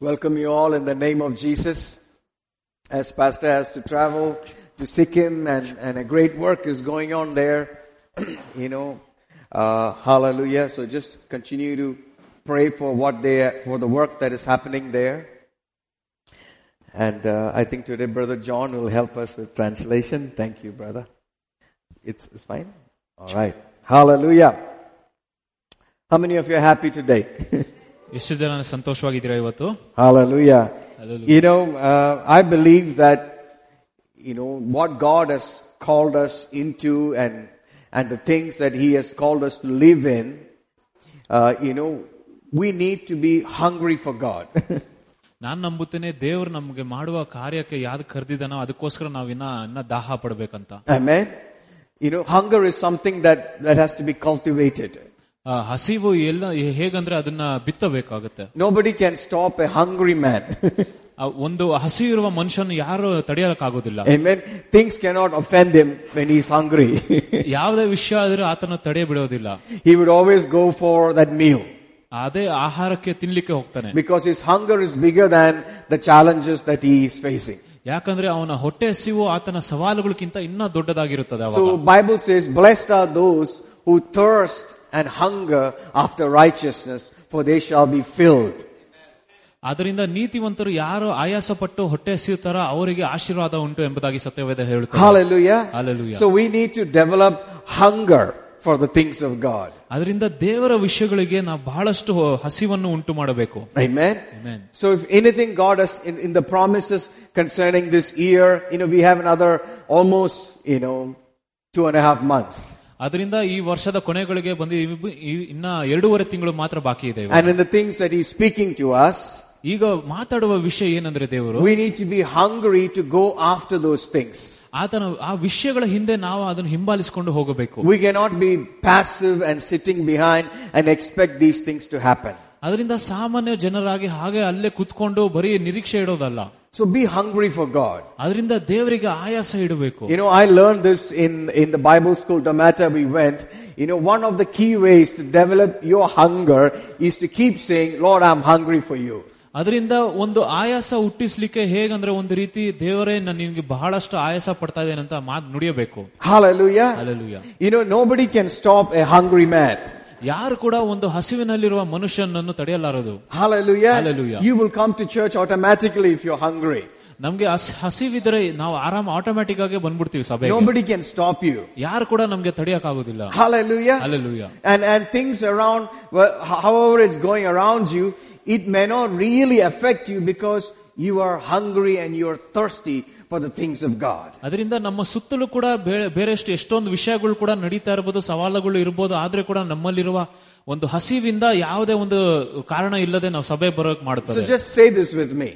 Welcome you all in the name of Jesus. As Pastor has to travel to Sikkim and, and a great work is going on there, you know, uh, hallelujah. So just continue to pray for what they, for the work that is happening there. And uh, I think today Brother John will help us with translation. Thank you, brother. It's, it's fine? All right. Hallelujah. How many of you are happy today? ಎಷ್ಟು ಜನ ಸಂತೋಷವಾಗಿದ್ದೀರಾ ಇವತ್ತು Hallelujah. Hallelujah. You know, uh, I believe that, you know, what God has called us into and, and the things that He has called us to live in, uh, you know, we need to be hungry for God. ನಾನ್ ನಂಬುತ್ತೇನೆ ದೇವ್ರು ನಮ್ಗೆ ಮಾಡುವ ಕಾರ್ಯಕ್ಕೆ ಯಾವ್ದು ಕರೆದಿದ್ದಾನೋ ಅದಕ್ಕೋಸ್ಕರ ನಾವಿನ್ನ ಇನ್ನ ದಾಹ ಪಡ್ಬೇಕಂತ Amen. You know, hunger is something that, that has to be cultivated. ಆ, ಹಸಿವು ಎಲ್ಲ ಹೇಗಂದ್ರೆ ಅದನ್ನ ಬಿತ್ತಬೇಕಾಗತ್ತೆ Nobody can stop a hungry man. ಆ, ಒಂದು ಹಸಿವು ಇರುವ ಮನುಷ್ಯನ ಯಾರು ತಡೆಯಕ್ಕಾಗೋದಿಲ್ಲ Amen. Things cannot offend him when he's hungry. ಯಾವುದೇ ವಿಷಯ ಆದ್ರೆ ಆತನ ತಡೆ ಬಿಡೋದಿಲ್ಲ he would always go for that meal. ಅದೇ ಆಹಾರಕ್ಕೆ ತಿನ್ಲಿಕ್ಕೆ ಹೋಗ್ತಾನೆ Because his hunger is bigger than the challenges that he is facing. ಯಾಕಂದ್ರೆ ಅವನ ಹೊಟ್ಟೆ ಹಸಿವು ಆತನ ಸವಾಲುಗಳಿಗಿಂತ ಇನ್ನ ದೊಡ್ಡದಾಗಿರುತ್ತದೆ ಅವಾಗ So Bible says, blessed are those who thirst and hunger after righteousness, for they shall be filled. ಅದರಿಂದ ನೀತಿವಂತರು ಯಾರು ಆಯಾಸ ಪಟ್ಟು ಹೊಟ್ಟೆ ಹಸಿಯುತ್ತಾರೋ ಅವರಿಗೆ ಆಶೀರ್ವಾದ ಉಂಟು ಎಂಬುದಾಗಿ ಸತ್ಯವೇದ ಹೇಳುತ್ತದೆ Hallelujah. Hallelujah. So we need to develop hunger for the things of God. ಅದರಿಂದ ದೇವರ ವಿಷಯಗಳಿಗೆ ನಾವು ಬಹಳಷ್ಟು ಹಸಿವನ್ನು ಉಂಟು ಮಾಡಬೇಕು Amen. Amen. So if anything God has in, in the promises concerning this year, you know, we have another almost, you know, two and a half months. ಅದರಿಂದ ಈ ವರ್ಷದ ಕೊನೆಗಳಿಗೆ ಬಂದು ಇವ್- ಇವ್- ಇನ್ನ ಎರಡೂವರೆ ತಿಂಗಳು ಮಾತ್ರ ಬಾಕಿ ಇದೆ ಇವಾಗ. And in the things that He's speaking to us, ಈಗ ಮಾತಾಡುವ ವಿಷಯ ಏನಂದ್ರೆ ದೇವರು we need to be hungry to go after those things. ಆತನ ಆ ವಿಷಯಗಳ ಹಿಂದೆ ನಾವು ಅದನ್ನು ಹಿಂಬಾಲಿಸಿಕೊಂಡು ಹೋಗಬೇಕು We cannot be passive and sitting behind and expect these things to happen. ಅದರಿಂದ ಸಾಮಾನ್ಯ ಜನರಾಗಿ ಹಾಗೆ ಅಲ್ಲೇ ಕುತ್ಕೊಂಡು ಬರೀ ನಿರೀಕ್ಷೆ ಇಡೋದಲ್ಲ So be hungry for God. ಅದರಿಂದ ದೇವರಿಗೆ ಆಯಾಸ ಇಡಬೇಕು You know, I learned this in, in the Bible school, Damata we went. You know, one of the key ways to develop your hunger is to keep saying, Lord, I'm hungry for you. ಅದರಿಂದ ಒಂದು ಆಯಾಸ ಹುಟ್ಟಿಸ್ಲಿಕ್ಕೆ ಹೇಗಂದ್ರೆ ಒಂದು ರೀತಿ ದೇವರೇ ನಾನು ನಿನ್ಗೆ ಬಹಳಷ್ಟು ಆಯಾಸ ಪಡ್ತಾ ಇದ್ದೇನೆ ಅಂತ ಮಾತು ನುಡಿಯಬೇಕು Hallelujah. Hallelujah. You know, nobody can stop a hungry man. ಯಾರು ಕೂಡ ಒಂದು ಹಸಿವಿನಲ್ಲಿರುವ ಮನುಷ್ಯನನ್ನು ತಡೆಯಲಾರದು Hallelujah. Hallelujah. You will come to church automatically if you're hungry. ನಮ್ಗೆ ಹಸ್- ಹಸಿವಿದ್ರೆ ನಾವು ಆರಾಮ ಆಟೋಮ್ಯಾಟಿಕ್ ಆಗಿ ಬಂದ್ಬಿಡ್ತೀವಿ ಸಭೆಗೆ Nobody can stop you. ಯಾರು ಕೂಡ ನಮ್ಗೆ ತಡೆಯಕ್ಕಾಗೋದಿಲ್ಲ Hallelujah. Hallelujah. And, and things around, well, however it's going around you, it may not really affect you because you are hungry and you are thirsty for the things of God. ಅದರಿಂದ ನಮ್ಮ ಸುತ್ತಲೂ ಕೂಡ ಬೇರೆ ಬೇರೆಷ್ಟು ಎಷ್ಟೊಂದು ವಿಷಯಗಳು ಕೂಡ ನಡೀತಾ ಇರಬಹುದು ಸವಾಲುಗಳು ಇರಬಹುದು ಆದ್ರೆ ಕೂಡ ನಮ್ಮಲ್ಲಿರುವ ಒಂದು ಹಸಿವಿಂದ ಯಾವುದೇ ಒಂದು ಕಾರಣ ಇಲ್ಲದೆ ನಾವು ಸಭೆ ಬರೋಕ್ So ಮಾಡುತ್ತದೆ just say this with me.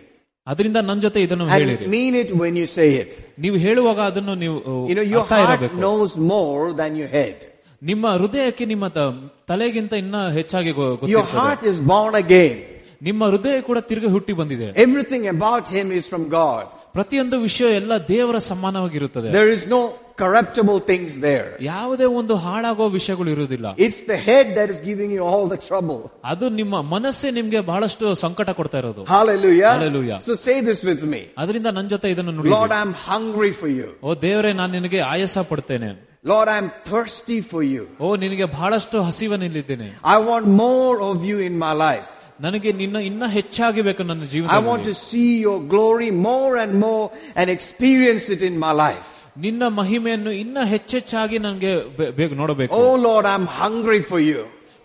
ಅದರಿಂದ ನನ್ನ ಜೊತೆ ಇದನ್ನು ಹೇಳಿರಿ And mean it when you say it. ನೀವು ಹೇಳುವಾಗ ಅದನ್ನು ನೀವು You know, your ಅರ್ಥ heart ಇರಬೇಕು knows more than your head. ನಿಮ್ಮ ಹೃದಯಕ್ಕೆ ನಿಮ್ಮ ತ- ತಲೆಗಿಂತ ಇನ್ನ ಹೆಚ್ಚಾಗಿ ಗೊ- Your ಗೊತ್ತಿರ್ತದೆ. heart is born again. ನಿಮ್ಮ ಹೃದಯ ಕೂಡ ತಿರುಗಿ ಹುಟ್ಟಿ ಬಂದಿದೆ Everything about him is from God. ಪ್ರತಿಯೊಂದು ವಿಷಯ ಎಲ್ಲ ದೇವರ ಸಮಾನವಾಗಿರುತ್ತದೆ There is no corruptible things there. ಯಾವುದೇ ಒಂದು ಹಾಳಾಗೋ ವಿಷಯಗಳು ಇರುವುದಿಲ್ಲ It's the head that is giving you all the trouble. ಅದು ನಿಮ್ಮ ಮನಸ್ಸೇ ನಿಮಗೆ ಬಹಳಷ್ಟು ಸಂಕಟ ಕೊಡ್ತಾ ಇರೋದು Hallelujah. Hallelujah. So say this with me. ಅದರಿಂದ ನನ್ನ ಜೊತೆ ಇದನ್ನು ನುಡಿ Lord, I'm hungry for you. ಓ ದೇವರೇ ನಾನು ನಿನಗೆ ಆಯಾಸ ಪಡ್ತೇನೆ Lord, I'm thirsty for you. ಓ ನಿನಗೆ ಬಹಳಷ್ಟು ಹಸಿವನಿಲ್ಲಿದ್ದೇನೆ I want more of you in my life. ನನಗೆ ನಿನ್ನ ಇನ್ನ ಹೆಚ್ಚಾಗಿ ಬೇಕು ನನ್ನ I want ಜೀವನ to see your glory more and more and experience it in my life. ನಿನ್ನ ಮಹಿಮೆಯನ್ನು ಇನ್ನ ಹೆಚ್ಚೆಚ್ಚಾಗಿ ನನಗೆ ಬೆ- ಬೇಗ ನೋಡಬೇಕು Oh Lord, I'm hungry for you.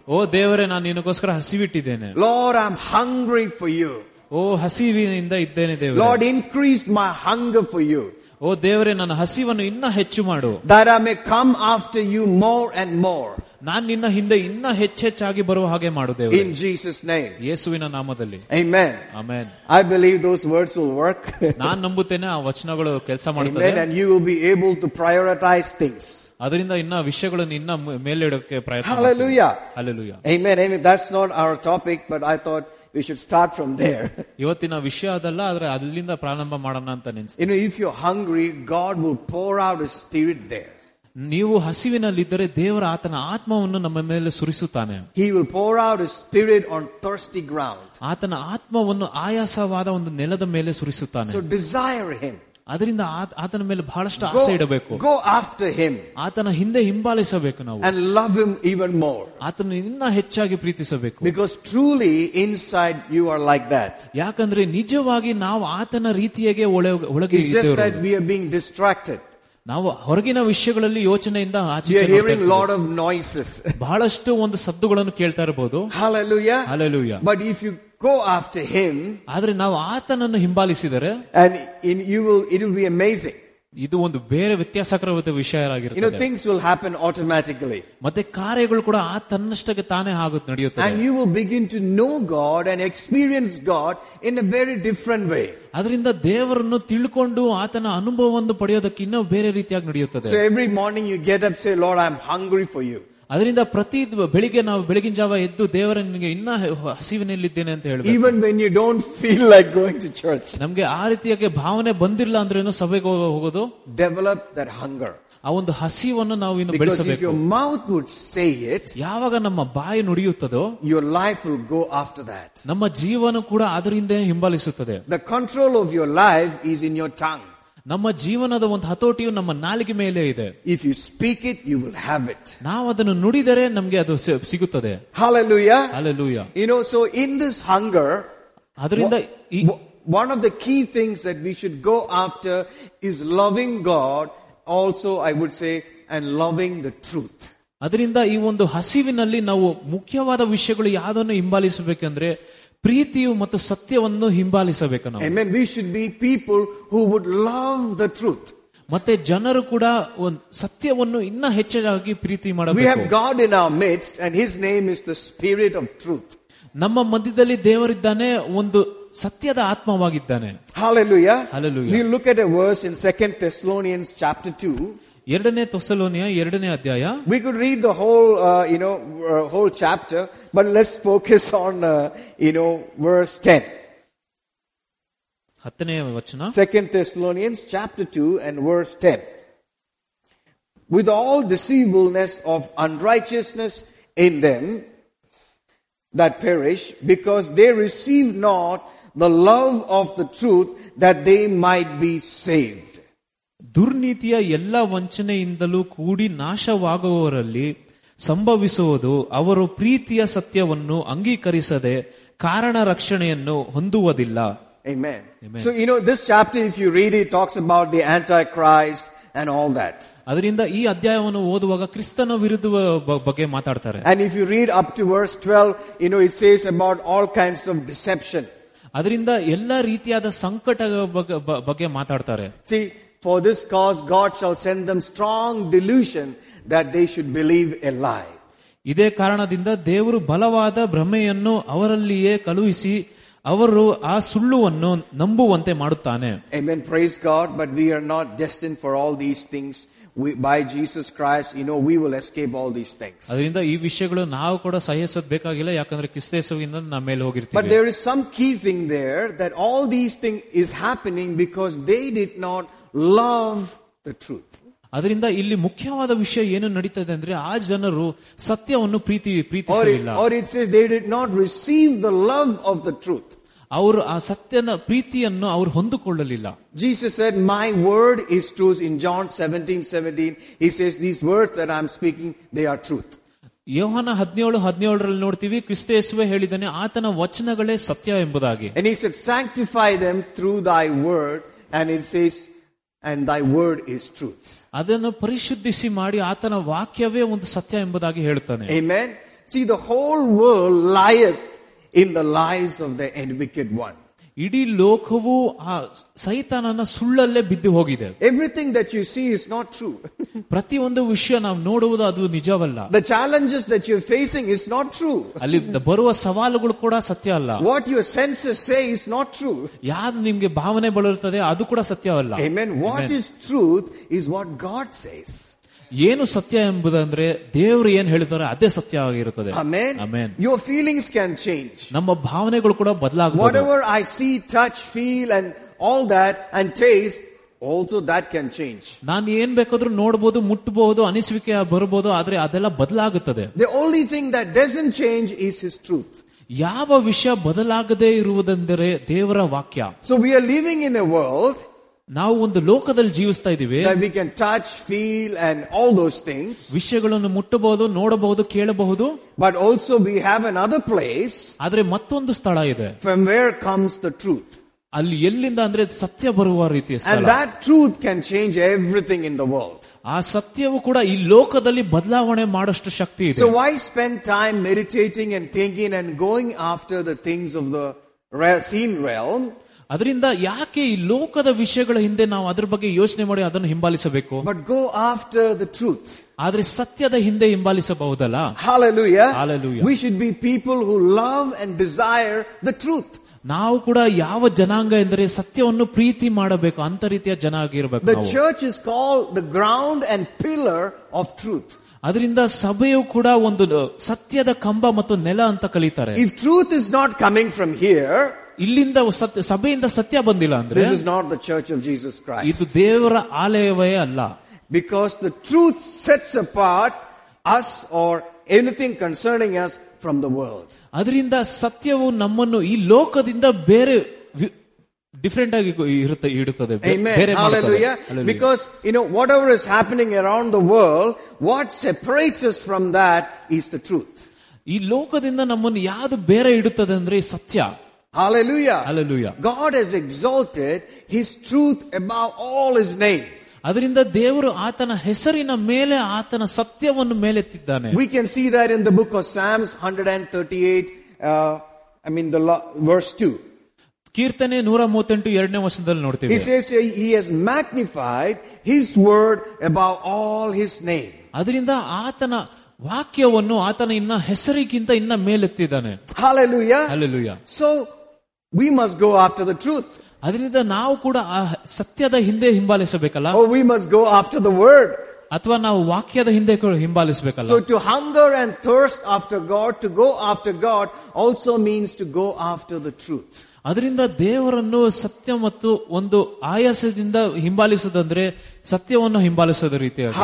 ಓ ದೇವರೇ ನಾನು ನಿನಗೋಸ್ಕರ ಹಸಿವಿಟ್ಟಿದ್ದೇನೆ Lord, I'm hungry for you. ಓ ಹಸಿವಿನಿಂದ ಇದ್ದೇನೆ ದೇವರೇ Lord, increase my hunger for you. ಓ ದೇವರೇ ನನ್ನ ಹಸಿವನ್ನು ಇನ್ನ ಹೆಚ್ಚು ಮಾಡು That I may come after you more and more. ನಾನ್ ನಿನ್ನ ಹಿಂದೆ ಇನ್ನ ಹೆಚ್ಚೆಚ್ಚಾಗಿ ಬರುವ ಹಾಗೆ ಮಾಡು ದೇವರೇ In Jesus' name. ಯೇಸುವಿನ ನಾಮದಲ್ಲಿ Amen. Amen I believe those words will work. ನಾನ್ ನಂಬುತ್ತೇನೆ ಆ ವಚನಗಳು ಕೆಲಸ Amen. ಮಾಡುತ್ತದೆ And you will be able to prioritize things. ಅದರಿಂದ ಇನ್ನ ವಿಷಯಗಳನ್ನು ಇನ್ನ ಮೇಲಿಡೋಕೆ ಪ್ರಯತ್ನ Hallelujah. Alleluia Amen. Amen. That's not our topic, but I thought we should start from there. ಇವತ್ತಿನ ವಿಷಯ ಅದಲ್ಲ ಆದ್ರೆ ಅಲ್ಲಿಂದ ಪ್ರಾರಂಭ ಮಾಡೋಣ ಅಂತ ನೆನ್ಸ್ You know, if you're hungry, God will pour out His Spirit there. ನೀವು ಹಸಿವಿನಲ್ಲಿದ್ದರೆ ದೇವರ ಆತನ ಆತ್ಮವನ್ನು ನಮ್ಮ ಮೇಲೆ ಸುರಿಸುತ್ತಾನೆ. He will pour out spirit on thirsty ground ಆತನ ಆತ್ಮವನ್ನು ಆಯಾಸವಾದ ಒಂದು ನೆಲದ ಮೇಲೆ ಸುರಿಸುತ್ತಾನೆ. ಸೊ ಡಿಸೈರ್ ಹಿಮ್ ಅದರಿಂದ ಆತನ ಮೇಲೆ ಬಹಳಷ್ಟು ಆಸೆ ಇಡಬೇಕು. ಗೋ ಆಫ್ಟರ್ ಹಿಮ್ ಆತನ ಹಿಂದೆ ಹಿಂಬಾಲಿಸಬೇಕು ನಾವು. And love him even more ಆತನ ಇನ್ನ ಹೆಚ್ಚಾಗಿ ಪ್ರೀತಿಸಬೇಕು. Because truly inside you are like that ಯಾಕಂದ್ರೆ ನಿಜವಾಗಿ ನಾವು ಆತನ ರೀತಿಯಗೆ ಒಳಗೆ ವಿ ಬೀಂಗ್ ಡಿಸ್ಟ್ರಾಕ್ಟೆಡ್ ನಾವು ಹೊರಗಿನ ವಿಷಯಗಳಲ್ಲಿ ಯೋಚನೆಯಿಂದ ಆಚೆ ಲಾಡ್ ಆಫ್ ನಾಯ್ಸಸ್ ಬಹಳಷ್ಟು ಒಂದು ಶಬ್ದಗಳನ್ನು ಕೇಳ್ತಾ ಇರಬಹುದು but if you go after him ಆದ್ರೆ ನಾವು ಆತನನ್ನು ಹಿಂಬಾಲಿಸಿದರೆ and in you will it will be amazing ಇದು ಒಂದು ಬೇರೆ ವ್ಯತ್ಯಾಸಕರವಾದ ವಿಷಯ You know, ಆಗಿರುತ್ತದೆ things will happen automatically. ಮತ್ತೆ ಕಾರ್ಯಗಳು ಕೂಡ ಆ ತನ್ನಷ್ಟಕ್ಕೆ ತಾನೇ ಆಗುತ್ತೆ ನಡೆಯುತ್ತದೆ And you will begin to know God and experience God in a very different way. ಅದರಿಂದ ದೇವರನ್ನು ತಿಳ್ಕೊಂಡು ಆತನ ಅನುಭವವನ್ನು ಪಡೆಯೋದಕ್ಕೆ ಇನ್ನೂ ಬೇರೆ ರೀತಿಯಾಗಿ ನಡೆಯುತ್ತದೆ So every morning you get up, say, Lord, I'm hungry for you. ಅದರಿಂದ ಪ್ರತಿ ದ- ಬೆಳಿಗ್ಗೆ ನಾವು ಬೆಳಗಿನ ಜಾವ ಎದ್ದು ದೇವರ ನಿನಗೆ ಇನ್ನ ಹಸಿವಿನಲ್ಲಿದ್ದೇನೆ ಅಂತ ಹೇಳ್ಬೇಕು Even when you don't feel like going to church, ನಮ್ಗೆ ಆ ರೀತಿಯಾಗಿ ಭಾವನೆ ಬಂದಿಲ್ಲ ಅಂದ್ರೇನು ಸಭೆಗೆ ಹೋಗೋ- ಹೋಗೋದು develop that hunger. ಆ ಒಂದು ಹಸಿವನ್ನು ನಾವು ಇನ್ನು Because if ಬೆಳೆಸಬೇಕು your mouth would say it, ಯಾವಾಗ ನಮ್ಮ ಬಾಯಿ ನುಡಿಯುತ್ತದೋ your life will go after that. ನಮ್ಮ ಜೀವನ ಕೂಡ ಅದರಿಂದ ಹಿಂಬಾಲಿಸುತ್ತದೆ The control of your life is in your tongue. ನಮ್ಮ ಜೀವನದ ಒಂದು ಹತೋಟಿಯು ನಮ್ಮ ನಾಲಿಗೆ ಮೇಲೆ ಇದೆ If you speak it, you will have it. ನಾವು ಅದನ್ನು ನುಡಿದರೆ ನಮ್ಗೆ ಅದು ಸಿ- ಸಿಗುತ್ತದೆ Hallelujah. Alleluia You know, so in this hunger, ಅದರಿಂದ ಈ w- one of the key things that we should go after is loving God, also I would say, and loving the truth. ಅದರಿಂದ ಈ ಒಂದು ಹಸಿವಿನಲ್ಲಿ ನಾವು ಮುಖ್ಯವಾದ ವಿಷಯಗಳು ಯಾವ್ದನ್ನು ಹಿಂಬಾಲಿಸಬೇಕಂದ್ರೆ ಪ್ರೀತಿಯು ಮತ್ತು ಸತ್ಯವನ್ನು ಹಿಂಬಾಲಿಸಬೇಕು ನಾವು Amen. We should be people who would love the truth. ಮತ್ತೆ ಜನರು ಕೂಡ ಒಂದು ಸತ್ಯವನ್ನು ಇನ್ನ ಹೆಚ್ಚಾಗಿ ಪ್ರೀತಿ We ಮಾಡಬೇಕು have God in our midst and His name is the Spirit of truth. ನಮ್ಮ ಮಧ್ಯದಲ್ಲಿ ದೇವರಿದ್ದಾನೆ ಒಂದು ಸತ್ಯದ ಆತ್ಮವಾಗಿದ್ದಾನೆ Hallelujah. Hallelujah. you look at a verse in Second Thessalonians chapter 2. ಎರಡನೇ ತೊಸಲೋನಿಯ ಎರಡನೇ ಅಧ್ಯಾಯ We could read the whole, uh, you know, uh, whole chapter, but let's focus on, uh, you know, verse 10. ಹತ್ತನೇ ವಚನ Second Thessalonians chapter 2 and verse 10. With all deceivableness of unrighteousness in them that perish, because they receive not the love of the truth that they might be saved. ದುರ್ನೀತಿಯ ಎಲ್ಲ ವಂಚನೆಯಿಂದಲೂ ಕೂಡಿ ನಾಶವಾಗುವವರಲ್ಲಿ ಸಂಭವಿಸುವುದು ಅವರು ಪ್ರೀತಿಯ ಸತ್ಯವನ್ನು ಅಂಗೀಕರಿಸದೆ ಕಾರಣ ರಕ್ಷಣೆಯನ್ನು ಹೊಂದುವುದಿಲ್ಲ Amen. Amen. So, you know, this chapter, if you read it, talks about the Antichrist and all that. ಅದರಿಂದ ಈ ಅಧ್ಯಾಯವನ್ನು ಓದುವಾಗ ಕ್ರಿಸ್ತನ ವಿರುದ್ಧ ಬಗ್ಗೆ ಮಾತಾಡ್ತಾರೆ And if you read up to verse 12, you know, it says about all kinds of deception. ಅದರಿಂದ ಎಲ್ಲ ರೀತಿಯಾದ ಸಂಕಟ ಬಗ್ಗೆ ಮಾತಾಡ್ತಾರೆ See, for this cause God shall send them strong delusion that they should believe a lie. ಇದೇ ಕಾರಣದಿಂದ ದೇವರು ಬಲವಾದ ಭ್ರಮೆಯನ್ನು ಅವರಲ್ಲಿಯೇ ಕಳುಹಿಸಿ ಅವರು ಆ ಸುಳ್ಳುವನ್ನು ನಂಬುವಂತೆ ಮಾಡುತ್ತಾನೆ Amen. Praise God. But we are not destined for all these things. We, by Jesus Christ, you know, we will escape all these things. ಅದರಿಂದ ಈ ವಿಷಯಗಳು ನಾವು ಕೂಡ ಸಹಿಸೋದ್ ಬೇಕಾಗಿಲ್ಲ ಯಾಕಂದ್ರೆ ಕ್ರಿಸ್ತೇಸುವಿಂದ ನಮ್ಮ ಮೇಲೆ But ಹೋಗಿರ್ತೀವಿ there is some key thing there that all these things is happening because they did not love the truth. ಅದರಿಂದ ಇಲ್ಲಿ ಮುಖ್ಯವಾದ ವಿಷಯ ಏನು ನಡೀತದೆ ಅಂದ್ರೆ ಆ ಜನರು ಸತ್ಯವನ್ನು ಪ್ರೀತಿ Or it, ಪ್ರೀತಿಸಲಿಲ್ಲ or it says they did not receive the love of the truth. ಅವರು ಆ ಸತ್ಯನ ಪ್ರೀತಿಯನ್ನು ಅವರು ಹೊಂದಿಕೊಳ್ಳಲಿಲ್ಲ Jesus said, my word is truth. In John 17, 17, he says, these words that I'm speaking, they are truth. ಯೋಹಾನ ಹದಿನೇಳು ಹದಿನೇಳರಲ್ಲಿ ನೋಡ್ತೀವಿ ಕ್ರಿಸ್ತೇಸುವೆ ಹೇಳಿದ್ದಾನೆ ಆತನ ವಚನಗಳೇ ಸತ್ಯ ಎಂಬುದಾಗಿ And he said, sanctify them through thy word. And it says, and thy word is truth. ಅದನ್ನು ಪರಿಶುದ್ಧಿಸಿ ಮಾಡಿ ಆತನ ವಾಕ್ಯವೇ ಒಂದು ಸತ್ಯ ಎಂಬುದಾಗಿ ಹೇಳುತ್ತಾನೆ Amen. See, the whole world lieth in the lies of the wicked one. ಇಡೀ ಲೋಕವು ಆ ಸೈತಾನನ ಸುಳ್ಳಲ್ಲೇ ಬಿದ್ದು ಹೋಗಿದೆ Everything that you see is not true. ಪ್ರತಿಯೊಂದು ವಿಷಯ ನಾವು ನೋಡುವುದು ಅದು ನಿಜವಲ್ಲ the challenges that you're facing is not true. ಅಲ್ಲಿ ಬರುವ ಸವಾಲುಗಳು ಕೂಡ ಸತ್ಯ ಅಲ್ಲ What your senses say is not true. ಯಾವ್ದು ನಿಮ್ಗೆ ಭಾವನೆ ಬಳಿರ್ತದೆ ಅದು ಕೂಡ ಸತ್ಯವಲ್ಲ Amen. What is truth is what God says. ಏನು ಸತ್ಯ ಎಂಬುದಂದ್ರೆ ದೇವರು ಏನ್ ಹೇಳ್ತಾರೆ ಅದೇ ಸತ್ಯ ಆಗಿರುತ್ತದೆ Amen. Amen. Your feelings can change. ನಮ್ಮ ಭಾವನೆಗಳು ಕೂಡ ಬದಲಾಗಬಹುದು Whatever I see, touch, feel, and all that, and taste, Also that can change. ನಾನು ಏನ್ ಬೇಕಾದ್ರೂ ನೋಡ್ಬೋದು ಮುಟ್ಟಬಹುದು ಅನಿಸುವಿಕೆ ಬರ್ಬೋದು ಆದ್ರೆ ಅದೆಲ್ಲ ಬದಲಾಗುತ್ತದೆ The only thing that doesn't change is His truth. ಯಾವ ವಿಷಯ ಬದಲಾಗದೇ ಇರುವುದೆಂದರೆ ದೇವರ ವಾಕ್ಯ So we are living in a world ನಾವು ಒಂದು ಲೋಕದಲ್ಲಿ ಜೀವಿಸ್ತಾ ಇದೀವಿ that we can touch, feel and all those things. ವಿಷಯಗಳನ್ನು ಮುಟ್ಟಬಹುದು ನೋಡಬಹುದು ಕೇಳಬಹುದು But also we have another place ಆದ್ರೆ ಮತ್ತೊಂದು ಸ್ಥಳ ಇದೆ from where comes the truth. ಅಲ್ಲಿ ಎಲ್ಲಿಂದ ಅಂದ್ರೆ ಸತ್ಯ ಬರುವ ರೀತಿಯ And ಸ್ಥಳ that truth can change everything in the world. ಆ ಸತ್ಯವು ಕೂಡ ಈ ಲೋಕದಲ್ಲಿ ಬದಲಾವಣೆ ಮಾಡಷ್ಟು ಶಕ್ತಿ ಇದೆ So why spend time meditating and thinking and going after the things of the re- seen realm, ಅದರಿಂದ ಯಾಕೆ ಈ ಲೋಕದ ವಿಷಯಗಳ ಹಿಂದೆ ನಾವು ಅದ್ರ ಬಗ್ಗೆ ಯೋಚನೆ ಮಾಡಿ ಅದನ್ನು ಹಿಂಬಾಲಿಸಬೇಕು but go after the truth. ಆದ್ರೆ ಸತ್ಯದ ಹಿಂದೆ ಹಿಂಬಾಲಿಸಬಹುದಲ್ಲ Hallelujah. Hallelujah. We should be people who love and desire the truth. ನಾವು ಕೂಡ ಯಾವ ಜನಾಂಗ ಎಂದರೆ ಸತ್ಯವನ್ನು ಪ್ರೀತಿ ಮಾಡಬೇಕು ಅಂತ ರೀತಿಯ ಜನ ಆಗಿರ್ಬೇಕು The ನಾವು. church is called the ground and pillar of truth. ಅದರಿಂದ ಸಭೆಯು ಕೂಡ ಒಂದು ಸತ್ಯದ ಕಂಬ ಮತ್ತು ನೆಲ ಅಂತ ಕಲಿತಾರೆ If truth is not coming from here, ಇಲ್ಲಿಂದ ಸತ್ಯ ಸಭೆಯಿಂದ ಸತ್ಯ ಬಂದಿಲ್ಲ ಅಂದ್ರೆ this is not the church of Jesus ಇದು Christ. ದೇವರ ಆಲಯವೇ ಅಲ್ಲ Because the truth sets apart us or anything concerning us from the world. ಅದರಿಂದ ಸತ್ಯವು ನಮ್ಮನ್ನು ಈ ಲೋಕದಿಂದ ಬೇರೆ ಡಿಫರೆಂಟ್ ಆಗಿ ಇರುತ್ತೆ ಇಡುತ್ತದೆ ಬೇ- Amen. ಬೇರೆ ಮಾಡುತ್ತದೆ. Hallelujah. Hallelujah. Because, you know, whatever is happening around the world, what separates us from that is the truth. ಈ ಲೋಕದಿಂದ ನಮ್ಮನ್ನು ಯಾವುದು ಬೇರೆ ಇಡುತ್ತದೆ ಅಂದ್ರೆ ಈ ಸತ್ಯ Hallelujah. Hallelujah. God has exalted His truth above all His name. ಅದರಿಂದ ದೇವರು ಆತನ ಹೆಸರಿನ ಮೇಲೆ ಆತನ ಸತ್ಯವನ್ನು ಮೇಲೆತ್ತಿದ್ದಾನೆ We can see that in the book of Psalms 138, uh, I mean the lo- verse 2. ಕೀರ್ತನೆ ನೂರ ಮೂವತ್ತೆಂಟು ಎರಡನೇ ವರ್ಷದಲ್ಲಿ ನೋಡ್ತೀವಿ He says uh, He has magnified His word above all His name. ಅದರಿಂದ ಆತನ ವಾಕ್ಯವನ್ನು ಆತನ ಇನ್ನ ಹೆಸರಿಗಿಂತ ಇನ್ನ ಮೇಲೆತ್ತಿದ್ದಾನೆ Hallelujah. Alleluia So, we must go after the truth. ಅದರಿಂದ ನಾವು ಕೂಡ ಆ ಸತ್ಯದ ಹಿಂದೆ ಹಿಂಬಾಲಿಸಬೇಕಲ್ಲ Or we must go after the word. ಅಥವಾ ನಾವು ವಾಕ್ಯದ ಹಿಂದೆ ಕೂಡ ಹಿಂಬಾಲಿಸಬೇಕಲ್ಲ So to hunger and thirst after God, to go after God, also means to go after the truth. ಅದರಿಂದ ದೇವರನ್ನು ಸತ್ಯ ಮತ್ತು ಒಂದು ಆಯಾಸದಿಂದ ಹಿಂಬಾಲಿಸುವುದಂದ್ರೆ ಸತ್ಯವನ್ನು ಹಿಂಬಾಲಿಸೋದ ರೀತಿಯಾಗಿ.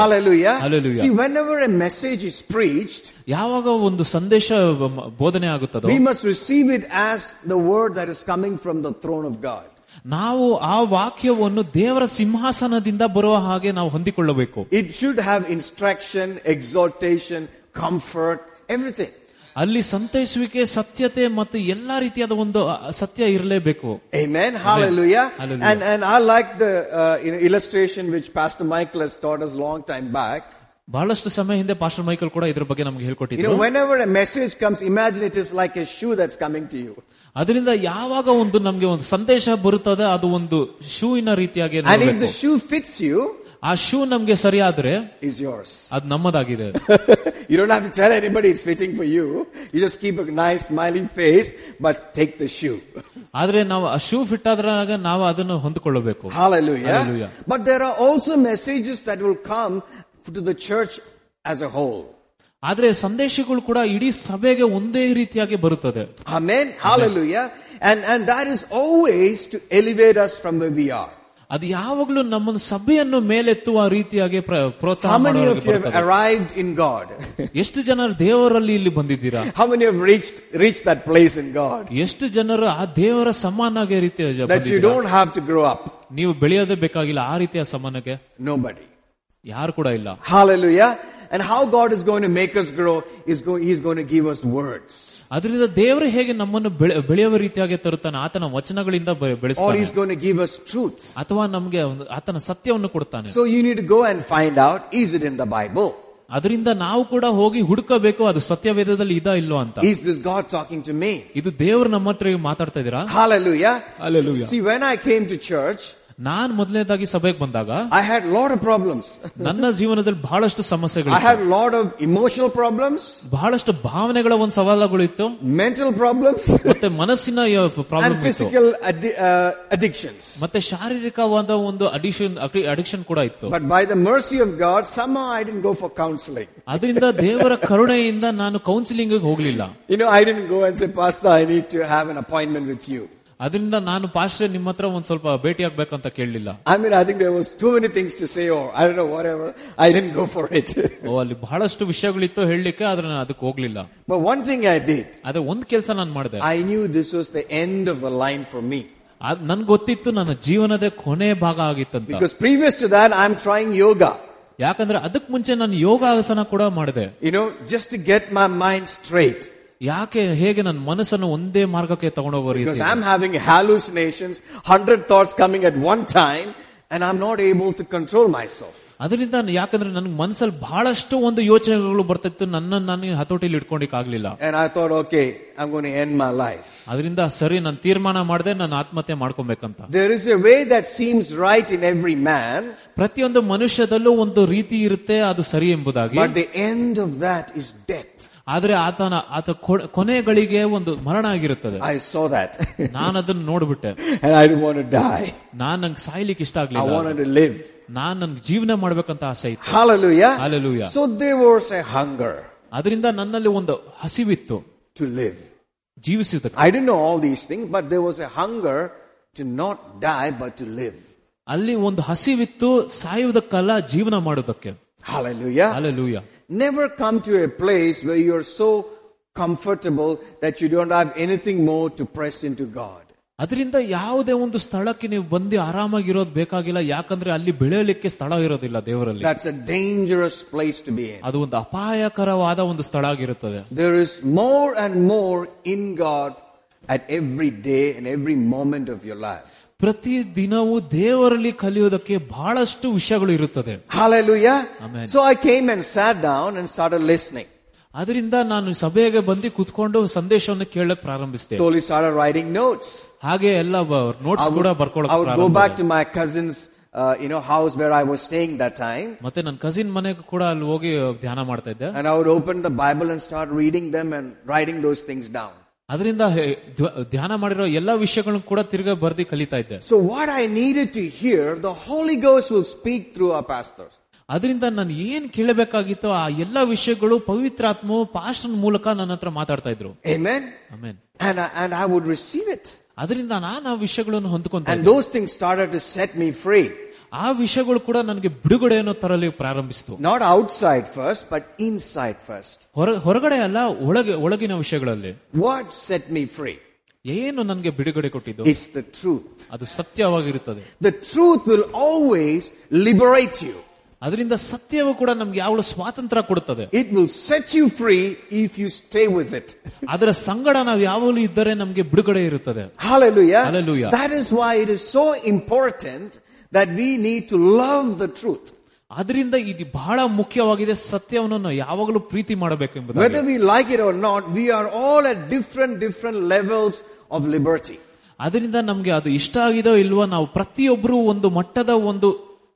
ಮೆಸೇಜ್ ಇಸ್ ಪ್ರೀಚ್ಡ್ ಯಾವಾಗ ಒಂದು ಸಂದೇಶ ಬೋಧನೆ ಆಗುತ್ತದೆ we must receive it as the word that is coming from the throne of God ನಾವು ಆ ವಾಕ್ಯವನ್ನು ದೇವರ ಸಿಂಹಾಸನದಿಂದ ಬರುವ ಹಾಗೆ ನಾವು ಹೊಂದಿಕೊಳ್ಳಬೇಕು. It should have instruction exaltation comfort everything ಅಲ್ಲಿ ಸಂತೈಸುವಿಕೆ ಸತ್ಯತೆ ಮತ್ತು ಎಲ್ಲಾ ರೀತಿಯಾದ ಒಂದು ಅ- ಸತ್ಯ ಇರಲೇಬೇಕು Amen. Hallelujah. Hallelujah. And, and I like the uh, you know, illustration which Pastor Michael has taught us long time back. ಬಹಳಷ್ಟು ಸಮಯ ಹಿಂದೆ ಪಾಸ್ಟರ್ ಮೈಕಲ್ ಕೂಡ ಇದ್ರ ಬಗ್ಗೆ ನಮ್ಗೆ You ಹೇಳ್ಕೊಟ್ಟಿದ್ರು know, whenever a message comes, imagine it is like a shoe that's coming to you. ಅದರಿಂದ ಯಾವಾಗ ಒಂದು ನಮ್ಗೆ ಒಂದು ಸಂದೇಶ ಬರುತ್ತದೆ ಅದು ಒಂದು ಶೂವಿನ ರೀತಿಯಾಗಿ And if the ನೋಡ್ಬೇಕು. shoe fits you, ಆ ಶೂ ನಮ್ಗೆ ಸರಿಯಾದ್ರೆ is yours. ಅದು ನಮ್ಮದಾಗಿದೆ you don't have to tell anybody it's fitting for you. You just keep a nice smiling face, but take the shoe. ಆದ್ರೆ ನಾವು ಆ ಶೂ ಫಿಟ್ ಆದ್ರಾಗ ನಾವು ಅದನ್ನು ಹೊಂದಿಕೊಳ್ಳಬೇಕು Hallelujah. Hallelujah. But there are also messages that will come to the church as a whole. ಆದ್ರೆ ಸಂದೇಶಗಳು ಕೂಡ ಇಡೀ ಸಭೆಗೆ ಒಂದೇ ರೀತಿಯಾಗಿ ಬರುತ್ತದೆ Amen. Hallelujah. And, and that is always to elevate us from where we are. ಅದು ಯಾವಾಗ್ಲೂ ನಮ್ಮನ್ನು ಸಭೆಯನ್ನು ಮೇಲೆತ್ತುವ ರೀತಿಯಾಗಿ ಪ್ರ- ಪ್ರೋತ್ಸಾಹ How many ಮಾಡೋರಿಗೆ of you have ಬರುತ್ತದೆ. arrived in God? ಎಷ್ಟು ಜನರು ದೇವರಲ್ಲಿ ಇಲ್ಲಿ ಬಂದಿದ್ದೀರಾ How many have reached, reached that place in God? ಎಷ್ಟು ಜನರು ಆ ದೇವರ ಸಮಾನಾಗಿ ರೀತಿಯ ಜ- That you ಬಂದಿದ್ದೀರಾ? don't have to grow up. ನೀವು ಬೆಳೆಯೋದೇ ಬೇಕಾಗಿಲ್ಲ ಆ ರೀತಿಯ ಸಮಾನಕ್ಕೆ Nobody. ಯಾರು ಕೂಡ ಇಲ್ಲ Hallelujah. And how God is going to make us grow is going, He's going to give us words. ಅದರಿಂದ ದೇವರು ಹೇಗೆ ನಮ್ಮನ್ನು ಬೆಳೆ- ಬೆಳೆಯುವ ರೀತಿಯಾಗಿ ತರುತ್ತಾನೆ ಆತನ ವಚನಗಳಿಂದ ಬೆ- Or ಬೆಳೆಸ್ತಾನೆ He's going to give us truth. ಅಥವಾ ನಮ್ಗೆ ಒಂದು ಆತನ ಸತ್ಯವನ್ನು ಕೊಡ್ತಾನೆ So you need to go and find out, is it in the Bible? ಅದರಿಂದ ನಾವು ಕೂಡ ಹೋಗಿ ಹುಡುಕಬೇಕು ಅದು ಸತ್ಯವೇದದಲ್ಲಿ ಇದಾ ಇಲ್ಲೋ ಅಂತ Is this God talking to me? ಇದು ದೇವರು ನಮ್ಮ ಹತ್ರ ಈಗ ಮಾತಾಡ್ತಾ ಇದೀರಾ Hallelujah. Hallelujah. See, when I came to church, ನಾನ್ ಮೊದಲನೇದಾಗಿ ಸಭೆಗೆ ಬಂದಾಗ I had a lot of problems. ನನ್ನ ಜೀವನದಲ್ಲಿ ಬಹಳಷ್ಟು ಸಮಸ್ಯೆಗಳು I had a lot of emotional problems, ಬಹಳಷ್ಟು ಭಾವನೆಗಳ ಒಂದು ಸವಾಲುಗಳು ಇತ್ತು mental problems, ಮತ್ತೆ ಮನಸ್ಸಿನ ಪ್ರಾಬ್ಲಮ್ and ಇತ್ತು physical addi- uh, addictions. ಮತ್ತೆ ಶಾರೀರಿಕವಾದ ಒಂದು ಅಡಿಕ್ಷನ್ ಅಡಿಕ್ಷನ್ ಕೂಡ ಇತ್ತು But by the mercy of God, somehow I didn't go for counseling. ಅದರಿಂದ ದೇವರ ಕರುಣೆಯಿಂದ ನಾನು ಕೌನ್ಸಿಲಿಂಗ್ ಹೋಗ್ಲಿಲ್ಲ You know, I didn't go and say, Pastor, I need to have an appointment with you. ಅದರಿಂದ ನಾನು ಪಾಸ್ಟ್ರೆ ನಿಮ್ಮ ಹತ್ರ ಒಂದ್ ಸ್ವಲ್ಪ ಭೇಟಿ ಆಗ್ಬೇಕಂತ ಕೇಳಲಿಲ್ಲ I mean, I think there was too many things to say, or I don't know, whatever. I didn't go for it. ಓ ಅಲ್ಲಿ ಬಹಳಷ್ಟು ವಿಷಯಗಳಿತ್ತು ಹೇಳಲಿಕ್ಕೆ ಆದ್ರೆ ನಾನು ಅದಕ್ಕೆ ಹೋಗ್ಲಿಲ್ಲ but one thing I did, ಅದೇ ಒಂದ್ ಕೆಲಸ ನಾನು ಮಾಡಿದೆ I knew this was the end of the line for me. ನನ್ ಗೊತ್ತಿತ್ತು ನನ್ನ ಜೀವನದ ಕೊನೆ ಭಾಗ ಆಗಿತ್ತಂತ Because previous to that, I'm trying yoga. ಯಾಕಂದ್ರೆ ಅದಕ್ ಮುಂಚೆ ನಾನು ಯೋಗಾಸನ ಕೂಡ ಮಾಡಿದೆ You know, just to get my mind straight. ಯಾಕೆ ಹೇಗೆ ನನ್ನ ಮನಸ್ಸನ್ನು ಒಂದೇ ಮಾರ್ಗಕ್ಕೆ ತಗೊಂಡೋಗೋ Because ರೀತಿ I'm having hallucinations, hundred thoughts coming at one time, and I'm not able to control myself. ಅದರಿಂದ ಯಾಕಂದ್ರೆ ನನ್ ಮನಸ್ಸಲ್ಲಿ ಬಹಳಷ್ಟು ಒಂದು ಯೋಚನೆಗಳು ಬರ್ತಿತ್ತು ನನ್ನ ನಾನು ಹತೋಟಿಲಿ ಇಟ್ಕೊಂಡಿಕ್ ಆಗ್ಲಿಲ್ಲ And I thought, okay, I'm going to end my life. ಅದರಿಂದ ಸರಿ ನಾನು ತೀರ್ಮಾನ ಮಾಡಿದೆ ನಾನು ಆತ್ಮಹತ್ಯೆ ಮಾಡ್ಕೊಬೇಕಂತ There is a way that seems right in every man, ಪ್ರತಿಯೊಂದು ಮನುಷ್ಯದಲ್ಲೂ ಒಂದು ರೀತಿ ಇರುತ್ತೆ ಅದು ಸರಿ ಎಂಬುದಾಗಿ but the end of that is death. ಆದ್ರೆ ಆತನ ಆತ ಕೊನೆಗಳಿಗೆ ಒಂದು ಮರಣ ಆಗಿರುತ್ತದೆ ಐ ಸೋ ದಟ್ ನಾನು ಅದನ್ನು ನೋಡ್ಬಿಟ್ಟೆ. ಐ ಡೈ ನಾನು ನಂಗೆ ಸಾಯ್ಲಿಕ್ಕೆ ಇಷ್ಟ ಆಗಲಿಲ್ಲ. ಐ ಟು ಲಿವ್ ನಾನು ನನಗೆ ಜೀವನ ಮಾಡ್ಬೇಕಂತ ಆಸೆ ಇತ್ತು. Hallelujah so there a hunger ಅದರಿಂದ ನನ್ನಲ್ಲಿ ಒಂದು ಹಸಿವಿತ್ತು. To live ಜೀವಿಸಿದ I don't know all these thing but there was a hunger to not die but to live ಅಲ್ಲಿ ಒಂದು ಹಸಿವಿತ್ತು ಸಾಯುವುದಕ್ಕಲ್ಲ ಜೀವನ ಮಾಡೋದಕ್ಕೆ hallelujah hallelujah Never come to a place where you're so comfortable that you don't have anything more to press into God. ಅದರಿಂದ ಯಾವುದೇ ಒಂದು ಸ್ಥಳಕ್ಕೆ ನೀವು ಬಂದು ಆರಾಮಾಗಿರೋದು ಬೇಕಾಗಿಲ್ಲ ಯಾಕಂದ್ರೆ ಅಲ್ಲಿ ಬೆಳೆಯಲಿಕ್ಕೆ ಸ್ಥಳ ಇರೋದಿಲ್ಲ ದೇವರಲ್ಲಿ That's a dangerous place to be in. ಅದು ಒಂದು ಅಪಾಯಕರವಾದ ಒಂದು ಸ್ಥಳ ಆಗಿರುತ್ತದೆ There is more and more in God at every day and every moment of your life. ಪ್ರತಿ ದಿನವೂ ದೇವರಲ್ಲಿ ಕಲಿಯೋದಕ್ಕೆ ಬಹಳಷ್ಟು ವಿಷಯಗಳು ಇರುತ್ತದೆ Hallelujah. Amen. So I came and sat down and started listening. ಅದರಿಂದ ನಾನು ಸಭೆಗೆ ಬಂದು ಕುತ್ಕೊಂಡು ಸಂದೇಶವನ್ನು ಕೇಳಕ್ ಪ್ರಾರಂಭಿಸಿದೆ Slowly started writing notes. ಹಾಗೆ ಎಲ್ಲ ನೋಟ್ಸ್ I ಕೂಡ would, I ಬರ್ಕೊಳಕ್ would go back to my cousin's, uh, you know, house where I was staying that time. ಮತ್ತೆ ನನ್ನ ಕಸಿನ್ ಮನೆಗೂ ಕೂಡ ಅಲ್ಲಿ ಹೋಗಿ ಧ್ಯಾನ ಮಾಡ್ತಾ ಇದ್ದೆ And I would open the Bible and start reading them and writing those things down. ಅದರಿಂದ ಧ್ಯಾನ ಮಾಡಿರೋ ಎಲ್ಲ ವಿಷಯಗಳನ್ನು ಕೂಡ ತಿರ್ಗಾ ಬರ್ದಿ ಕಲಿತಾ ಇದ್ದೆ. So what I need to hear the Holy goes will speak through a pastor ಅದರಿಂದ ನಾನು ಏನ್ ಕೇಳಬೇಕಾಗಿತ್ತು ಆ ಎಲ್ಲಾ ವಿಷಯಗಳು ಪವಿತ್ರ ಆತ್ಮ ಪಾಸ್ಟರ್ ಮೂಲಕ ನನ್ನ ಹತ್ರ ಮಾತಾಡ್ತಾ ಇದ್ರು. ಅದರಿಂದ ನಾನು ಆ ವಿಷಯಗಳನ್ನು ಹೊಂದ್ಕೊಂಡ್ those thing started set me free ಆ ವಿಷಯಗಳು ಕೂಡ ನನಗೆ ಬಿಡುಗಡೆಯನ್ನು ತರಲಿ ಪ್ರಾರಂಭಿಸಿತು Not outside first, but inside first. ಹೊರ ಹೊರಗಡೆ ಅಲ್ಲ ಒಳಗೆ ಒಳಗಿನ ವಿಷಯಗಳಲ್ಲಿ What set me free? ಏನು ನನಗೆ ಬಿಡುಗಡೆ ಕೊಟ್ಟಿದ್ದು It's the truth. ಅದು ಸತ್ಯವಾಗಿರುತ್ತದೆ The truth will always liberate you. ಅದರಿಂದ ಸತ್ಯವು ಕೂಡ ನಮ್ಗೆ ಯಾವಳು ಸ್ವಾತಂತ್ರ್ಯ ಕೊಡುತ್ತದೆ It will set you free if you stay with it. ಅದರ ಸಂಗಡ ನಾವು ಯಾವಾಗಲೂ ಇದ್ದರೆ ನಮ್ಗೆ ಬಿಡುಗಡೆ ಇರುತ್ತದೆ Hallelujah. Hallelujah. That is why it is so important that we need to love the truth. ಅದರಿಂದ ಇದು ಬಹಳ ಮುಖ್ಯವಾಗಿದೆ ಸತ್ಯವನ್ನು ನಾವು ಯಾವಾಗಲೂ ಪ್ರೀತಿ ಮಾಡಬೇಕೆಂಬುದು Whether we like it or not, we are all at different, different levels of liberty. ಅದರಿಂದ ನಮ್ಗೆ ಅದು ಇಷ್ಟ ಆಗಿದೋ ಇಲ್ವೋ ನಾವು ಪ್ರತಿಯೊಬ್ಬರು ಒಂದು ಮಟ್ಟದ ಒಂದು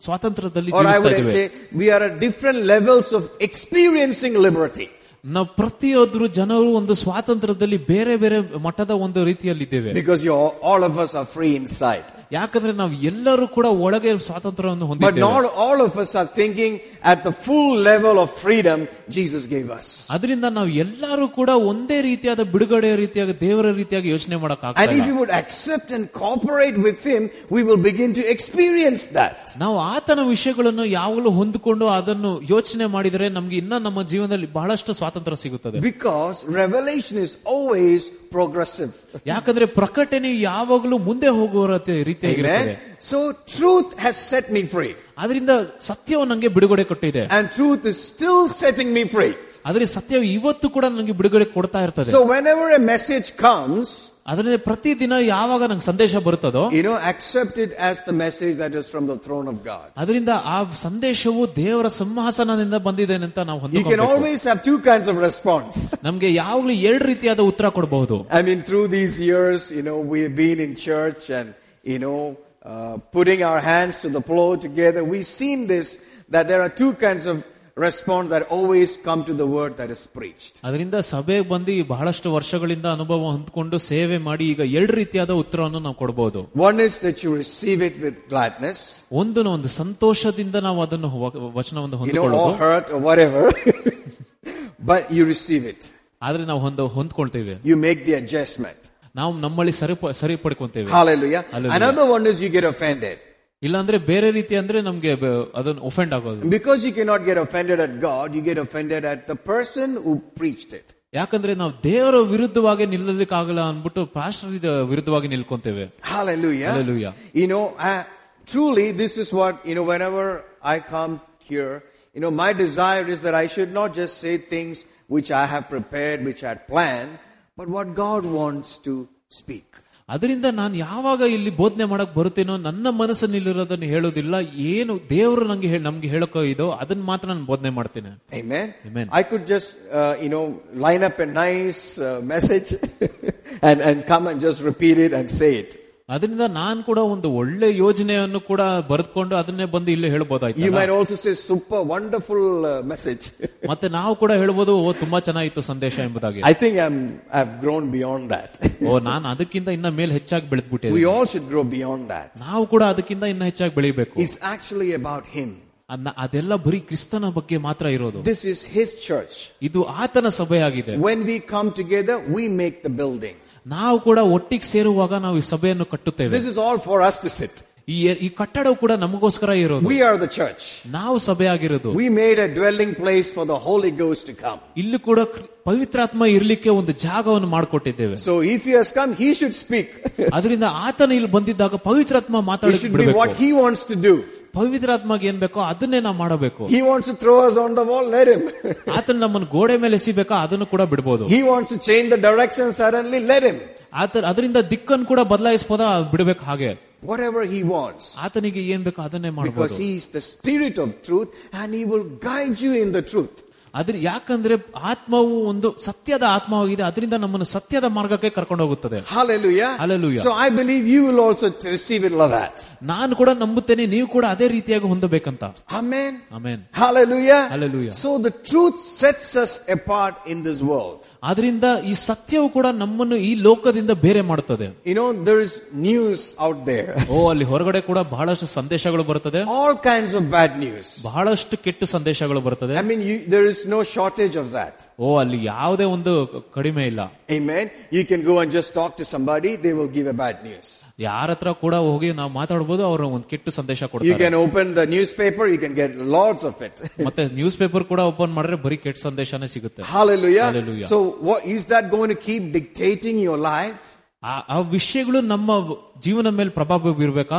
ಸ್ವಾತಂತ್ರ್ಯದಲ್ಲಿ Or I ಜೀವಿಸ್ತಾ would ಇದ್ದೇವೆ say, we are at different levels of experiencing liberty. ನಾವು ಪ್ರತಿಯೊಬ್ಬರು ಜನರು ಒಂದು ಸ್ವಾತಂತ್ರ್ಯದಲ್ಲಿ ಬೇರೆ ಬೇರೆ ಮಟ್ಟದ ಒಂದು ರೀತಿಯಲ್ಲಿದ್ದೇವೆ Because you all, all of us are free inside. ಯಾಕಂದ್ರೆ ನಾವು ಎಲ್ಲರೂ ಕೂಡ ಒಳಗೆ ಸ್ವಾತಂತ್ರ್ಯವನ್ನು But ಹೊಂದಿದ್ದೇವೆ not all of us are thinking at the full level of freedom Jesus gave us. ಅದರಿಂದ ನಾವು ಎಲ್ಲರೂ ಕೂಡ ಒಂದೇ ರೀತಿಯಾದ ಬಿಡುಗಡೆ ರೀತಿಯಾಗಿ ದೇವರ ರೀತಿಯಾಗಿ ಯೋಚನೆ ಮಾಡಕ್ And if ಆಗ್ತಾ we would accept and cooperate with Him, we will begin to experience that. ನಾವು ಆತನ ವಿಷಯಗಳನ್ನು ಯಾವಾಗಲೂ ಹೊಂದಿಕೊಂಡು ಅದನ್ನು ಯೋಚನೆ ಮಾಡಿದರೆ ನಮ್ಗೆ ಇನ್ನ ನಮ್ಮ ಜೀವನದಲ್ಲಿ ಬಹಳಷ್ಟು ಸ್ವಾತಂತ್ರ್ಯ ಸಿಗುತ್ತದೆ Because revelation is always progressive. ಯಾಕಂದ್ರೆ ಪ್ರಕಟಣೆ ಯಾವಾಗಲೂ ಮುಂದೆ ಹೋಗುವ ರೀತಿ- ರೀತಿಯಾಗಿರುತ್ತದೆ Amen. So truth has set me free. ಅದರಿಂದ ಸತ್ಯವು ನಂಗೆ ಬಿಡುಗಡೆ ಕೊಟ್ಟಿದೆ And truth is still setting me free. ಆದ್ರೆ ಸತ್ಯವು ಇವತ್ತು ಕೂಡ ನಂಗೆ ಬಿಡುಗಡೆ ಕೊಡ್ತಾ ಇರ್ತದೆ So whenever a message comes, ಅದರಿಂದ ಪ್ರತಿದಿನ ಯಾವಾಗ ನಂಗೆ ಸಂದೇಶ ಬರುತ್ತದೋ you know, accept it as the message that is from the throne of God. ಅದರಿಂದ ಆ ಸಂದೇಶವು ದೇವರ ಸಿಂಹಾಸನದಿಂದ ಬಂದಿದೆ ಅಂತ ನಾವು You can ಹೊಂದಿಕೊಳ್ಳಬೇಕು always have two kinds of response. ನಮ್ಗೆ ಯಾವಾಗ್ಲೂ ಎರಡು ರೀತಿಯಾದ ಉತ್ತರ ಕೊಡಬಹುದು I mean, through these years, you know, we've been in church and, you know, uh, putting our hands to the plow together. We've seen this, that there are two kinds of response that always come to the word that is preached. ಅದರಿಂದ ಸಭೆಗೆ ಬಂದು ಬಹಳಷ್ಟು ವರ್ಷಗಳಿಂದ ಅನುಭವ ಹೊಂದ್ಕೊಂಡು ಸೇವೆ ಮಾಡಿ ಈಗ ಎರಡು ರೀತಿಯಾದ ಉತ್ತರವನ್ನು ನಾವು ಕೊಡಬಹುದು One is that you receive it with gladness, ಒಂದು ಒಂದು ಸಂತೋಷದಿಂದ ನಾವು ಅದನ್ನು ವ- ವಚನವನ್ನು you know, or ಹೊಂದಿಕೊಳ್ಳೋದು hurt or whatever, but you receive it. ಆದ್ರೆ ನಾವು ಹೊಂದ ಹೊಂದ್ಕೊಳ್ತೇವೆ You make the adjustment. ನಾವು ನಮ್ಮಲ್ಲಿ ಸರಿ ಸರಿ ಪಡ್ಕೊಂತೇವೆ Hallelujah. Hallelujah. Another one is you get offended. ಇಲ್ಲಾಂದ್ರೆ ಬೇರೆ ರೀತಿ ಅಂದ್ರೆ ನಮ್ಗೆ ಬ- ಅದನ್ನ ಒಫೆಂಡ್ ಆಗೋದು Because you cannot get offended at God, you get offended at the person who preached it. ಯಾಕಂದ್ರೆ ನಾವು ದೇವರ ವಿರುದ್ಧವಾಗಿ ನಿಲ್ಲಲಿಕ್ಕಾಗಲ್ಲ ಅನ್ಬಿಟ್ಟು ಪಾಸ್ಟರ್ ವಿರುದ್ಧವಾಗಿ ನಿಲ್ಕೊಂತೇವೆ Hallelujah. Hallelujah. You know, uh, truly this is what, you know, whenever I come here, you know, my desire is that I should not just say things which I have prepared, which I had planned, but what God wants to speak. ಅದರಿಂದ ನಾನು ಯಾವಾಗ ಇಲ್ಲಿ ಬೋಧನೆ ಮಾಡಕ್ ಬರುತ್ತೇನೋ ನನ್ನ ಮನಸ್ಸಲ್ಲಿರೋದನ್ನ ಹೇಳೋದಿಲ್ಲ ಏನು ದೇವರು ನಂಗೆ ಹೇಳ್- ನಮ್ಗೆ ಹೇಳಕೋ ಇದೋ ಅದನ್ನ ಮಾತ್ರ ನಾನು ಬೋಧನೆ ಮಾಡ್ತೇನೆ Amen. Amen. I could just, uh, you know, line up a nice uh, message and, and come and just repeat it and say it. ಅದರಿಂದ ನಾನ್ ಕೂಡ ಒಂದು ಒಳ್ಳೆ ಯೋಜನೆಯನ್ನು ಕೂಡ ಬರೆದುಕೊಂಡು ಅದನ್ನೇ ಬಂದು ಇಲ್ಲಿ You ಹೇಳ್ಬೋದಾಯ್ತು might also say super wonderful uh, message. ಮತ್ತೆ ನಾವು ಕೂಡ ಹೇಳ್ಬೋದು ಓ ತುಂಬಾ ಚೆನ್ನಾಗಿತ್ತು ಸಂದೇಶ ಎಂಬುದಾಗಿ I think I'm, I've grown beyond that. ಓ ನಾನು ಅದಕ್ಕಿಂತ ಇನ್ನ ಮೇಲೆ ಹೆಚ್ಚಾಗಿ ಬೆಳೆದ್ಬಿಟ್ಟಿದ್ದೆ we all should grow beyond that. ನಾವು ಕೂಡ ಅದಕ್ಕಿಂತ ಇನ್ನ ಹೆಚ್ಚಾಗಿ ಬೆಳಿಬೇಕು It's actually about Him. ಅದ್ನ- ಅದೆಲ್ಲ ಬರೀ ಕ್ರಿಸ್ತನ ಬಗ್ಗೆ ಮಾತ್ರ ಇರೋದು This is His church. ಇದು ಆತನ ಸಭೆಯಾಗಿದೆ When we come together, we make the building. ನಾವು ಕೂಡ ಒಟ್ಟಿಗೆ ಸೇರುವಾಗ ನಾವು ಈ ಸಭೆಯನ್ನು ಕಟ್ಟುತ್ತೇವೆ This is all for us to sit. ಈ ಈ ಕಟ್ಟಡ ಕೂಡ ನಮಗೋಸ್ಕರ ಇರೋದು We are the church. ನಾವು ಸಭೆಯಾಗಿರೋದು We made a dwelling place for the Holy Ghost to come. ಇಲ್ಲಿ ಕೂಡ ಕ್ರಿ- ಪವಿತ್ರಾತ್ಮ ಇರ್ಲಿಕ್ಕೆ ಒಂದು ಜಾಗವನ್ನು ಮಾಡಿಕೊಟ್ಟಿದ್ದೇವೆ So if He has come, He should speak. ಅದರಿಂದ ಆತನ ಇಲ್ಲಿ ಬಂದಿದ್ದಾಗ ಪವಿತ್ರಾತ್ಮ It ಮಾತಾಡಲಿಕ್ಕೆ should be what ಬಿಡಬೇಕು He wants to do. ಪವಿತ್ರಾತ್ಮಗೆ ಏನ್ ಬೇಕೋ ಅದನ್ನೇ ನಾವು ಮಾಡಬೇಕು He wants to throw us on the wall, let Him. ಆತನ ನಮ್ಮನ್ನು ಗೋಡೆ ಮೇಲೆ ಎಸಿಬೇಕಾ ಅದನ್ನು ಕೂಡ ಬಿಡಬಹುದು he wants to change the direction suddenly, let Him. ಆತ ಅದರಿಂದ ದಿಕ್ಕನ್ನು ಕೂಡ ಬದಲಾಯಿಸಬಹುದಾ ಬಿಡಬೇಕು ಹಾಗೆ Whatever He wants. ಆತನಿಗೆ ಏನ್ ಬೇಕೋ ಅದನ್ನೇ Because ಮಾಡಬಹುದು He is the Spirit of truth and He will guide you in the truth. ಅದ್ರ ಯಾಕಂದ್ರೆ ಆತ್ಮವು ಒಂದು ಸತ್ಯದ ಆತ್ಮವಾಗಿದೆ ಅದರಿಂದ ನಮ್ಮನ್ನು ಸತ್ಯದ ಮಾರ್ಗಕ್ಕೆ ಕರ್ಕೊಂಡು ಹೋಗುತ್ತದೆ ನಾನು ಕೂಡ ನಂಬುತ್ತೇನೆ ನೀವು ಕೂಡ ಅದೇ ರೀತಿಯಾಗಿ ಹೊಂದಬೇಕಂತ. Amen amen hallelujah so the truth sets us apart in this world ಆದ್ರಿಂದ ಈ ಸತ್ಯವು ಕೂಡ ನಮ್ಮನ್ನು ಈ ಲೋಕದಿಂದ ಬೇರೆ ಮಾಡುತ್ತದೆ You know, there is news out there. ಓ ಅಲ್ಲಿ ಹೊರಗಡೆ ಕೂಡ ಬಹಳಷ್ಟು ಸಂದೇಶಗಳು ಬರುತ್ತದೆ All kinds of bad news. ಬಹಳಷ್ಟು ಕೆಟ್ಟ ಸಂದೇಶಗಳು ಬರುತ್ತದೆ I mean, you, there is no shortage of that. ಓ ಅಲ್ಲಿ ಯಾವುದೇ ಒಂದು ಕಡಿಮೆ ಇಲ್ಲ Amen. You can go and just talk to somebody, they will give a bad news. ಯಾರ ಹತ್ರ ಕೂಡ ಹೋಗಿ ನಾವು ಮಾತಾಡಬಹುದು ಅವರು ಒಂದು ಕೆಟ್ಟ ಸಂದೇಶ You ಕೊಡ್ತಾರೆ can open the newspaper, you can get lots of it. ಮತ್ತೆ ನ್ಯೂಸ್ ಪೇಪರ್ ಕೂಡ ಓಪನ್ ಮಾಡಿದ್ರೆ ಬರೀ ಕೆಟ್ಟ ಸಂದೇಶನೇ ಸಿಗುತ್ತೆ Hallelujah. Hallelujah. So what is that going to keep dictating your life? ಆ- ಆ ವಿಷಯಗಳು ನಮ್ಮ ಜೀವನ ಮೇಲೆ ಪ್ರಭಾವ ಬೀರ್ಬೇಕಾ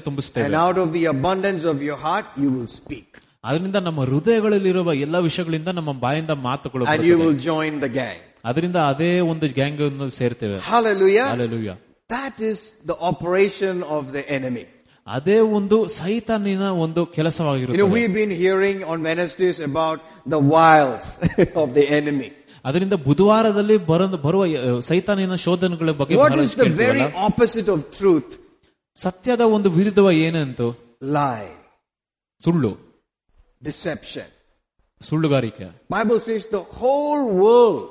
ತುಂಬಿಸ್ತೇವೆ And out of the abundance of your heart, you will speak. ಅದರಿಂದ ನಮ್ಮ ಹೃದಯಗಳಲ್ಲಿರುವ ಎಲ್ಲ ವಿಷಯಗಳಿಂದ ನಮ್ಮ ಬಾಯಿಂದ ಮಾತುಗಳು And you ಬರುತ್ತದೆ. will join the gang. ಅದರಿಂದ ಅದೇ ಒಂದು ಗ್ಯಾಂಗ್ ಅನ್ನು ಸೇರ್ತೇವೆ Hallelujah. Hallelujah. That is the operation of the enemy. ಅದೇ ಒಂದು ಸೈತಾನಿನ ಒಂದು You know, ಕೆಲಸವಾಗಿರುತ್ತೆ we've been hearing on Wednesdays about the wiles of the enemy. ಅದರಿಂದ ಬುಧವಾರದಲ್ಲಿ ಬರ ಬರುವ ಅಹ್, ಸೈತಾನಿನ ಶೋಧನೆಗಳ ಬಗ್ಗೆ What is ಬಹಳಷ್ಟು the ಸತ್ಯದ ಒಂದು ವಿರುದ್ಧವ ಏನಂತು ಲಾಯ್ ಸುಳ್ಳು. Deception ಸುಳ್ಳುಗಾರಿಕೆ. Bible says the whole world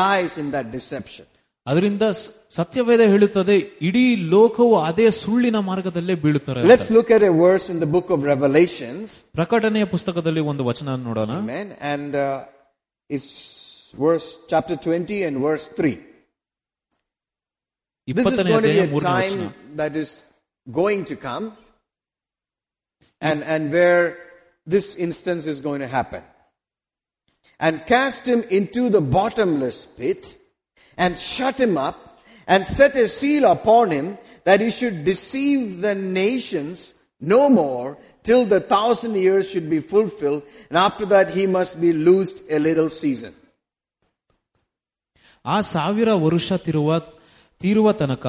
lies in that deception ಅದರಿಂದ ಸತ್ಯವೇದ ಹೇಳುತ್ತದೆ ಇಡೀ ಲೋಕವು ಅದೇ ಸುಳ್ಳಿನ ಮಾರ್ಗದಲ್ಲೇ ಬೀಳುತ್ತಾರೆ let's look at a words in the book of revelations ಪ್ರಕಟಣೆಯ ಪುಸ್ತಕದಲ್ಲಿ ಒಂದು ವಚನ ನೋಡೋಣ. Amen and it's verse chapter 20 and verse 3 20ನೇ ಅಧ್ಯಾಯ 3ನೇ ವಚನ. That is going to come and, and where this instance is going to happen. And cast him into the bottomless pit and shut him up and set a seal upon him that he should deceive the nations no more till the thousand years should be fulfilled and after that he must be loosed a little season. ಆ ಸಾವಿರ ವರುಷ ತಿರುವ ತೀರುವ ತನಕ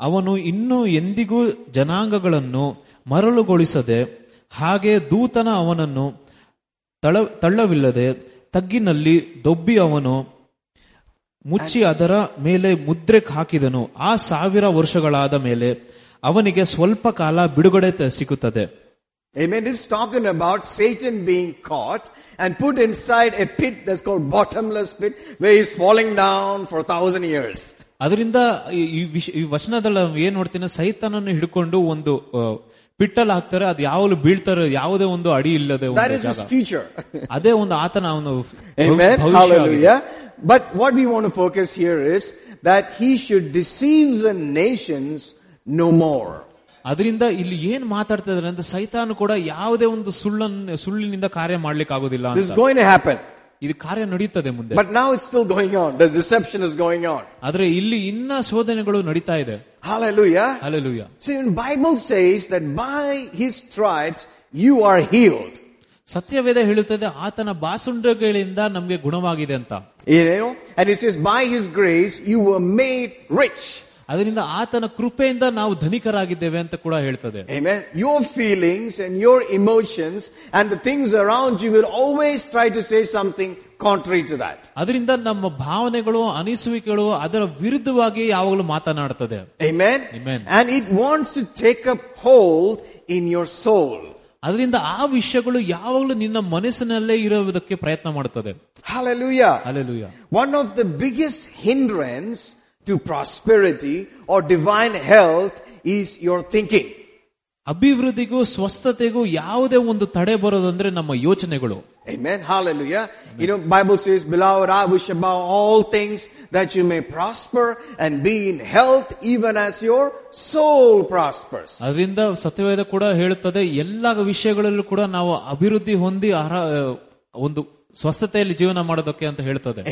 ಅವನು ಇನ್ನೂ ಎಂದಿಗೂ ಜನಾಂಗಗಳನ್ನು ಮರಳುಗೊಳಿಸದೆ ಹಾಗೆ ದೂತನ ಅವನನ್ನು ತಳ ತಳ್ಳವಿಲ್ಲದೆ ತಗ್ಗಿನಲ್ಲಿ ದೊಬ್ಬಿ ಅವನು ಮುಚ್ಚಿ ಅದರ ಮೇಲೆ ಮುದ್ರೆ ಹಾಕಿದನು ಆ ಸಾವಿರ ವರ್ಷಗಳಾದ ಮೇಲೆ ಅವನಿಗೆ ಸ್ವಲ್ಪ ಕಾಲ ಬಿಡುಗಡೆ ಸಿಗುತ್ತದೆ Amen. This is talking about Satan being caught and put inside a pit that's called bottomless pit where he's falling down for a thousand years. ಅದರಿಂದ ಈ- ಈ ವಿಷ ಈ ವಚನದಲ್ಲಿ ನಾವು ಏನ್ ನೋಡ್ತೀನಿ ಸೈತಾನನ್ನು ಹಿಡ್ಕೊಂಡು ಒಂದು ಪಿಟ್ಟಲ್ ಹಾಕ್ತಾರೆ ಅದು ಯಾವಾಗಲೂ ಬೀಳ್ತಾರೆ ಯಾವುದೇ ಒಂದು ಅಡಿ ಇಲ್ಲದೆ ಒಂದು That is his ಜಾಗ. future. ಅದೇ ಒಂದು ಆತನ ಅವನು Amen. ಭವಿಷ್ಯ ಆಗಿದೆ. Hallelujah. But what we want to focus here is that he should deceive the nations no more. ಅದರಿಂದ ಇಲ್ಲಿ ಏನ್ ಮಾತಾಡ್ತಾ ಇದಾರೆ ಅಂದ್ರೆ ಸೈತಾನ ಕೂಡ ಯಾವುದೇ ಒಂದು ಸುಳ್ಳನ್ನು ಸುಳ್ಳಿನಿಂದ ಕಾರ್ಯ ಮಾಡ್ಲಿಕ್ಕೆ ಆಗೋದಿಲ್ಲ This is ಅಂತ going to happen. ಇದು ಕಾರ್ಯ ನಡೀತದೆ ಮುಂದೆ But now it's still going on. The deception is going on. ಆದ್ರೆ ಇಲ್ಲಿ ಇನ್ನ ಶೋಧನೆಗಳು ನಡೀತಾ ಇದೆ Hallelujah. Alleluia See, when Bible says that by his stripes you are healed. ಸತ್ಯವೇದ ಹೇಳುತ್ತದೆ ಆತನ ಬಾಸುಂಡಗಳಿಂದ ನಮ್ಗೆ ಗುಣವಾಗಿದೆ ಅಂತ You know? And it says by his grace you were made rich. ಅದರಿಂದ ಆತನ ಕೃಪೆಯಿಂದ ನಾವು ಧನಿಕರಾಗಿದ್ದೇವೆ ಅಂತ ಕೂಡ ಹೇಳ್ತದೆ Amen. Your feelings and your emotions and the things around you will always try to say something contrary to that. ಅದರಿಂದ ನಮ್ಮ ಭಾವನೆಗಳು ಅನಿಸುವಿಕೆಗಳು ಅದರ ವಿರುದ್ಧವಾಗಿ ಯಾವಾಗಲೂ ಮಾತನಾಡ್ತದೆ Amen. Amen. And it wants to take up hold in your soul. ಅದರಿಂದ ಆ ವಿಷಯಗಳು ಯಾವಾಗಲೂ ನಿನ್ನ ಮನಸ್ಸಿನಲ್ಲೇ ಇರುವುದಕ್ಕೆ ಪ್ರಯತ್ನ ಮಾಡುತ್ತದೆ Hallelujah. Alleluia One of the biggest hindrance to prosperity or divine health is your thinking. ಅಭಿವೃದ್ಧಿಗೂ ಸ್ವಸ್ಥತೆಗೂ ಯಾವುದೇ ಒಂದು ತಡೆ ಬರೋದಂದ್ರೆ ನಮ್ಮ ಯೋಚನೆಗಳು Amen. Hallelujah. You know, Bible says, beloved, I wish above all things that you may prosper and be in health even as your soul prospers. ಅದರಿಂದ ಸತ್ಯವೇದ ಕೂಡ ಹೇಳುತ್ತದೆ ಎಲ್ಲ ವಿಷಯಗಳಲ್ಲೂ ಕೂಡ ನಾವು ಅಭಿವೃದ್ಧಿ ಹೊಂದಿ ಆರ- ಒಂದು ಸ್ವಸ್ಥತೆಯಲ್ಲಿ ಜೀವನ ಮಾಡೋದಕ್ಕೆ ಅಂತ ಹೇಳ್ತದೆ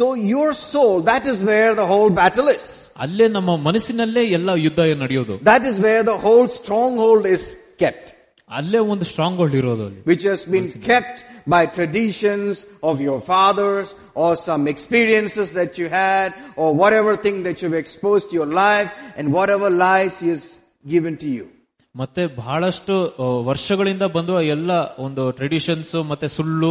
so your soul that is where the whole battle is battle is. ಅಲ್ಲೇ ನಮ್ಮ ಮನಸ್ಸಿನಲ್ಲೇ ಎಲ್ಲ ಯುದ್ಧ ನಡೆಯೋದು that is where the whole stronghold is kept ಅಲ್ಲೇ ಒಂದು ಸ್ಟ್ರಾಂಗ್ ಹೋಲ್ಡ್ ಇರೋದು ಅಲ್ಲಿ which has kept kept by traditions of your fathers or some experiences that you had or whatever thing that you've exposed to your life and whatever lies he has given to you. ಮತ್ತೆ ಬಹಳಷ್ಟು ವರ್ಷಗಳಿಂದ ಬಂದ ಎಲ್ಲ ಒಂದು traditions ಮತ್ತೆ ಸುಳ್ಳು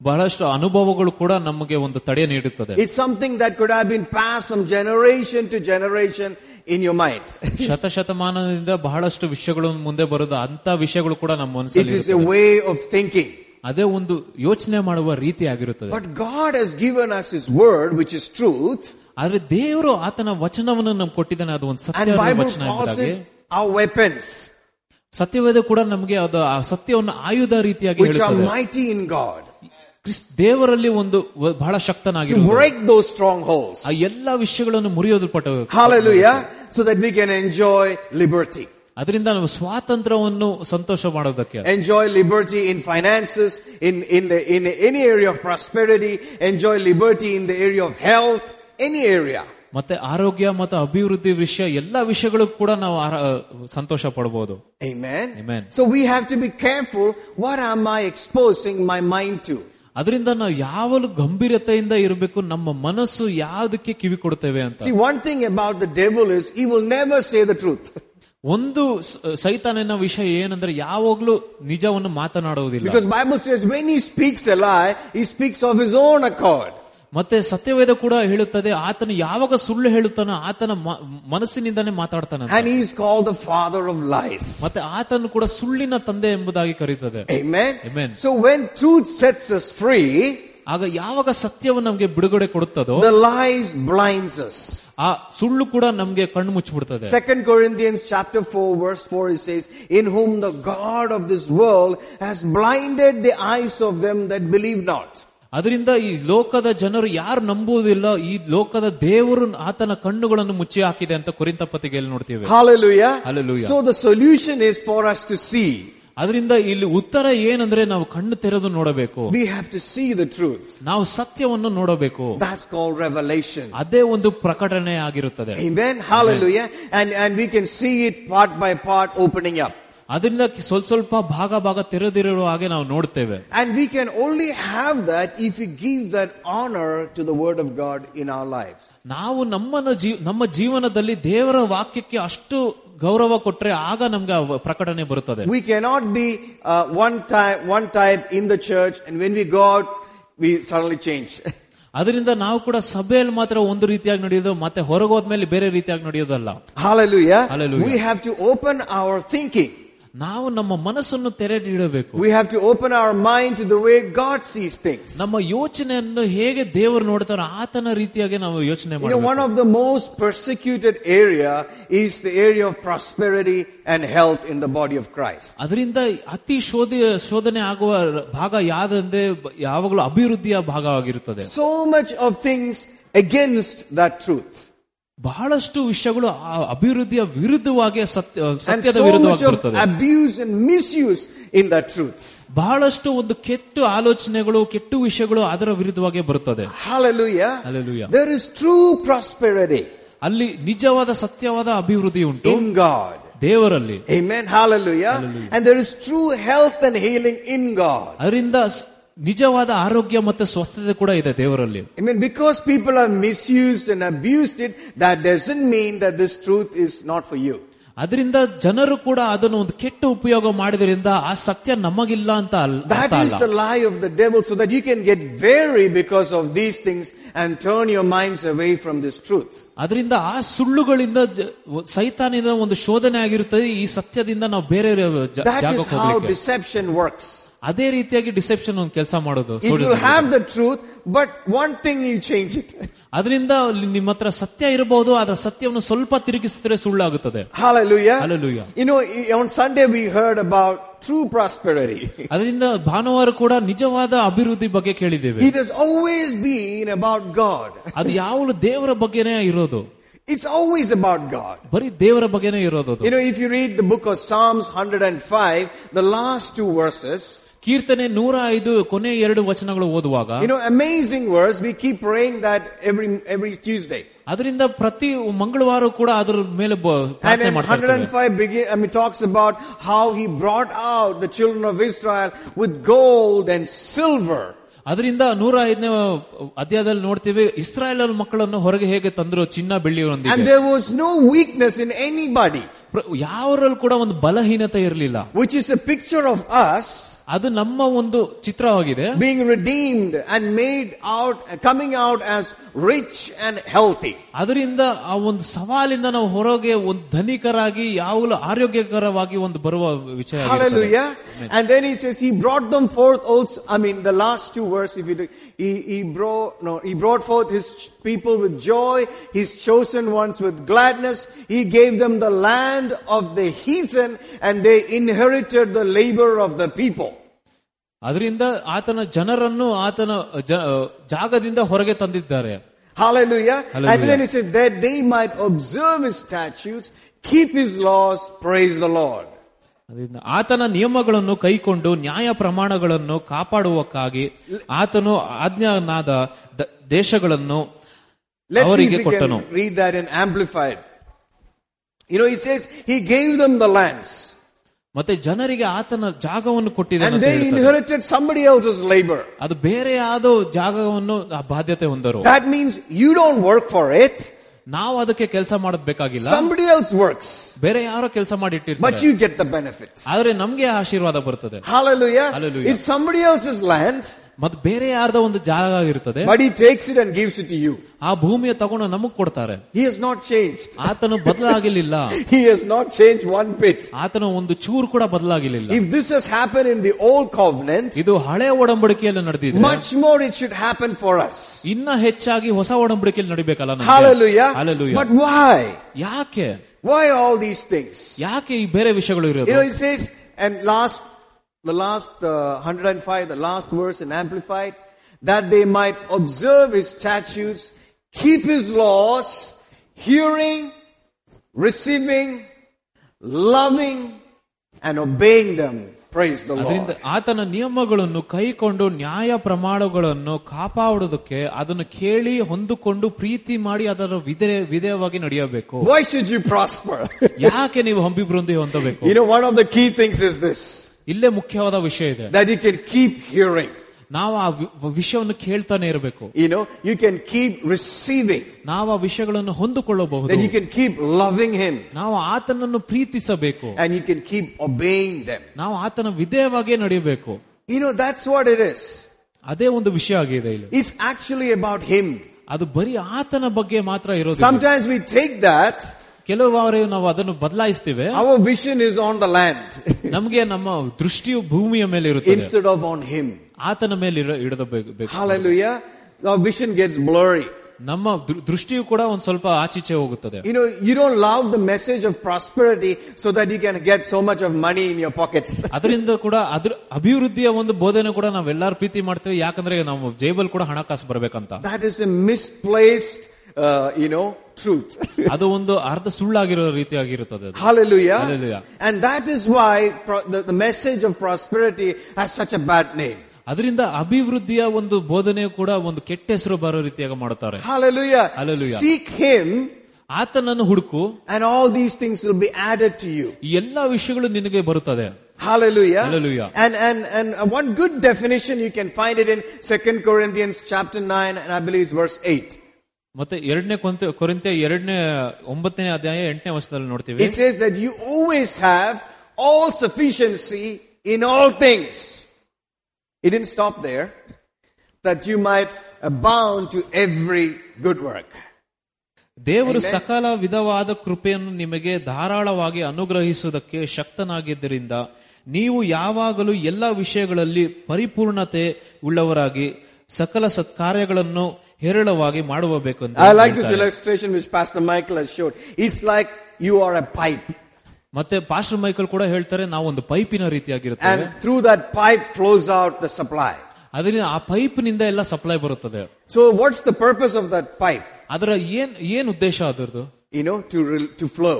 ಬಹಳಷ್ಟು ಅನುಭವಗಳು ಕೂಡ ನಮಗೆ ಒಂದು ತಡೆ ನೀಡುತ್ತದೆ. It something that could have been pass from generation to generation in your mind ಶತಶತಮಾನದಿಂದ ಬಹಳಷ್ಟು ವಿಷಯಗಳು ಮುಂದೆ ಬರೋದು ಅಂತ ವಿಷಯಗಳು ಕೂಡ ನಮ್ಮ ಮನಸ್ಸಲ್ಲಿ it is a way of thinking ಅದೇ ಒಂದು ಯೋಚನೆ ಮಾಡುವ ರೀತಿ ಆಗಿರುತ್ತದೆ. But God has given us his word which is truth ಆದ್ರೆ ದೇವರು ಆತನ ವಚನವನ್ನು ನಮ್ಗೆ ಕೊಟ್ಟಿದ್ದಾನೆ ಅದು ಒಂದು ಸತ್ಯ ವಚನ ಆ ವೆಪನ್ಸ್ ಸತ್ಯವೇದ ಕೂಡ ನಮಗೆ ಅದು ಆ ಸತ್ಯವನ್ನು ಆಯುಧ ರೀತಿಯಾಗಿ ಮೈಟಿ ಇನ್ ಗಾಡ್ ದೇವರಲ್ಲಿ ಒಂದು ವ- ಬಹಳ to ಶಕ್ತನಾಗಿರುವುದು break those strongholds. ಆ ಎಲ್ಲಾ ವಿಷಯಗಳನ್ನು ಮುರಿಯೋದಲ್ಪಟ್ಟ Hallelujah. So that we can enjoy liberty. ಅದರಿಂದ ನಾವು ಸ್ವಾತಂತ್ರ್ಯವನ್ನು ಸಂತೋಷ ಮಾಡೋದಕ್ಕೆ Enjoy liberty in finances, in, in, the, in any area of prosperity, enjoy liberty in the area of health, any area. ಮತ್ತೆ ಆರೋಗ್ಯ ಮತ್ತು ಅಭಿವೃದ್ಧಿ ವಿಷಯ ಎಲ್ಲಾ ವಿಷಯಗಳು ಕೂಡ ನಾವು ಆರ- ಸಂತೋಷ ಪಡಬಹುದು Amen. Amen. So we have to be careful. What am I exposing my mind to? ಅದರಿಂದ ನಾವು ಯಾವಲು ಗಂಭೀರತೆಯಿಂದ ಇರಬೇಕು ನಮ್ಮ ಮನಸ್ಸು ಯಾವುದಕ್ಕೆ ಕಿವಿ ಕೊಡ್ತೇವೆ ಅಂತ See, one thing about the devil is he will never say the truth. ಒಂದು ಸ- ಸೈತಾನನ ವಿಷಯ ಏನಂದ್ರೆ ಯಾವಾಗ್ಲೂ ನಿಜವನ್ನು ಮಾತನಾಡುವುದಿಲ್ಲ Because Bible says when he speaks a lie, he speaks of his own accord. ಮತ್ತೆ ಸತ್ಯವೇದ ಕೂಡ ಹೇಳುತ್ತದೆ ಆತನು ಯಾವಾಗ ಸುಳ್ಳು ಹೇಳುತ್ತಾನೋ ಆತನ ಮ- ಮನಸ್ಸಿನಿಂದಾನೇ ಮಾತಾಡ್ತಾನೆ And he is called the father of lies. ಮತ್ತೆ ಆತನು ಕೂಡ ಸುಳ್ಳಿನ ತಂದೆ ಎಂಬುದಾಗಿ ಕರೀತದೆ Amen. Amen. So when truth sets us free, ಆಗ ಯಾವಾಗ ಸತ್ಯವು ನಮ್ಗೆ ಬಿಡುಗಡೆ ಕೊಡುತ್ತದೋ the lies blinds us. ಆ ಸುಳ್ಳು ಕೂಡ ನಮ್ಗೆ ಕಣ್ಣು ಮುಚ್ಚಿಬಿಡ್ತದೆ Second Corinthians chapter 4 verse 4 it says, In whom the God of this world has blinded the eyes of them that believe not. ಅದರಿಂದ ಈ ಲೋಕದ ಜನರು ಯಾರು ನಂಬುವುದಿಲ್ಲ ಈ ಲೋಕದ ದೇವರು ಆತನ ಕಣ್ಣುಗಳನ್ನು ಮುಚ್ಚಿ ಹಾಕಿದೆ ಅಂತ ಕುರಿತ ಪತ್ರಿಕೆಯಲ್ಲಿ ನೋಡ್ತೀವಿ Hallelujah. Hallelujah. So the solution is for us to see. ಅದರಿಂದ ಇಲ್ಲಿ ಉತ್ತರ ಏನಂದ್ರೆ ನಾವು ಕಣ್ಣು ತೆರೆದು ನೋಡಬೇಕು We have to see the truth. ನಾವು ಸತ್ಯವನ್ನು ನೋಡಬೇಕು That's called revelation. ಅದೇ ಒಂದು ಪ್ರಕಟಣೆ ಆಗಿರುತ್ತದೆ Amen. Hallelujah. And, and we can see it part by part opening up. ಅದರಿಂದ ಸ್ವಲ್ಪ ಸ್ವಲ್ಪ ಭಾಗ ಭಾಗ ತೆರೆದಿರುವ ಹಾಗೆ ನಾವು ನೋಡ್ತೇವೆ And we can only have that if we give that honor to the word of God in our lives. ನಾವು ನಮ್ಮನ್ನ ಜೀವ ನಮ್ಮ ಜೀವನದಲ್ಲಿ ದೇವರ ವಾಕ್ಯಕ್ಕೆ ಅಷ್ಟು ಗೌರವ ಕೊಟ್ರೆ ಆಗ ನಮ್ಗೆ ಆ ಪ್ರಕಟಣೆ ಬರುತ್ತದೆ We cannot be uh, one type, one type in the church, and when we go out, we suddenly change. ಅದರಿಂದ ನಾವು ಕೂಡ ಸಭೆಯಲ್ಲಿ ಮಾತ್ರ ಒಂದು ರೀತಿಯಾಗಿ ನಡೆಯೋದು ಮತ್ತೆ ಹೊರಗೋದ್ಮೇಲೆ ಬೇರೆ ರೀತಿಯಾಗಿ ನಡೆಯೋದಲ್ಲ Hallelujah. Hallelujah. We have to open our thinking. ನಾವು ನಮ್ಮ ಮನಸ್ಸನ್ನು ತೆರೆದಿಡಬೇಕು We have to open our mind to the way God sees things. ನಮ್ಮ ಯೋಚನೆಯನ್ನು ಹೇಗೆ ದೇವರು ನೋಡ್ತಾರೋ ಆತನ ರೀತಿಯಾಗಿ ನಾವು ಯೋಚನೆ You know, one ಮಾಡಬೇಕು of the most persecuted area is the area of prosperity and health in the body of Christ. ಅದರಿಂದ ಅತಿ ಶೋಧ ಶೋಧನೆ ಆಗುವ ಭಾಗ ಯಾವ್ದಂದ್ರೆ ಯಾವಾಗಲೂ ಅಭಿವೃದ್ಧಿಯ ಭಾಗವಾಗಿರುತ್ತದೆ So much of things against that truth. ಬಹಳಷ್ಟು ವಿಷಯಗಳು ಅಭಿವೃದ್ಧಿಯ ವಿರುದ್ಧವಾಗಿ ಸತ್ಯ ಸತ್ಯದ ವಿರುದ್ಧವಾಗಿ abuse and misuse in the truth ಬಹಳಷ್ಟು ಒಂದು ಕೆಟ್ಟ ಆಲೋಚನೆಗಳು ಕೆಟ್ಟ ವಿಷಯಗಳು ಅದರ ವಿರುದ್ಧವಾಗಿ ಬರುತ್ತದೆ ದೇರ್ ಇಸ್ ಟ್ರೂ ಪ್ರಾಸ್ಪೆರಿಟಿ ಅಲ್ಲಿ ನಿಜವಾದ ಸತ್ಯವಾದ ಅಭಿವೃದ್ಧಿ ಉಂಟು. ಇನ್ ಗಾಡ್ ದೇವರಲ್ಲಿ. Amen hallelujah and there is true health and healing in God ಅದರಿಂದ ನಿಜವಾದ ಆರೋಗ್ಯ ಮತ್ತೆ ಸ್ವಸ್ಥತೆ ಕೂಡ ಇದೆ ದೇವರಲ್ಲಿ I mean, because people have misused and abused it, that doesn't mean that this truth is not for you. ಅದರಿಂದ ಜನರು ಕೂಡ ಅದನ್ನು ಒಂದು ಕೆಟ್ಟ ಉಪಯೋಗ ಮಾಡಿದ್ರಿಂದ ಆ ಸತ್ಯ ನಮಗಿಲ್ಲ ಅಂತ ಅಲ್- That ಅರ್ಥ is ಅಲ್ಲ the lie of the devil so that you can get weary because of these things and turn your minds away from this truth. ಅದರಿಂದ ಆ ಸುಳ್ಳುಗಳಿಂದ ಜ- ಸೈತಾನಿಂದ ಒಂದು ಶೋಧನೆ ಆಗಿರುತ್ತದೆ ಈ ಸತ್ಯದಿಂದ ನಾವು ಬೇರೆ ಜ- That is ಜಾಗಕ್ಕೆ how ಹೋಗ್ಲಿಕ್ಕೆ deception works. ಅದೇ ರೀತಿಯಾಗಿ ಡಿಸೆಪ್ಷನ್ ಒಂದು ಕೆಲಸ ಮಾಡೋದು It will have the truth, but one thing you change it. ಅದರಿಂದ ನಿಮ್ಮ ಹತ್ರ ಸತ್ಯ ಇರಬಹುದು ಅದರ ಸತ್ಯವನ್ನು ಸ್ವಲ್ಪ ತಿರುಗಿಸಿದ್ರೆ ಸುಳ್ಳಾಗುತ್ತದೆ Hallelujah. Hallelujah. You know, on Sunday we heard about true prosperity. ಅದರಿಂದ ಭಾನುವಾರ ಕೂಡ ನಿಜವಾದ ಅಭಿವೃದ್ಧಿ ಬಗ್ಗೆ ಕೇಳಿದ್ದೇವೆ It has always been about God. ಅದು ಯಾವಾಗಲೂ ದೇವರ ಬಗ್ಗೆನೇ ಇರೋದು It's always about God. ಬರೀ ದೇವರ ಬಗ್ಗೆನೇ ಇರೋದು ಅದು. You know, if you read the book of Psalms 105, the last two verses, ಕೀರ್ತನೆ ನೂರ ಐದು ಕೊನೆ ಎರಡು ವಚನಗಳು ಓದುವಾಗ you know, amazing verse. We keep praying that every, every Tuesday. ಅದರಿಂದ ಪ್ರತಿ ಮಂಗಳವಾರ ಕೂಡ ಅದ್ರ ಮೇಲೆ ಬ- And ಪ್ರಾರ್ಥನೆ in ಮಾಡ್ತಾ ಇರ್ತೇವೆ. 105 begin, I mean, talks about how he brought out the children of Israel with gold and silver. ಅದರಿಂದ ನೂರ ಐದನೇ ಅಧ್ಯಾಯದಲ್ಲಿ ನೋಡ್ತೀವಿ ಇಸ್ರಾಯೇಲ್ ಮಕ್ಕಳನ್ನು ಹೊರಗೆ ಹೇಗೆ ತಂದ್ರು ಚಿನ್ನ And ಬೆಳ್ಳಿಯೊಂದಿಗೆ there was no weakness in anybody, ಪ್ರ- ಯಾವರಲ್ಲಿ ಕೂಡ ಒಂದು ಬಲಹೀನತೆ ಇರಲಿಲ್ಲ which is a picture of us ಅದು ನಮ್ಮ ಒಂದು ಚಿತ್ರವಾಗಿದೆ being redeemed and made out, coming out as rich and healthy. ಅದರಿಂದ ಆ ಒಂದು ಸವಾಲಿಂದ ನಾವು ಹೊರಗೆ ಒಂದು ಧನಿಕರಾಗಿ ಯಾವಾಗಲೂ ಆರೋಗ್ಯಕರವಾಗಿ ಒಂದು ಬರುವ ವಿಷಯ ಆಗಿರುತ್ತದೆ. Hallelujah. And then he says he brought them forth also, I mean the last two verses, if you do, he, he brought, no, he brought forth his people with joy, his chosen ones with gladness. He gave them the land of the heathen and they inherited the labor of the people. ಅದರಿಂದ ಆತನ ಜನರನ್ನು ಆತನ ಜ- ಜಾಗದಿಂದ ಹೊರಗೆ ತಂದಿದ್ದಾರೆ Hallelujah. And Hallelujah. then he says that they might observe his statutes, keep his laws, praise the Lord. ಅದರಿಂದ ಆತನ ನಿಯಮಗಳನ್ನು ಕೈಕೊಂಡು ನ್ಯಾಯ ಪ್ರಮಾಣಗಳನ್ನು ಕಾಪಾಡುವಕ್ಕಾಗಿ ಆತನು ಆಜ್ಞಾನಾದ ದ- ದೇಶಗಳನ್ನು Let's see ಅವರಿಗೆ if we ಕೊಟ್ಟನು can read that in amplified. You know, he says he gave them the lands. ಮತ್ತೆ ಜನರಿಗೆ ಆತನ ಜಾಗವನ್ನು ಕೊಟ್ಟಿದ್ದಾನೆ And ಅಂತ they ಹೇಳ್ತಾರೆ. inherited somebody else's labor. ಅದು ಬೇರೆ ಯಾವ್ದ ಜಾಗವನ್ನು ಆ ಬಾಧ್ಯತೆ ಹೊಂದರು That means you don't work for it. ನಾವು ಅದಕ್ಕೆ ಕೆಲಸ ಮಾಡೋದ್ ಬೇಕಾಗಿಲ್ಲ Somebody else works. ಬೇರೆ ಯಾರೋ ಕೆಲಸ But ಮಾಡಿಟ್ಟಿರ್ತಾರೆ you get the benefit. ಆದ್ರೆ ನಮ್ಗೆ ಆಶೀರ್ವಾದ ಬರ್ತದೆ Hallelujah. Hallelujah. It's somebody else's land, ಮತ್ತೆ ಬೇರೆ ಯಾರ್ದ ಒಂದು ಜಾಗ ಇರ್ತದೆ but he takes it and gives it to you. ಆ ಭೂಮಿಯ ತಗೊಂಡು ನಮಗ್ ಕೊಡ್ತಾರೆ He has not changed. ಆತನು ಬದಲಾಗಿರ್ಲಿಲ್ಲ He has not changed one bit. ಆತನ ಒಂದು ಚೂರು ಕೂಡ ಬದಲಾಗಿರ್ಲಿಲ್ಲ If this has happened in the old covenant, ಇದು ಹಳೆ ಒಡಂಬಡಿಕೆಯಲ್ಲಿ ನಡೆದಿದೆ much more it should happen for us. ಇನ್ನ ಹೆಚ್ಚಾಗಿ ಹೊಸ ಒಡಂಬಡಿಕೆಯಲ್ಲಿ ನಡಿಬೇಕಲ್ಲ ನಮ್ಗೆ? Hallelujah. Hallelujah. But why? ಯಾಕೆ Why all these things? ಯಾಕೆ ಈ ಬೇರೆ ವಿಷಯಗಳು You ಇರೋದು know, it says, and last, the last uh, 105, the last verse in Amplified, that they might observe his statutes, keep his laws, hearing, receiving, loving, and obeying them. Praise the ಅದರಿಂದ Lord. ಆತನ ನಿಯಮಗಳನ್ನು ಕೈಕೊಂಡು ನ್ಯಾಯ ಪ್ರಮಾಣಗಳನ್ನು ಕಾಪಾಡುವುದಕ್ಕೆ ಅದನ್ನು ಕೇಳಿ ಹೊಂದಿಕೊಂಡು ಪ್ರೀತಿ ಮಾಡಿ ಅದರ ವಿಧೇ ವಿಧೇಯವಾಗಿ ನಡೆಯಬೇಕು Why should you prosper? ಯಾಕೆ ನೀವು ಹಂಬಿಬೃಂದಿ ಹೊಂದಬೇಕು you know, one of the key things is this, ಇಲ್ಲೇ ಮುಖ್ಯವಾದ ವಿಷಯ ಇದೆ that you can keep hearing. ನಾವು ಆ ವಿ- ವಿಷಯವನ್ನು ಕೇಳ್ತಾನೆ ಇರಬೇಕು You know, you can keep receiving. ನಾವು ಆ ವಿಷಯಗಳನ್ನು ಹೊಂದಿಕೊಳ್ಳಬಹುದು That you can keep loving him. ನಾವು ಆತನನ್ನು ಪ್ರೀತಿಸಬೇಕು And you can keep obeying them. ನಾವು ಆತನ ವಿಧೇಯವಾಗೇ ನಡೆಯಬೇಕು You know, that's what it is. ಅದೇ ಒಂದು ವಿಷಯ ಆಗಿದೆ ಇಲ್ಲಿ It's actually about Him. ಅದು ಬರೀ ಆತನ ಬಗ್ಗೆ ಮಾತ್ರ ಇರೋದು Sometimes we take that, ಕೆಲವು ಬಾರಿ ನಾವು ಅದನ್ನು ಬದಲಾಯಿಸ್ತೇವೆ our vision is on the land ನಮಗೆ ನಮ್ಮ ದೃಷ್ಟಿಯು ಭೂಮಿಯ ಮೇಲೆ ಇರುತ್ತದೆ instead of on Him. ಆತನ ಮೇಲೆ ಇರ- ಇಡಬೇಕು ಬೇಕು. Hallelujah. Our vision gets blurry. ನಮ್ಮ ದೃ- ದೃಷ್ಟಿಯು ಕೂಡ ಒಂದ್ ಸ್ವಲ್ಪ ಆಚೀಚೆ ಹೋಗುತ್ತದೆ You know, you don't love the message of prosperity so that you can get so much of money in your pockets. ಅದರಿಂದ ಕೂಡ ಅದ್ರ ಅಭಿವೃದ್ಧಿಯ ಒಂದು ಬೋಧನೆ ಕೂಡ ನಾವೆಲ್ಲರೂ ಪ್ರೀತಿ ಮಾಡ್ತೇವೆ ಯಾಕಂದ್ರೆ ನಾವು ಜೇಬಲ್ ಕೂಡ ಹಣಕಾಸು ಬರ್ಬೇಕಂತ That is a misplaced, uh, you know, truth. ಅದು ಒಂದು ಅರ್ಧ ಸುಳ್ಳಾಗಿರೋ ರೀತಿಯಾಗಿರುತ್ತದೆ ಅದು. Hallelujah. Hallelujah. And that is why pro- the, the message of prosperity has such a bad name. ಅದರಿಂದ ಅಭಿವೃದ್ಧಿಯ ಒಂದು ಬೋಧನೆಯು ಕೂಡ ಒಂದು ಕೆಟ್ಟ ಹೆಸರು ಬರೋ ರೀತಿಯಾಗಿ ಮಾಡುತ್ತಾರೆ Hallelujah. Hallelujah. Seek Him ಆತನನ್ನು ಹುಡುಕು and all these things will be added to you. ಈ ಎಲ್ಲಾ ವಿಷಯಗಳು ನಿನಗೆ ಬರುತ್ತದೆ Hallelujah. Hallelujah. And, and, and one good definition, you can find it in 2 Corinthians chapter 9 and I believe it's verse 8. ಮತ್ತೆ ಎರಡನೇ ಕೊರಿಂತೆ ಎರಡನೇ ಒಂಬತ್ತನೇ ಅಧ್ಯಾಯ ಎಂಟನೇ ವರ್ಷದಲ್ಲಿ ನೋಡ್ತೀವಿ. It says that you always have all sufficiency in all things it in stop there that you may bound to every good work ದೇವರು ಸಕಲ ವಿಧವಾದ ಕೃಪೆಯನ್ನು ನಿಮಗೆ ಧಾರಾಳವಾಗಿ ಅನುಗ್ರಹಿಸುವುದಕ್ಕೆ ಶಕ್ತನಾಗಿದ್ದರಿಂದ ನೀವು ಯಾವಾಗಲೂ ಎಲ್ಲ ವಿಷಯಗಳಲ್ಲಿ ಪರಿಪೂರ್ಣತೆ ಉಳ್ಳವರಾಗಿ ಸಕಲ ಸತ್ಕಾರ್ಯಗಳನ್ನು ಹೇರಳವಾಗಿ ಮಾಡುವಬೇಕು ಅಂತ I like this ಹೇಳ್ತಾರೆ. illustration which Pastor Michael has showed. It's like you are a pipe. ಮತ್ತೆ ಪಾಸ್ಟರ್ ಮೈಕಲ್ ಕೂಡ ಹೇಳ್ತಾರೆ ನಾವು ಒಂದು ಪೈಪಿನ ರೀತಿಯಾಗಿರುತ್ತೇವೆ And through that pipe flows out the supply. ಅದರಿಂದ ಆ ಪೈಪ್ ನಿಂದ ಎಲ್ಲ ಸಪ್ಲೈ ಬರುತ್ತದೆ So what's the purpose of that pipe? ಅದರ ಏನ್ ಏನ್ ಉದ್ದೇಶ ಅದರದ್ದು You know, to, re- to flow.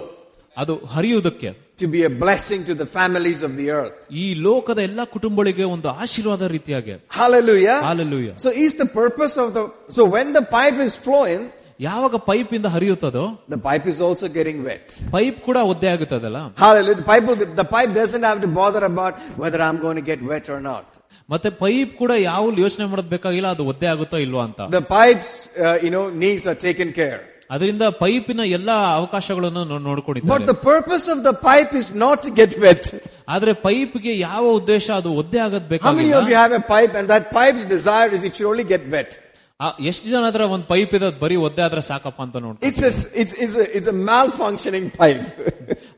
ಅದು ಹರಿಯುವುದಕ್ಕೆ To be a blessing to the families of the earth. ಈ ಲೋಕದ ಎಲ್ಲಾ ಕುಟುಂಬಗಳಿಗೆ ಒಂದು ಆಶೀರ್ವಾದ ರೀತಿಯಾಗಿ Hallelujah. Hallelujah. So is the purpose of the, so when the pipe is flowing, ಯಾವಾಗ ಪೈಪ್ ಇಂದ ಹರಿಯುತ್ತದೋ the pipe is also getting wet. Pipe ಕೂಡ ಒದ್ದೆ ಆಗುತ್ತದಲ್ಲ Hallelujah. The pipe, will- the pipe doesn't have to bother about whether I'm going to get wet or not. ಮತ್ತೆ pipe ಕೂಡ ಯಾವ ಯೋಚನೆ ಮಾಡೋದ್ ಬೇಕಾಗಿಲ್ಲ ಅದು ಒದ್ದೆ ಆಗುತ್ತೋ ಇಲ್ವಾ ಅಂತ The pipe's, uh, you know, needs are taken care. ಅದರಿಂದ ಪೈಪಿನ ಎಲ್ಲಾ ಅವಕಾಶಗಳನ್ನು ನೋಡ್ಕೊಂಡಿದ್ದಾರೆ. But the purpose of the pipe is not get wet ಆದ್ರೆ ಪೈಪ್ಗೆ ಯಾವ ಉದ್ದೇಶ ಅದು ಒದ್ದೆ ಆಗದ್ಬೇಕು have a pipe and that pipe desire is it should only get wet ಎಷ್ಟು ಜನ ಅದರ ಒಂದು ಪೈಪ್ ಇದೆ ಬರೀ ಒದ್ದೆ ಆದ್ರೆ ಸಾಕಪ್ಪ ಅಂತ ನೋಡಿ it's it's is it's a malfunctioning pipe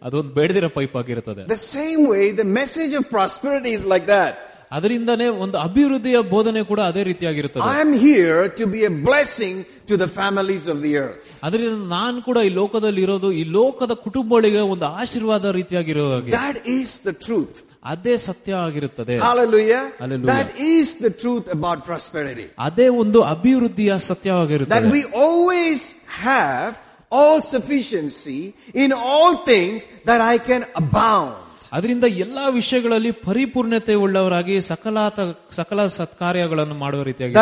ಅದೊಂದು ಬೇಡದಿರೋ ಪೈಪ್ ಆಗಿರುತ್ತದೆ the same way the message of prosperity is like that ಅದರಿಂದನೇ ಒಂದು ಅಭಿವೃದ್ಧಿಯ ಬೋಧನೆ ಕೂಡ ಅದೇ ರೀತಿಯಾಗಿರುತ್ತದೆ. I am here to be a blessing to the families of the earth ಅದರಿಂದ ನಾನು ಕೂಡ ಈ ಲೋಕದಲ್ಲಿ ಇರೋದು ಈ ಲೋಕದ ಕುಟುಂಬಗಳಿಗೆ ಒಂದು ಆಶೀರ್ವಾದ ರೀತಿಯಾಗಿರೋ ದಟ್ ಈಸ್ ದ ಟ್ರೂತ್ ಅದೇ ಸತ್ಯ ಆಗಿರುತ್ತದೆ. That is the truth about prosperity ಅದೇ ಒಂದು ಅಭಿವೃದ್ಧಿಯ ಸತ್ಯವಾಗಿರುತ್ತದೆ. We always have all sufficiency in all things that I can abound. ಅದರಿಂದ ಎಲ್ಲಾ ವಿಷಯಗಳಲ್ಲಿ ಪರಿಪೂರ್ಣತೆ ಉಳ್ಳವರಾಗಿ ಸಕಲ ಸಕಲ ಸತ್ಕಾರ್ಯಗಳನ್ನು ಮಾಡುವ ರೀತಿಯಾಗಿ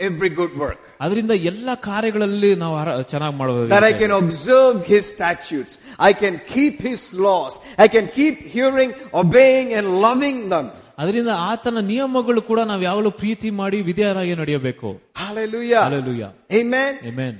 ಎವ್ರಿ ಗುಡ್ ವರ್ಕ್ ಅದರಿಂದ ಎಲ್ಲ ಕಾರ್ಯಗಳಲ್ಲಿ ನಾವು ಚೆನ್ನಾಗಿ ಮಾಡಬಹುದು I can observe his statutes I can keep his laws I can keep hearing obeying and loving them ಅದರಿಂದ ಆತನ ನಿಯಮಗಳು ಕೂಡ ನಾವು ಯಾವಾಗಲೂ ಪ್ರೀತಿ ಮಾಡಿ ವಿಧೇಯರಾಗಿ ನಡೆಯಬೇಕು.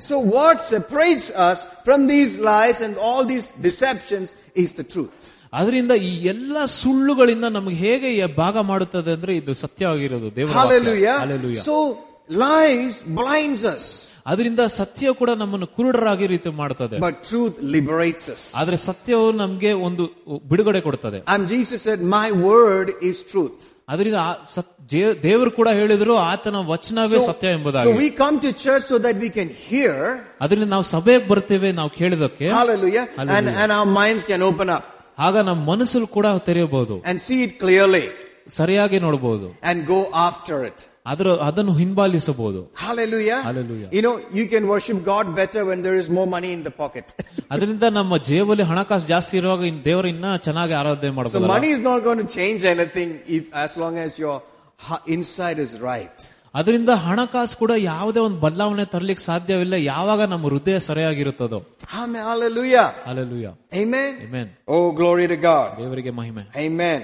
So what separates us from these lies and all these deceptions is the truth deceptions is the truth. ಅದರಿಂದ ಈ ಎಲ್ಲ ಸುಳ್ಳುಗಳಿಂದ ನಮಗೆ ಹೇಗೆ ಈ ಭಾಗ ಮಾಡುತ್ತದೆ ಅಂದ್ರೆ ಇದು ಸತ್ಯವಾಗಿರೋದು ದೇವರ ವಾಕ್ಯ. Hallelujah. Hallelujah. So lies blinds us, ಅದರಿಂದ ಸತ್ಯ ಕೂಡ ನಮ್ಮನ್ನು ಕುರುಡರಾಗಿ ರೀತಿ ಮಾಡ್ತದೆ but truth liberates us. ಆದ್ರೆ ಸತ್ಯವು ನಮ್ಗೆ ಒಂದು ಬಿಡುಗಡೆ ಕೊಡ್ತದೆ And Jesus said, my word is truth. ಅದರಿಂದ ಆ ಸತ್- ಜೇ- ದೇವರು ಕೂಡ ಹೇಳಿದ್ರು ಆತನ ವಚನವೇ ಸತ್ಯ so ಎಂಬುದಾಗಿ we come to church so that we can hear, ಅದರಿಂದ ನಾವು ಸಭೆಗೆ ಬರ್ತೇವೆ ನಾವು ಕೇಳಿದಕ್ಕೆ hallelujah, and, Hallelujah. and our minds can open up ಆಗ ನಮ್ಮ ಮನಸ್ಸಲ್ಲಿ ಕೂಡ ತೆರೆಯಬಹುದು and see it clearly ಸರಿಯಾಗಿ ನೋಡಬಹುದು and go after it. ಅದ್ರ ಅದನ್ನು ಹಿಂಬಾಲಿಸಬಹುದು Hallelujah. Hallelujah. You know, you can worship God better when there is more money in the pocket. ಅದರಿಂದ ನಮ್ಮ ಜೇಬಲ್ಲಿ ಹಣಕಾಸು ಜಾಸ್ತಿ ಇರುವಾಗ ಇನ್ ದೇವರು ಇನ್ನ ಚೆನ್ನಾಗಿ ಆರಾಧನೆ so ಮಾಡಬಹುದು money is not going to change anything if, as long as your ha- inside is right. ಅದರಿಂದ ಹಣಕಾಸು ಕೂಡ ಯಾವುದೇ ಒಂದು ಬದಲಾವಣೆ ತರ್ಲಿಕ್ಕೆ ಸಾಧ್ಯವಿಲ್ಲ ಯಾವಾಗ ನಮ್ಮ ಹೃದಯ ಸರಿಯಾಗಿರುತ್ತದೋ Amen. Hallelujah. Alleluia Amen. Amen. Oh, glory to God. ದೇವರಿಗೆ ಮಹಿಮೆ Amen.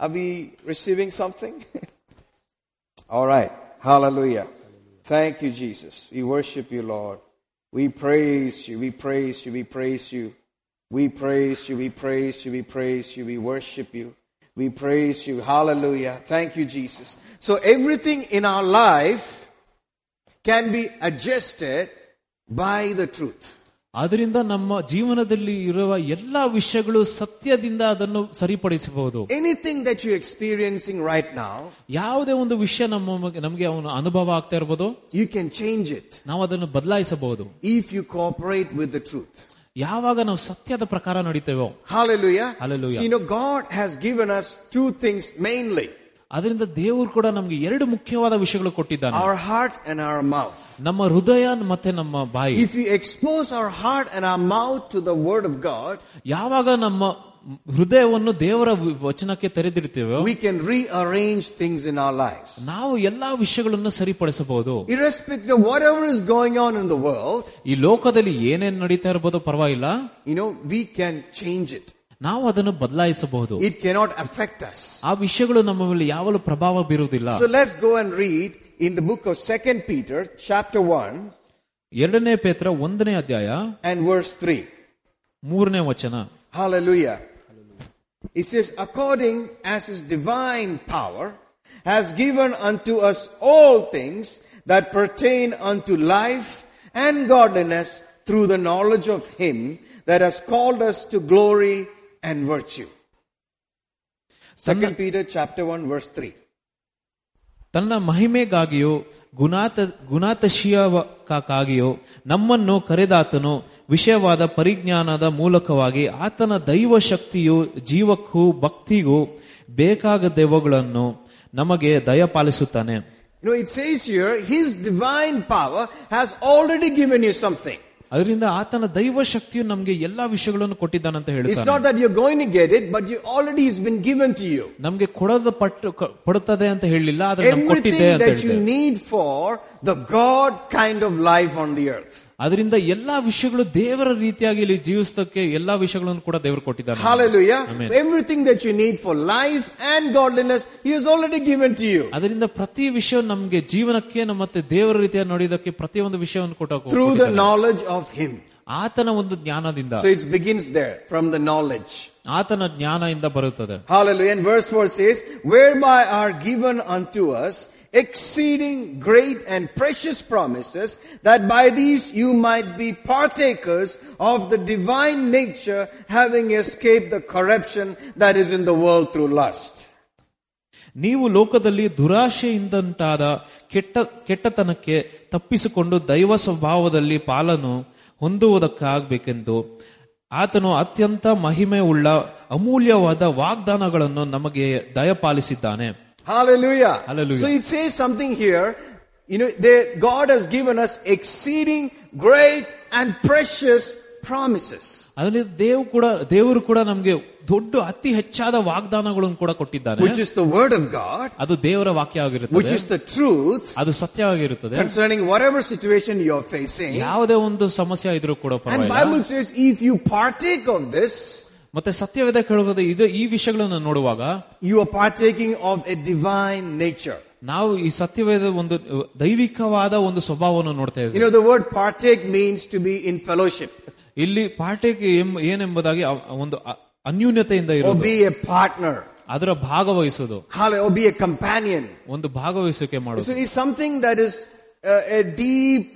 Are we receiving something? All right. Hallelujah. Thank you, Jesus. We worship you, Lord. We praise you. We praise you. We praise you. We praise you. We praise you. We praise you. We worship you. We praise you. Hallelujah. Thank you, Jesus. So everything in our life can be adjusted by the truth. ಆದ್ರಿಂದ ನಮ್ಮ ಜೀವನದಲ್ಲಿ ಇರುವ ಎಲ್ಲಾ ವಿಷಯಗಳು ಸತ್ಯದಿಂದ ಅದನ್ನು ಸರಿಪಡಿಸಬಹುದು Anything that you're experiencing right now, ಯಾವುದೇ ಒಂದು ವಿಷಯ ನಮ್ಮ ನಮಗೆ ಅವನು ಅನುಭವ ಆಗ್ತಾ ಇರ್ಬೋದು you can change it ನಾವು ಅದನ್ನು ಬದಲಾಯಿಸಬಹುದು if you cooperate with the truth. ಯಾವಾಗ ನಾವು ಸತ್ಯದ ಪ್ರಕಾರ ನಡೀತೇವೋ Hallelujah. Hallelujah. So, you know, God has given us two things mainly. ಅದರಿಂದ ದೇವರು ಕೂಡ ನಮ್ಗೆ ಎರಡು ಮುಖ್ಯವಾದ ವಿಷಯಗಳು ಕೊಟ್ಟಿದ್ದಾನೆ Our heart and our mouth. ನಮ್ಮ ಹೃದಯ ಮತ್ತೆ ನಮ್ಮ ಬಾಯಿ If you expose our heart and our mouth to the word of God, ಯಾವಾಗ ನಮ್ಮ ಹೃದಯವನ್ನು ದೇವರ ವಚನಕ್ಕೆ ತೆರೆದಿಡ್ತೇವೆ? We can rearrange things in our life ನಾವು ಎಲ್ಲಾ ವಿಷಯಗಳನ್ನು ಸರಿಪಡಿಸಬಹುದು. Irrespective whatever is going on in the world ಈ ಲೋಕದಲ್ಲಿ ಏನೇನು ನಡೀತಾ ಇರಬಹುದು ಪರವಾಗಿಲ್ಲ. You know we can change it ನಾವು ಅದನ್ನು ಬದಲಾಯಿಸಬಹುದು. ಇಟ್ ಕೆನಾಟ್ ಅಫೆಕ್ಟ್ ಅಸ್ ಆ ವಿಷಯಗಳು ನಮ್ಮ ಮೇಲೆ ಯಾವಾಗಲೂ ಪ್ರಭಾವ ಬೀರುವುದಿಲ್ಲ. So let's go and read in the book of second Peter chapter one ಎರಡನೇ ಪೇತ್ರ ಒಂದನೇ ಅಧ್ಯಾಯ ಅಂಡ್ ವರ್ಸ್ ತ್ರೀ ಮೂರನೇ ವಚನ. Hallelujah It says, according as his divine power has given unto us all things that pertain unto life and godliness through the knowledge of him that has called us to glory and virtue. Second Peter chapter 1 verse 3. ತನ್ನ ಮಹಿಮೆಗಾಗಿಯೋ ಗುಣಾತ ಗುಣಾತಶೀಯಕಾಗಿಯೋ ನಮ್ಮನ್ನು ಕರೆದಾತನು ವಿಷಯವಾದ ಪರಿಜ್ಞಾನದ ಮೂಲಕವಾಗಿ ಆತನ ದೈವ ಶಕ್ತಿಯು ಜೀವಕ್ಕೂ ಭಕ್ತಿಗೂ ಬೇಕಾದ ದೇವಗಳನ್ನು ನಮಗೆ ದಯಪಾಲಿಸುತ್ತಾನೆ You know, it says here, his divine power has already. ಅದರಿಂದ ಆತನ ದೈವ ಶಕ್ತಿಯು ನಮಗೆ ಎಲ್ಲಾ ವಿಷಯಗಳನ್ನು ಕೊಟ್ಟಿದ್ದಾನಂತ It's ಹೇಳ್ತಾನೆ not that you're going to get it, but you already has been given to you. ನಮ್ಗೆ ಕೊಡೋದು ಪಟ್ಟು ಕ- ಕೊಡುತ್ತದೆ ಅಂತ ಹೇಳಿಲ್ಲ ಆದ್ರೆ ನಮ್ಗೆ ಕೊಟ್ಟಿದೆ Everything ಅಂತ that you ಹೇಳ್ತೇವೆ need for the God kind of life on the earth. ಅದರಿಂದ ಎಲ್ಲಾ ವಿಷಯಗಳು ದೇವರ ರೀತಿಯಾಗಿ ಇಲ್ಲಿ ಜೀವಿಸೋದಕ್ಕೆ ಎಲ್ಲಾ ವಿಷಯಗಳನ್ನು ಕೂಡ ದೇವರು ಕೊಟ್ಟಿದ್ದಾನೆ Hallelujah. Amen. Everything that you need for life and godliness, He has already given to you. ಅದರಿಂದ ಪ್ರತಿ ವಿಷಯ ನಮ್ಗೆ ಜೀವನಕ್ಕೆ ನಮ್ಮ ಮತ್ತೆ ದೇವರ ರೀತಿಯ ನೋಡಿದಕ್ಕೆ ಪ್ರತಿಯೊಂದು ವಿಷಯವನ್ನು ಕೊಟ್ಟ Through the knowledge of Him. ಆತನ ಒಂದು ಜ್ಞಾನದಿಂದ So it begins there, from the knowledge. ಆತನ ಜ್ಞಾನದಿಂದ ಬರುತ್ತದೆ Hallelujah. And verse 4 says, whereby are given unto us exceeding great and precious promises, that by these you might be partakers of the divine nature, having escaped the corruption that is in the world through lust. ನೀವು ಲೋಕದಲ್ಲಿ ದುರಾಶೆಯಿಂದಂಟಾದ ಕೆಟ್ಟ ಕೆಟ್ಟತನಕ್ಕೆ ತಪ್ಪಿಸಿಕೊಂಡು ದೈವ ಸ್ವಭಾವದಲ್ಲಿ ಪಾಲನ್ನು ಹೊಂದುವುದಕ್ಕಾಗಬೇಕೆಂದು ಆತನು ಅತ್ಯಂತ ಮಹಿಮೆ ಉಳ್ಳ ಅಮೂಲ್ಯವಾದ ವಾಗ್ದಾನಗಳನ್ನು ನಮಗೆ ದಯಪಾಲಿಸಿದ್ದಾನೆ Hallelujah. Hallelujah. So it says something here. You know, there, God has given us exceeding great and precious promises. ಅದರಿಂದ ದೇವ್ ಕೂಡ ದೇವರು ಕೂಡ ನಮ್ಗೆ ದೊಡ್ಡ ಅತಿ ಹೆಚ್ಚಾದ ವಾಗ್ದಾನಗಳನ್ನು ಕೂಡ ಕೊಟ್ಟಿದ್ದಾನೆ Which is the word of God, ಅದು ದೇವರ ವಾಕ್ಯ which ಆಗಿರುತ್ತದೆ is the truth ಅದು ಸತ್ಯವಾಗಿರುತ್ತದೆ concerning whatever situation you're facing. ಯಾವುದೇ ಒಂದು ಸಮಸ್ಯೆ ಇದ್ರೂ ಕೂಡ And ಪರವಾಗಿಲ್ಲ Bible says if you partake of this, ಮತ್ತೆ ಸತ್ಯವೇದ ಕೇಳುವುದು ಇದು ಈ ವಿಷಯಗಳನ್ನು ನೋಡುವಾಗ you are partaking of a divine nature ನಾವು ಈ ಸತ್ಯವೇದ ಒಂದು ದೈವಿಕವಾದ ಒಂದು ಸ್ವಭಾವವನ್ನು ನೋಡ್ತೇವೆ you know the word partake means to be in fellowship ಇಲ್ಲಿ ಪಾರ್ಟೇಕ್ ಏನೆಂಬುದಾಗಿ ಒಂದು ಅನ್ಯೂನ್ಯತೆಯಿಂದ ಇರೋ ಬಿ ಎ ಪಾರ್ಟ್ನರ್ ಅದರ ಭಾಗವಹಿಸೋದು ಬಿ ಎ ಕಂಪ್ಯಾನಿಯನ್ ಒಂದು ಭಾಗವಹಿಸುವಿಕೆ ಮಾಡೋದು ಈ something that is a deep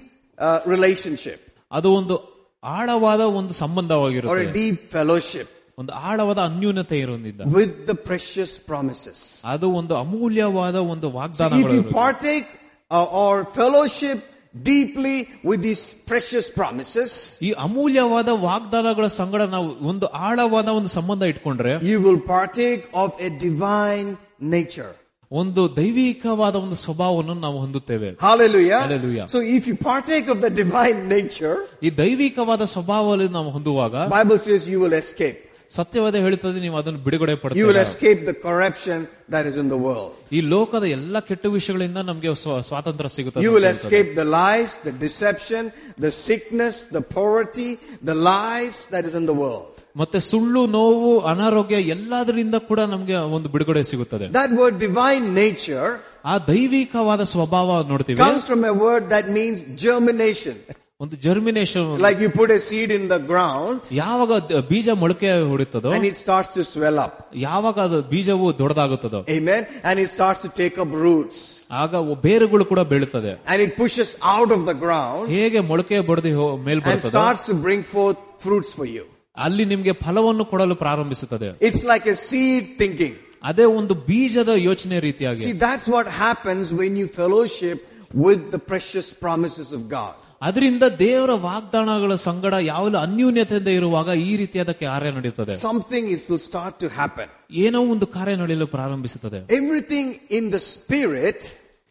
relationship ಅದು ಒಂದು ಆಳವಾದ ಒಂದು ಸಂಬಂಧವಾಗಿರುತ್ತೆ ಡೀಪ್ ಫೆಲೋಶಿಪ್ ಒಂದು ಆಳವಾದ ಅನ್ಯೂನತೆ ಇರೊಂದಿದ್ದ ವಿತ್ ದ ಪ್ರೆಷಸ್ ಪ್ರಾಮಿಸಸ್ ಅದು ಒಂದು ಅಮೂಲ್ಯವಾದ ಒಂದು ವಾಗ್ದಾನ partake or fellowship deeply with this precious promises ಈ ಅಮೂಲ್ಯವಾದ ವಾಗ್ದಾನಗಳ ಸಂಗಡ ನಾವು ಒಂದು ಆಳವಾದ ಒಂದು ಸಂಬಂಧ ಇಟ್ಕೊಂಡ್ರೆ you will partake of a divine nature ಒಂದು ದೈವಿಕವಾದ ಒಂದು ಸ್ವಭಾವವನ್ನು ನಾವು ಹೊಂದುತ್ತೇವೆ. So if you partake of the divine nature ಈ ದೈವಿಕವಾದ ಸ್ವಭಾವದಲ್ಲಿ ನಾವು ಹೊಂದುವಾಗ Bible says you will escape ಸತ್ಯವಾದ ಹೇಳುತ್ತದೆ ನೀವು ಅದನ್ನು ಬಿಡುಗಡೆ You will ಪಡ್ತೀರಾ escape the corruption that is in the world. ಈ ಲೋಕದ ಎಲ್ಲ ಕೆಟ್ಟ ವಿಷಯಗಳಿಂದ ನಮಗೆ ಸ್ವ- ಸ್ವಾತಂತ್ರ್ಯ ಸಿಗುತ್ತದೆ You will ಅಂತ ಹೇಳ್ತಾರೆ. escape the lies, the deception, the sickness, the poverty, the lies that is in the world. ಮತ್ತೆ ಸುಳ್ಳು ನೋವು ಅನಾರೋಗ್ಯ ಎಲ್ಲದರಿಂದ ಕೂಡ ನಮಗೆ ಒಂದು ಬಿಡುಗಡೆ ಸಿಗುತ್ತದೆ That word divine nature ಆ ದೈವಿಕವಾದ ಸ್ವಭಾವ ನೋಡ್ತೀವಿ comes from a word that means germination. ಒಂದು germination Like you put a seed in the ground ಯಾವಾಗ ದ- ಬೀಜ ಮೊಳಕೆ ಹೊಡಿತದೋ and it starts to swell up. ಯಾವಾಗ ಅದು ಬೀಜವು ದೊಡ್ಡದಾಗುತ್ತದೋ Amen. And it starts to take up roots. ಆಗ ಅವು ಬೇರುಗಳು ಕೂಡ ಬೀಳುತ್ತದೆ And it pushes out of the ground ಹೇಗೆ ಮೊಳಕೆ ಬಡದಿ ಮೇಲ್ and ಬರ್ತದೋ starts to bring forth fruits for you. ಅಲ್ಲಿ ನಿಮ್ಗೆ ಫಲವನ್ನು ಕೊಡಲು ಪ್ರಾರಂಭಿಸುತ್ತದೆ It's like a seed thinking. ಅದೇ ಒಂದು ಬೀಜದ ಯೋಚನೆ ರೀತಿಯಾಗಿ See, that's what happens when you fellowship with the precious promises of God. ಅದರಿಂದ ದೇವರ ವಾಗ್ದಾನಗಳ ಸಂಗಡ ಯಾವಲು ಅನ್ಯೂನ್ಯತೆಯಿಂದ ಇರುವಾಗ ಈ ರೀತಿಯಾದ ಕಾರ್ಯ ನಡೆಯುತ್ತದೆ Something is will start to happen. ಏನೋ ಒಂದು ಕಾರ್ಯ ನಡೆಯಲು ಪ್ರಾರಂಭಿಸುತ್ತದೆ Everything in the spirit,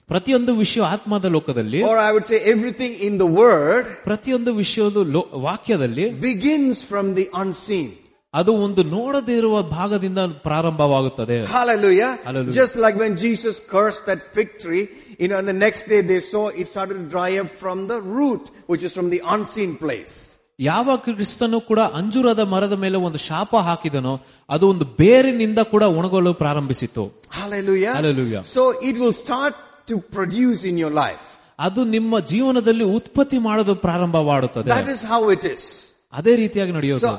ಪ್ರತಿಯೊಂದು ವಿಷಯ ಆತ್ಮದ ಲೋಕದಲ್ಲಿ or I would say everything in the word, ಪ್ರತಿಯೊಂದು ವಿಷಯದ ಲೋ- ವಾಕ್ಯದಲ್ಲಿ begins from the unseen. ಅದು ಒಂದು ನೋಡದೇ ಇರುವ ಭಾಗದಿಂದ ಪ್ರಾರಂಭವಾಗುತ್ತದೆ Hallelujah. Hallelujah. Just like when Jesus cursed that fig tree, you know, and the next day they saw it started to dry up from the root, which is from the unseen place. ಯಾವ ಕ್ರಿಸ್ತನು ಕೂಡ ಅಂಜೂರದ ಮರದ ಮೇಲೆ ಒಂದು ಶಾಪ ಹಾಕಿದನೋ ಅದು ಒಂದು ಬೇರಿನಿಂದ ಕೂಡ ಒಣಗಲು ಪ್ರಾರಂಭಿಸಿತು Hallelujah. Hallelujah. So it will start to produce in your life. ಅದು ನಿಮ್ಮ ಜೀವನದಲ್ಲಿ ಉತ್ಪತ್ತಿ ಮಾಡೋದು ಪ್ರಾರಂಭ ಮಾಡುತ್ತದೆ That is how it is. ಅದೇ ರೀತಿಯಾಗಿ ನಡೆಯೋದು So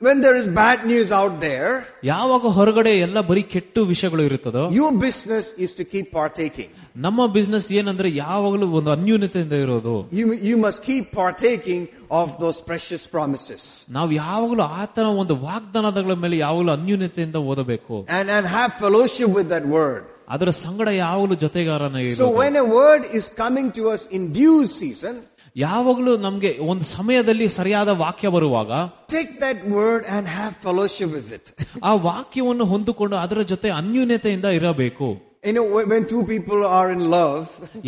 when there is bad news out there, ಯಾವಾಗ ಹೊರಗಡೆ ಎಲ್ಲ ಬರೀ ಕೆಟ್ಟು ವಿಷಯಗಳು ಇರುತ್ತದೋ your business is to keep partaking. ನಮ್ಮ ಬಿಸ್ನೆಸ್ ಏನಂದ್ರೆ ಯಾವಾಗಲೂ ಒಂದು ಅನ್ಯೂನ್ಯತೆಯಿಂದ ಇರೋದು You, you must keep partaking of those precious promises. ನಾವು ಯಾವಾಗಲೂ ಆತನ ಒಂದು ವಾಗ್ದಾನಗಳ ಮೇಲೆ ಯಾವಾಗಲೂ ಅನ್ಯೂನ್ಯತೆಯಿಂದ ಓದಬೇಕು And, and have fellowship with that word. ಅದರ ಸಂಗಡ ಯಾವಾಗಲೂ ಜೊತೆಗಾರನ So ಇರೋದು when a word is coming to us in due season, ಯಾವಾಗಲೂ ನಮ್ಗೆ ಒಂದು ಸಮಯದಲ್ಲಿ ಸರಿಯಾದ ವಾಕ್ಯ ಬರುವಾಗ take that word and have fellowship with it. ಆ ವಾಕ್ಯವನ್ನು ಹೊಂದಿಕೊಂಡು ಅದರ ಜೊತೆ ಅನ್ಯೂನ್ಯತೆಯಿಂದ ಇರಬೇಕು You know, when when two people are in love,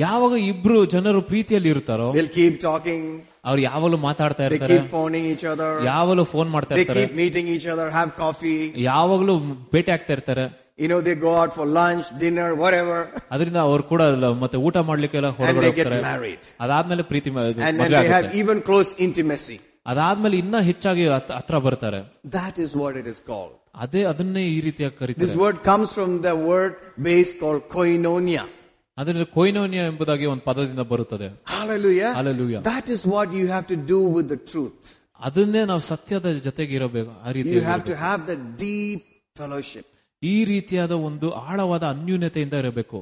ಯಾವಾಗ ಇಬ್ರು ಜನರು ಪ್ರೀತಿಯಲ್ಲಿ ಇರ್ತಾರೋ they'll keep talking, ಅವ್ರು ಯಾವಾಗಲೂ ಮಾತಾಡ್ತಾ they ಇರ್ತಾರೆ keep phoning each other, ಯಾವಾಗಲೂ ಫೋನ್ ಮಾಡ್ತಾ they ಇರ್ತಾರೆ keep meeting each other, have coffee, ಯಾವಾಗಲೂ ಭೇಟಿ ಆಗ್ತಾ ಇರ್ತಾರೆ you know, they go out for lunch, dinner, whatever, ಅದರಿಂದ ಅವ್ರು ಕೂಡ ಅಲ್ಲ ಮತ್ತೆ ಊಟ ಮಾಡ್ಲಿಕ್ಕೆಲ್ಲ and ಹೊರಗಡೆ they get ಹೋಗ್ತಾರೆ married. ಅದಾದ್ಮೇಲೆ ಪ್ರೀತಿ ಮ- ಇದು And then ಮದ್ವೆ they have ಆಗುತ್ತೆ. even close intimacy. ಅದಾದ್ಮೇಲೆ ಇನ್ನ ಹೆಚ್ಚಾಗಿ ಹತ್- ಹತ್ರ ಬರ್ತಾರೆ That is what it is called. ಅದೇ ಅದನ್ನೇ ಈ ರೀತಿಯಾಗಿ This ಕರೀತಾರೆ word comes from the word base called koinonia. ಅದರಿಂದ ಕೊಯ್ನೋನ್ಯ ಎಂಬುದಾಗಿ ಒಂದು ಪದದಿಂದ ಬರುತ್ತದೆ Hallelujah. Hallelujah. That is what you have to do with the truth. ಅದನ್ನೇ ನಾವು ಸತ್ಯದ ಜೊತೆಗೆ ಇರಬೇಕು ಆ ರೀತಿ You have to have that deep fellowship. ಈ ರೀತಿಯಾದ ಒಂದು ಆಳವಾದ ಅನ್ಯೂನ್ಯತೆಯಿಂದ ಇರಬೇಕು.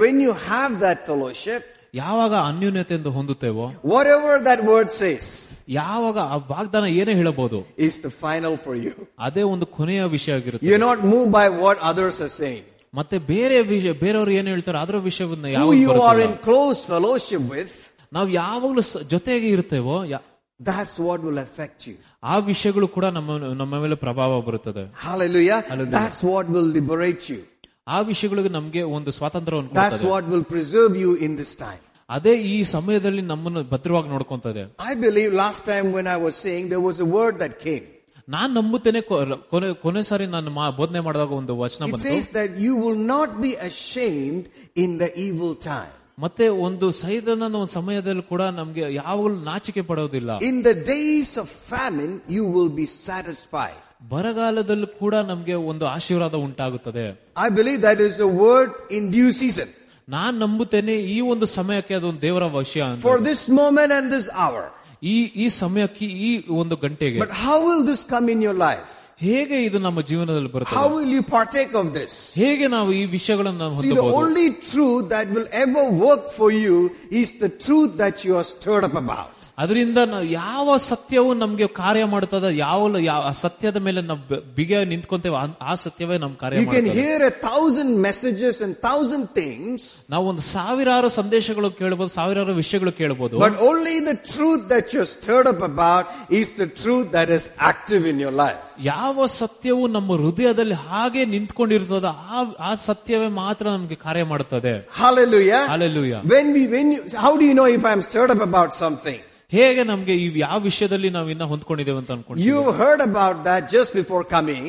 When you have that fellowship ಯಾವಾಗ ಅನ್ಯೂನ್ಯತೆಯಿಂದ ಹೊಂದುತ್ತೇವೋ whatever that word says ಯಾವಾಗ ಆ ವಾಗ್ದಾನ ಏನೇ ಹೇಳಬಹುದು is the final for you ಅದೇ ಒಂದು ಕೊನೆಯ ವಿಷಯ ಆಗಿರುತ್ತೆ. You not move by what others say ಮತ್ತೆ ಬೇರೆ ವಿಷಯ ಬೇರೆಯವರು ಏನ್ ಹೇಳ್ತಾರೆ ಅದರ ವಿಷಯವನ್ನು ಯಾವ you are in close fellowship with ನಾವು ಯಾವಾಗಲೂ ಜೊತೆಗೆ ಇರ್ತೇವೋ that's what will affect you ಆ ವಿಷಯಗಳು ಕೂಡ ನಮ್ಮ ನಮ್ಮ ಮೇಲೆ ಪ್ರಭಾವ ಬರುತ್ತದೆ Hallelujah. Hallelujah. That's what will liberate you. ಆ ವಿಷಯಗಳಿಗೆ ನಮ್ಗೆ ಒಂದು ಸ್ವಾತಂತ್ರ್ಯವನ್ನು That's ಕೊಡ್ತದೆ what will preserve you in this time. ಅದೇ ಈ ಸಮಯದಲ್ಲಿ ನಮ್ಮನ್ನು ಭದ್ರವಾಗಿ ನೋಡ್ಕೊಂತದೆ I believe last time when I was saying there was a word that came. ನಾನ್ ನಂಬುತ್ತೇನೆ ಕೊ- ಕೊನೆ ಕೊನೆ ಸಾರಿ ನಾನು ಮಾ- ಬೋಧನೆ ಮಾಡಿದಾಗ ಒಂದು ವಚನ It ಬಂತು says that you will not be ashamed in the evil time. ಮತ್ತೆ ಒಂದು ಸೈದನ ಒಂದು ಸಮಯದಲ್ಲಿ ಕೂಡ ನಮ್ಗೆ ಯಾವಾಗಲೂ ನಾಚಿಕೆ ಪಡೋದಿಲ್ಲ In the days of famine, you will be satisfied. ಬರಗಾಲದಲ್ಲೂ ಕೂಡ ನಮ್ಗೆ ಒಂದು ಆಶೀರ್ವಾದ ಉಂಟಾಗುತ್ತದೆ I believe that is a word in due season. ನಾನ್ ನಂಬುತ್ತೇನೆ ಈ ಒಂದು ಸಮಯಕ್ಕೆ ಅದೊಂದು ದೇವರ ವಿಷಯ ಅಂತ. For this moment and this hour. ಈ ಈ ಸಮಯಕ್ಕೆ ಈ ಒಂದು ಗಂಟೆಗೆ But how will this come in your life? ಹೇಗೆ ಇದು ನಮ್ಮ ಜೀವನದಲ್ಲಿ How ಬರುತ್ತದೆ will you partake of this? ಹೇಗೆ ನಾವು ಈ ವಿಷಯಗಳನ್ನು ನಾವು See, the ಹೊಂದಬಹುದು only truth that will ever work for you is the truth that you are stirred up about. ಅದರಿಂದ ನಾವು ಯಾವ ಸತ್ಯವು ನಮಗೆ ಕಾರ್ಯ ಮಾಡುತ್ತದ ಯಾವ ಸತ್ಯದ ಮೇಲೆ ನಾವು ಬಿಗ ನಿಂತ್ಕೊಂತೇವೆ ಆ ಸತ್ಯವೇ ನಮ್ಮ ಕಾರ್ಯ ಮೆಸೇಜಸ್ ಥೌಸಂಡ್ ಥಿಂಗ್ಸ್ ನಾವು ಒಂದು ಸಾವಿರಾರು ಸಂದೇಶಗಳು ಕೇಳಬಹುದು ಸಾವಿರಾರು ವಿಷಯಗಳು ಕೇಳಬಹುದು but only the truth that you stirred up about is the truth that is active in your life ಯಾವ ಸತ್ಯವು ನಮ್ಮ ಹೃದಯದಲ್ಲಿ ಹಾಗೆ ನಿಂತ್ಕೊಂಡಿರ್ತದ ಆ ಸತ್ಯವೇ ಮಾತ್ರ ನಮಗೆ ಕಾರ್ಯ ಮಾಡುತ್ತದೆ hallelujah hallelujah when we when you how do know if I am stirred up about something ಹೇಗೆ ನಮ್ಗೆ ಈ ಯಾವ ವಿಷಯದಲ್ಲಿ ನಾವು ಇನ್ನ ಹೊಂದ್ಕೊಂಡಿದ್ದೇವೆ ಅಂತ ಅನ್ಕೊಂಡು You heard about that just before coming,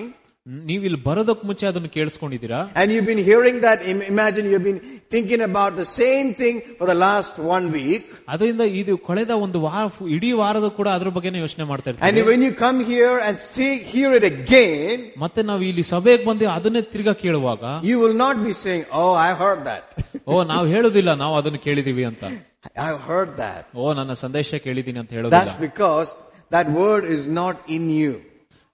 ನೀವು ಇಲ್ಲಿ ಬರೋದಕ್ ಮುಂಚೆ ಅದನ್ನು ಕೇಳಿಸ್ಕೊಂಡಿದ್ದೀರಾ and you've been hearing that. Im- Imagine you've been thinking about the same thing for the last one week. ಅದರಿಂದ ಇದು ಕಳೆದ ಒಂದು ವಾರ ಇಡೀ ವಾರದ ಕೂಡ ಅದ್ರ ಬಗ್ಗೆನೇ ಯೋಚನೆ ಮಾಡ್ತಾ And ಇರ್ತೀವಿ when you come here and see, hear it again, ಮತ್ತೆ ನಾವು ಇಲ್ಲಿ ಸಭೆಗೆ ಬಂದು ಅದನ್ನೇ ತಿರ್ಗಾ ಕೇಳುವಾಗ you will not be saying, Oh, I heard that. ಓ ನಾವು ಹೇಳುದಿಲ್ಲ ನಾವು ಅದನ್ನು ಕೇಳಿದೀವಿ ಅಂತ I've heard that. ಓ ನನ್ನ ಸಂದೇಶ ಕೇಳಿದ್ದೀನಿ ಅಂತ ಹೇಳೋದಿಲ್ಲ That's because that word is not in you.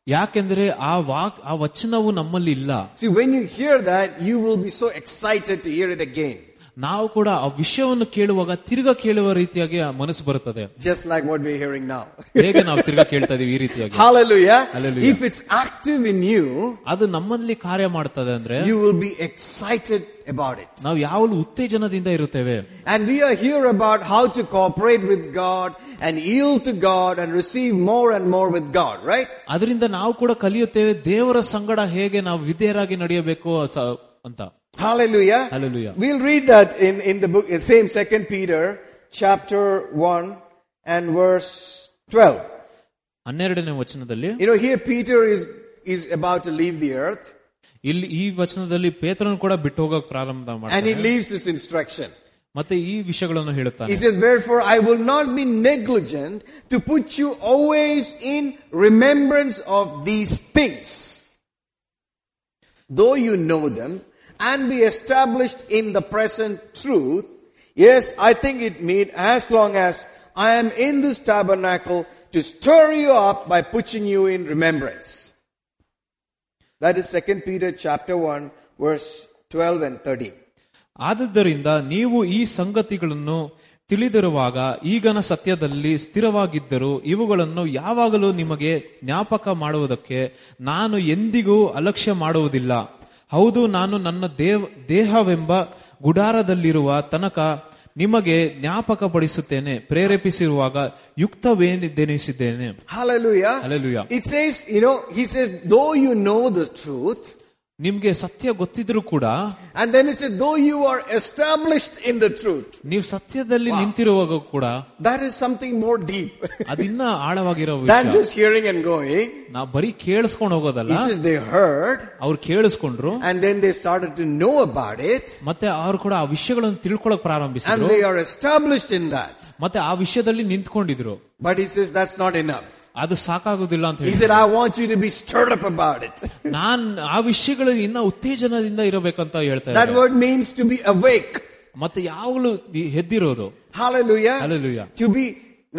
ಯಾಕೆಂದ್ರೆ ಆ ವಾಕ್ ಆ ವಚನವು ನಮ್ಮಲ್ಲಿ ಇಲ್ಲ See, when you hear that, you will be so excited to hear it again. ನಾವು ಕೂಡ ಆ ವಿಷಯವನ್ನು ಕೇಳುವಾಗ ತಿರ್ಗಾ ಕೇಳುವ ರೀತಿಯಾಗಿ ಆ ಮನಸ್ಸು ಬರುತ್ತದೆ Just like what we're hearing now. ಹೇಗೆ ನಾವು ತಿರ್ಗಾ ಕೇಳ್ತಾ ಇದೀವಿ ಈ ರೀತಿಯಾಗಿ Hallelujah. Hallelujah. If it's active in you, ಅದು ನಮ್ಮಲ್ಲಿ ಕಾರ್ಯ ಮಾಡ್ತದೆ ಅಂದ್ರೆ you will be excited about it. ನಾವು ಯಾವಾಗಲೂ ಉತ್ತೇಜನದಿಂದ ಇರುತ್ತೇವೆ And we are here about how to cooperate with God and yield to God and receive more and more with God, right? ಅದರಿಂದ ನಾವು ಕೂಡ ಕಲಿಯುತ್ತೇವೆ ದೇವರ ಸಂಗಡ ಹೇಗೆ ನಾವು ವಿಧೇಯರಾಗಿ ನಡೆಯಬೇಕು ಸ- ಅಂತ Hallelujah. Hallelujah. We'll read that in, in the book, same second Peter, chapter 1 and verse 12. ಹನ್ನೆರಡನೇ ವಚನದಲ್ಲಿ You know, here Peter is, is about to leave the earth ಇಲ್ಲಿ ಈ ವಚನದಲ್ಲಿ ಪೇತ್ರನು ಕೂಡ ಬಿಟ್ಟು ಹೋಗಕ್ ಪ್ರಾರಂಭ and he ಮಾಡ್ತಾನೆ leaves this instruction. ಮತ್ತೆ ಈ ವಿಷಯಗಳನ್ನು ಹೇಳುತ್ತಾನೆ He says, wherefore I will not be negligent to put you always in remembrance of these things. Though you know them and be established in the present truth, yes, I think it meet as long as I am in this tabernacle to stir you up by putting you in remembrance. That is 2 Peter chapter 1 verse 12 and 13. ಆದದ್ದರಿಂದ ನೀವು ಈ ಸಂಗತಿಗಳನ್ನು ತಿಳಿದಿರುವಾಗ ಈಗನ ಸತ್ಯದಲ್ಲಿ ಸ್ಥಿರವಾಗಿದ್ದರೂ ಇವುಗಳನ್ನು ಯಾವಾಗಲೂ ನಿಮಗೆ ಜ್ಞಾಪಕ ಮಾಡುವುದಕ್ಕೆ ನಾನು ಎಂದಿಗೂ ಅಲಕ್ಷ್ಯ ಮಾಡುವುದಿಲ್ಲ ಹೌದು ನಾನು ನನ್ನ ದೇವ್ ದೇಹವೆಂಬ ಗುಡಾರದಲ್ಲಿರುವ ತನಕ ನಿಮಗೆ ಜ್ಞಾಪಕಪಡಿಸುತ್ತೇನೆ ಪ್ರೇರೇಪಿಸಿರುವಾಗ ಯುಕ್ತವೇನೆನಿಸಿದ್ದೇನೆ Hallelujah. Hallelujah. It says, you know, he says, though you know the truth, ನಿಮ್ಗೆ ಸತ್ಯ ಗೊತ್ತಿದ್ರು ಕೂಡ and then he says, though you are established in the truth, ನೀವು ಸತ್ಯದಲ್ಲಿ ನಿಂತಿರುವಾಗ ಕೂಡ that is something more deep ಅದಿನ್ನ ಆಳವಾಗಿರೋ than ವಿಷಯ just hearing and going. ನಾವು ಬರೀ ಕೇಳಿಸ್ಕೊಂಡು ಹೋಗೋದಲ್ಲ He says they heard ಅವ್ರು ಕೇಳಿಸ್ಕೊಂಡ್ರು and then they started to know about it ಮತ್ತೆ ಅವ್ರು ಕೂಡ ಆ ವಿಷಯಗಳನ್ನು ತಿಳ್ಕೊಳಕ್ and ಪ್ರಾರಂಭಿಸಿದ್ರು they are established in that. ಮತ್ತೆ ಆ ವಿಷಯದಲ್ಲಿ ನಿಂತ್ಕೊಂಡಿದ್ರು But he says that's not enough. ಅದು ಸಾಕಾಗುದಿಲ್ಲ ಅಂತ He ಹೇಳಿ said, I want you to be stirred up about it. ನಾನ್ ಆ ವಿಷಯಗಳು ಇನ್ನ ಉತ್ತೇಜನದಿಂದ ಇರಬೇಕಂತ ಹೇಳ್ತಾ That ಇದ್ದಾರೆ word means to be awake. ಮತ್ತೆ ಯಾವಾಗಲೂ ಈ ಎದ್ದಿರೋದು Hallelujah. Hallelujah. To be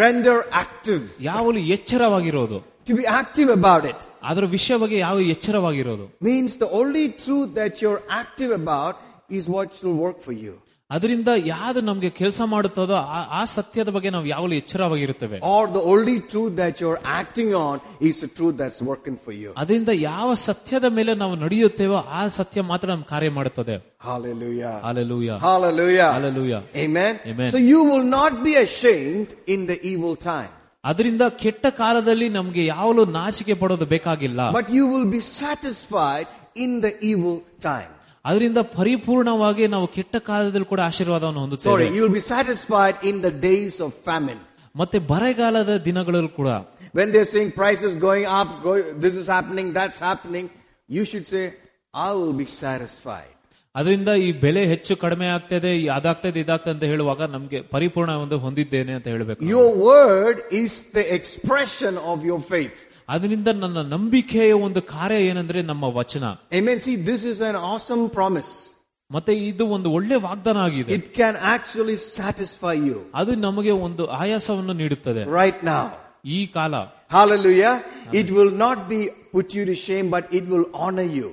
render active. ಯಾವಾಗಲೂ ಎಚ್ಚರವಾಗಿರೋದು To be active about it. ಅದರ ವಿಷಯ ಬಗ್ಗೆ ಯಾವ ಎಚ್ಚರವಾಗಿರೋದು means the only truth that you're active about is what will work for you. ಅದರಿಂದ ಯಾವ್ದು ನಮ್ಗೆ ಕೆಲಸ ಮಾಡುತ್ತದೋ ಆ- ಆ ಸತ್ಯದ ಬಗ್ಗೆ ನಾವು ಯಾವಾಗಲೂ ಎಚ್ಚರವಾಗಿರುತ್ತೇವೆ Or the only truth that you're acting on is the truth that's working for you. ಅದರಿಂದ ಯಾವ ಸತ್ಯದ ಮೇಲೆ ನಾವು ನಡೆಯುತ್ತೇವೋ ಆ ಸತ್ಯ ಮಾತ್ರ ನಮ್ ಕಾರ್ಯ ಮಾಡುತ್ತದೆ Hallelujah. Hallelujah Hallelujah. Hallelujah Amen. Amen. So you will not be ashamed in the evil time, ಅದರಿಂದ ಕೆಟ್ಟ ಕಾಲದಲ್ಲಿ ನಮ್ಗೆ ಯಾವಾಗಲೂ ನಾಚಿಕೆ ಪಡೋದು ಬೇಕಾಗಿಲ್ಲ but you will be satisfied in the evil time. ಅದರಿಂದ ಪರಿಪೂರ್ಣವಾಗಿ ನಾವು ಕೆಟ್ಟ ಕಾಲದಲ್ಲಿ ಕೂಡ ಆಶೀರ್ವಾದವನ್ನು ಹೊಂದುತ್ತೇವೆ. You will be satisfied in the days of famine ಮತ್ತೆ ಬರಗಾಲದ ದಿನಗಳಲ್ಲೂ ಕೂಡ when they sing praise is going up this is happening that's happening you should say I will be satisfied ಅದರಿಂದ ಈ ಬೆಲೆ ಹೆಚ್ಚು ಕಡಿಮೆ ಆಗ್ತದೆ ಅದಾಗ್ತದೆ ಇದಾಗ್ತದೆ ಅಂತ ಹೇಳುವಾಗ ನಮಗೆ ಪರಿಪೂರ್ಣ ಹೊಂದಿದ್ದೇನೆ ಅಂತ ಹೇಳಬೇಕು your word is the expression of your faith ಅದರಿಂದ ನನ್ನ ನಂಬಿಕೆಯ ಒಂದು ಕಾರ್ಯ ಏನಂದ್ರೆ ನಮ್ಮ ವಚನ Amen. See, this is an awesome promise. ಮತ್ತೆ ಇದು ಒಂದು ಒಳ್ಳೆ ವಾಗ್ದಾನ ಆಗಿದೆ It can actually satisfy you ಅದು ನಮಗೆ ಒಂದು ಆಯಾಸವನ್ನು ನೀಡುತ್ತದೆ right now. ಈ ಕಾಲ Hallelujah. It will not be put you shame shame, but it will honor you.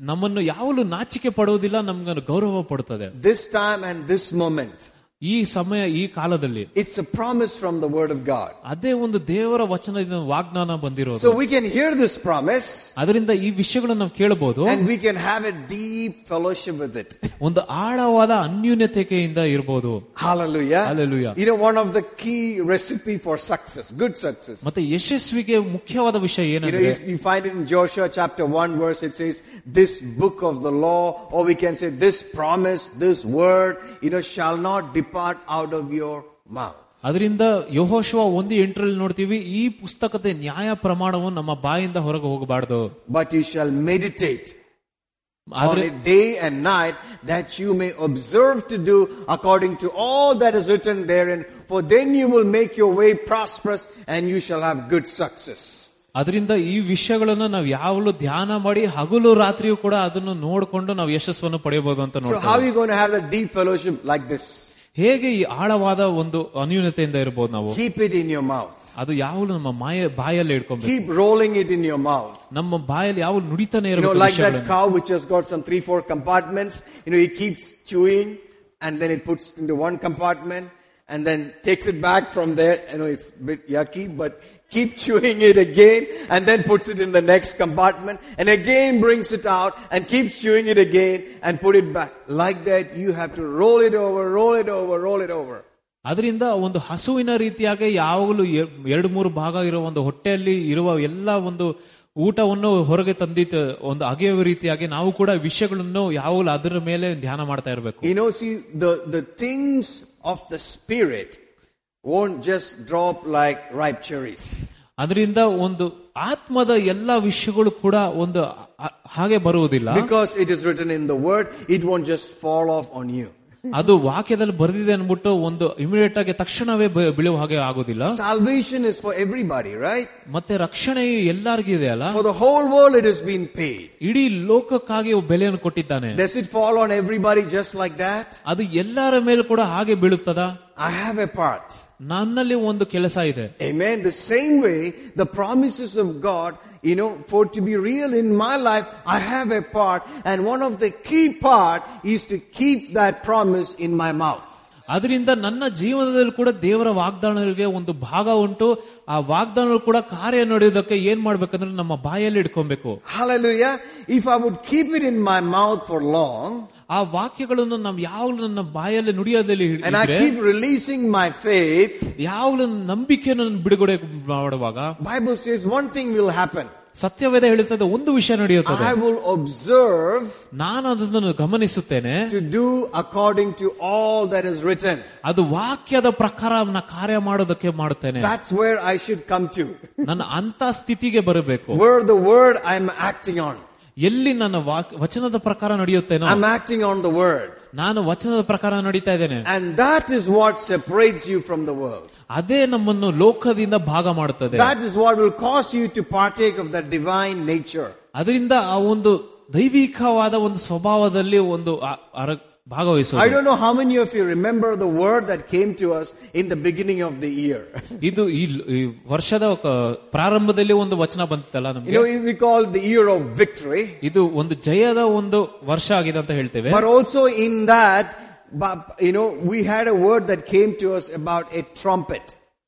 ನಮ್ಮನ್ನು ಯಾವಲು ನಾಚಿಕೆ ಪಡುವುದಿಲ್ಲ ನಮ್ಗೆ ಗೌರವ ಪಡುತ್ತದೆ This time and this moment. ಈ ಸಮಯ ಈ ಕಾಲದಲ್ಲಿ It's a promise from the word of God. ಅದೇ ಒಂದು ದೇವರ ವಚನದಿಂದ ವಾಗ್ದಾನ ಬಂದಿರೋದು So we can hear this promise ಅದರಿಂದ ಈ ವಿಷಯಗಳನ್ನು ನಾವು ಕೇಳಬಹುದು and we can have a deep fellowship with it. ಒಂದು ಆಳವಾದ ಅನ್ಯೂನ್ಯತೆಯಿಂದ ಇರಬಹುದು Hallelujah. Hallelujah. You know, one of the key recipe for success, good success. ಮತ್ತೆ ಯಶಸ್ವಿಗೆ ಮುಖ್ಯವಾದ ವಿಷಯ You know, ಏನಂದ್ರೆ is- you find it in Joshua chapter 1 verse, it says, this book of the law, or we can say this promise, this word, you know, shall not depart out of your mouth. ಅದರಿಂದ ಯಹೋಶವ ಒಂದು ಎಂಟರಲ್ಲಿ ನೋಡ್ತೀವಿ ಈ ಪುಸ್ತಕದ ನ್ಯಾಯ ಪ್ರಮಾಣವು ನಮ್ಮ ಬಾಯಿಂದ ಹೊರಗೆ ಹೋಗಬಾರದು But you shall meditate on ಆದ್ರೆ it day and night that you may observe to do according to all that is written therein. For then you will make your way prosperous and you shall have good success. ಅದರಿಂದ ಈ ವಿಷಯಗಳನ್ನು ನಾವು ಯಾವಾಗಲೂ ಧ್ಯಾನ ಮಾಡಿ ಹಗಲು ರಾತ್ರಿಯೂ ಕೂಡ ಅದನ್ನು ನೋಡಿಕೊಂಡು ನಾವು ಯಶಸ್ಸನ್ನು ಪಡೆಯಬಹುದು ಅಂತ So how are ನೋಡ್ತೀವಿ you going to have a deep fellowship like this? ಹೇಗೆ ಈ ಆಳವಾದ ಒಂದು ಅನ್ಯೂನತೆಯಿಂದ ಇರಬಹುದು ನಾವು Keep it in your mouth. ಅದು ಯಾವಾಗಲೂ ನಮ್ಮ ಮಾಯ ಬಾಯಲ್ಲಿ ಇಟ್ಕೊಬೇಕು Keep rolling it in your mouth. ನಮ್ಮ ಬಾಯಲ್ಲಿ ಯಾವಾಗ ನುಡಿತಾನೆ You know, ಇರಬೇಕು like that ವಿಷಯಗಳನ್ನು. cow which has got some three, four compartments. You know, he keeps chewing and then it puts into one compartment and then takes it back from there. You know, it's a bit yucky, but keep chewing it again and then puts it in the next compartment and again brings it out and keeps chewing it again and put it back. Like that, you have to roll it over, roll it over, roll it over. ಅದರಿಂದ ಒಂದು ಹಸುವಿನ ರೀತಿಯಾಗಿ ಯಾವಾಗಲೂ A- ಎರಡು ಮೂರು ಭಾಗ ಇರುವ ಒಂದು ಹೊಟ್ಟೆಯಲ್ಲಿ ಇರುವ ಎಲ್ಲ ಒಂದು ಊಟವನ್ನು ಹೊರಗೆ ತಂದಿತ್ತು ಒಂದು ಅಗೆಯುವ ರೀತಿಯಾಗಿ ನಾವು ಕೂಡ ವಿಷಯಗಳನ್ನು ಯಾವಾಗಲೂ ಅದರ ಮೇಲೆ ಧ್ಯಾನ ಮಾಡ್ತಾ ಇರಬೇಕು You know, see, the, the things of the spirit won't just drop like ripe cherries. ಅದರಿಂದ ಒಂದು ಆತ್ಮದ ಎಲ್ಲಾ ವಿಷಯಗಳು ಕೂಡ ಒಂದು ಆ- ಹಾಗೆ ಬರುವುದಿಲ್ಲ Because it is written in the word, it won't just fall off on you. ಅದು ವಾಕ್ಯದಲ್ಲಿ ಬರೆದಿದೆ ಅನ್ಬಿಟ್ಟು ಒಂದು ಇಮಿಡಿಯೇಟ್ ಆಗಿ ತಕ್ಷಣವೇ ಬ- ಬೀಳುವ ಹಾಗೆ ಆಗುದಿಲ್ಲ Salvation is for everybody, right? ಮತ್ತೆ ರಕ್ಷಣೆ ಎಲ್ಲರಿಗೂ ಇದೆ ಅಲ್ಲ For the whole world it has been paid. ಇಡೀ ಲೋಕಕ್ಕಾಗಿ ಬೆಲೆಯನ್ನು ಕೊಟ್ಟಿದ್ದಾನೆ Does it fall on everybody just like that? ಅದು ಎಲ್ಲರ ಮೇಲೆ ಕೂಡ ಹಾಗೆ ಬೀಳುತ್ತದ I have a part. ನನ್ನಲ್ಲಿ ಒಂದು ಕೆಲಸ ಇದೆ Amen. The same way, the promises of God, you know, for to be real in my life, I have a part, and one of the key part is to keep that promise in my mouth. ಅದರಿಂದ ನನ್ನ ಜೀವನದಲ್ಲಿ ಕೂಡ ದೇವರ ವಾಗ್ದಾನಗಳಿಗೆ ಒಂದು ಭಾಗ ಉಂಟು ಆ ವಾಗ್ದಾನಗಳು ಕೂಡ ಕಾರ್ಯ ನಡೆಯೋದಕ್ಕೆ ಏನ್ ಮಾಡ್ಬೇಕಂದ್ರೆ ನಮ್ಮ ಬಾಯಲ್ಲಿ ಇಟ್ಕೊಬೇಕು Hallelujah. If I would keep it in my mouth for long, ಆ ವಾಕ್ಯಗಳನ್ನು ನಾವು ಯಾವಾಗಲೂ ನನ್ನ ಬಾಯಲ್ಲಿ ನುಡಿಯೋದಲ್ಲಿ and I ಇದ್ರೆ, keep releasing my faith, ಯಾವಾಗಲೂ ನಂಬಿಕೆಯನ್ನು ನಾನು ಬಿಡುಗಡೆ ಮಾಡುವಾಗ Bible says one thing will happen. ಸತ್ಯವೇದ ಹೇಳುತ್ತದೆ ಒಂದು ವಿಷಯ ನಡೆಯುತ್ತದೆ I will observe ನಾನು ಅದನ್ನು ಗಮನಿಸುತ್ತೇನೆ to do according to all that is written. ಅದು ವಾಕ್ಯದ ಪ್ರಕಾರ ನಾ ಕಾರ್ಯ ಮಾಡೋದಕ್ಕೆ ಮಾಡುತ್ತೇನೆ That's where I should come to. ನನ್ನ ಅಂತ ಸ್ಥಿತಿಗೆ ಬರಬೇಕು Where the word I'm acting on. ಎಲ್ಲಿ ನನ್ನ ವಚನದ ಪ್ರಕಾರ ನಡೆಯುತ್ತೇನೋ I am acting on the word ನಾನು ವಚನದ ಪ್ರಕಾರ ನಡೀತಾ ಇದ್ದೇನೆ. And that is what separates you from the world ಅದೇ ನಮ್ಮನ್ನು ಲೋಕದಿಂದ ಭಾಗ ಮಾಡುತ್ತದೆ. That is what will cause you to partake of the divine nature ಅದರಿಂದ ಆ ಒಂದು ದೈವಿಕವಾದ ಒಂದು ಸ್ವಭಾವದಲ್ಲಿ ಒಂದು ಆ- ಅರ- I ಭಾಗವಹಿಸುವುದು don't know how many of you remember the word that came to us in the beginning of the year. ಇದು ಈ ಈ ವರ್ಷದ ಕ- ಪ್ರಾರಂಭದಲ್ಲಿ ಒಂದು ವಚನ ಬಂತಲ್ಲ You ನಮ್ಗೆ know, we call it the year of victory. ಇದು ಒಂದು ಜಯದ ಒಂದು ವರ್ಷ ಆಗಿದೆ ಅಂತ ಹೇಳ್ತೇವೆ But also in that, but, you know, we had a word that came to us about a trumpet.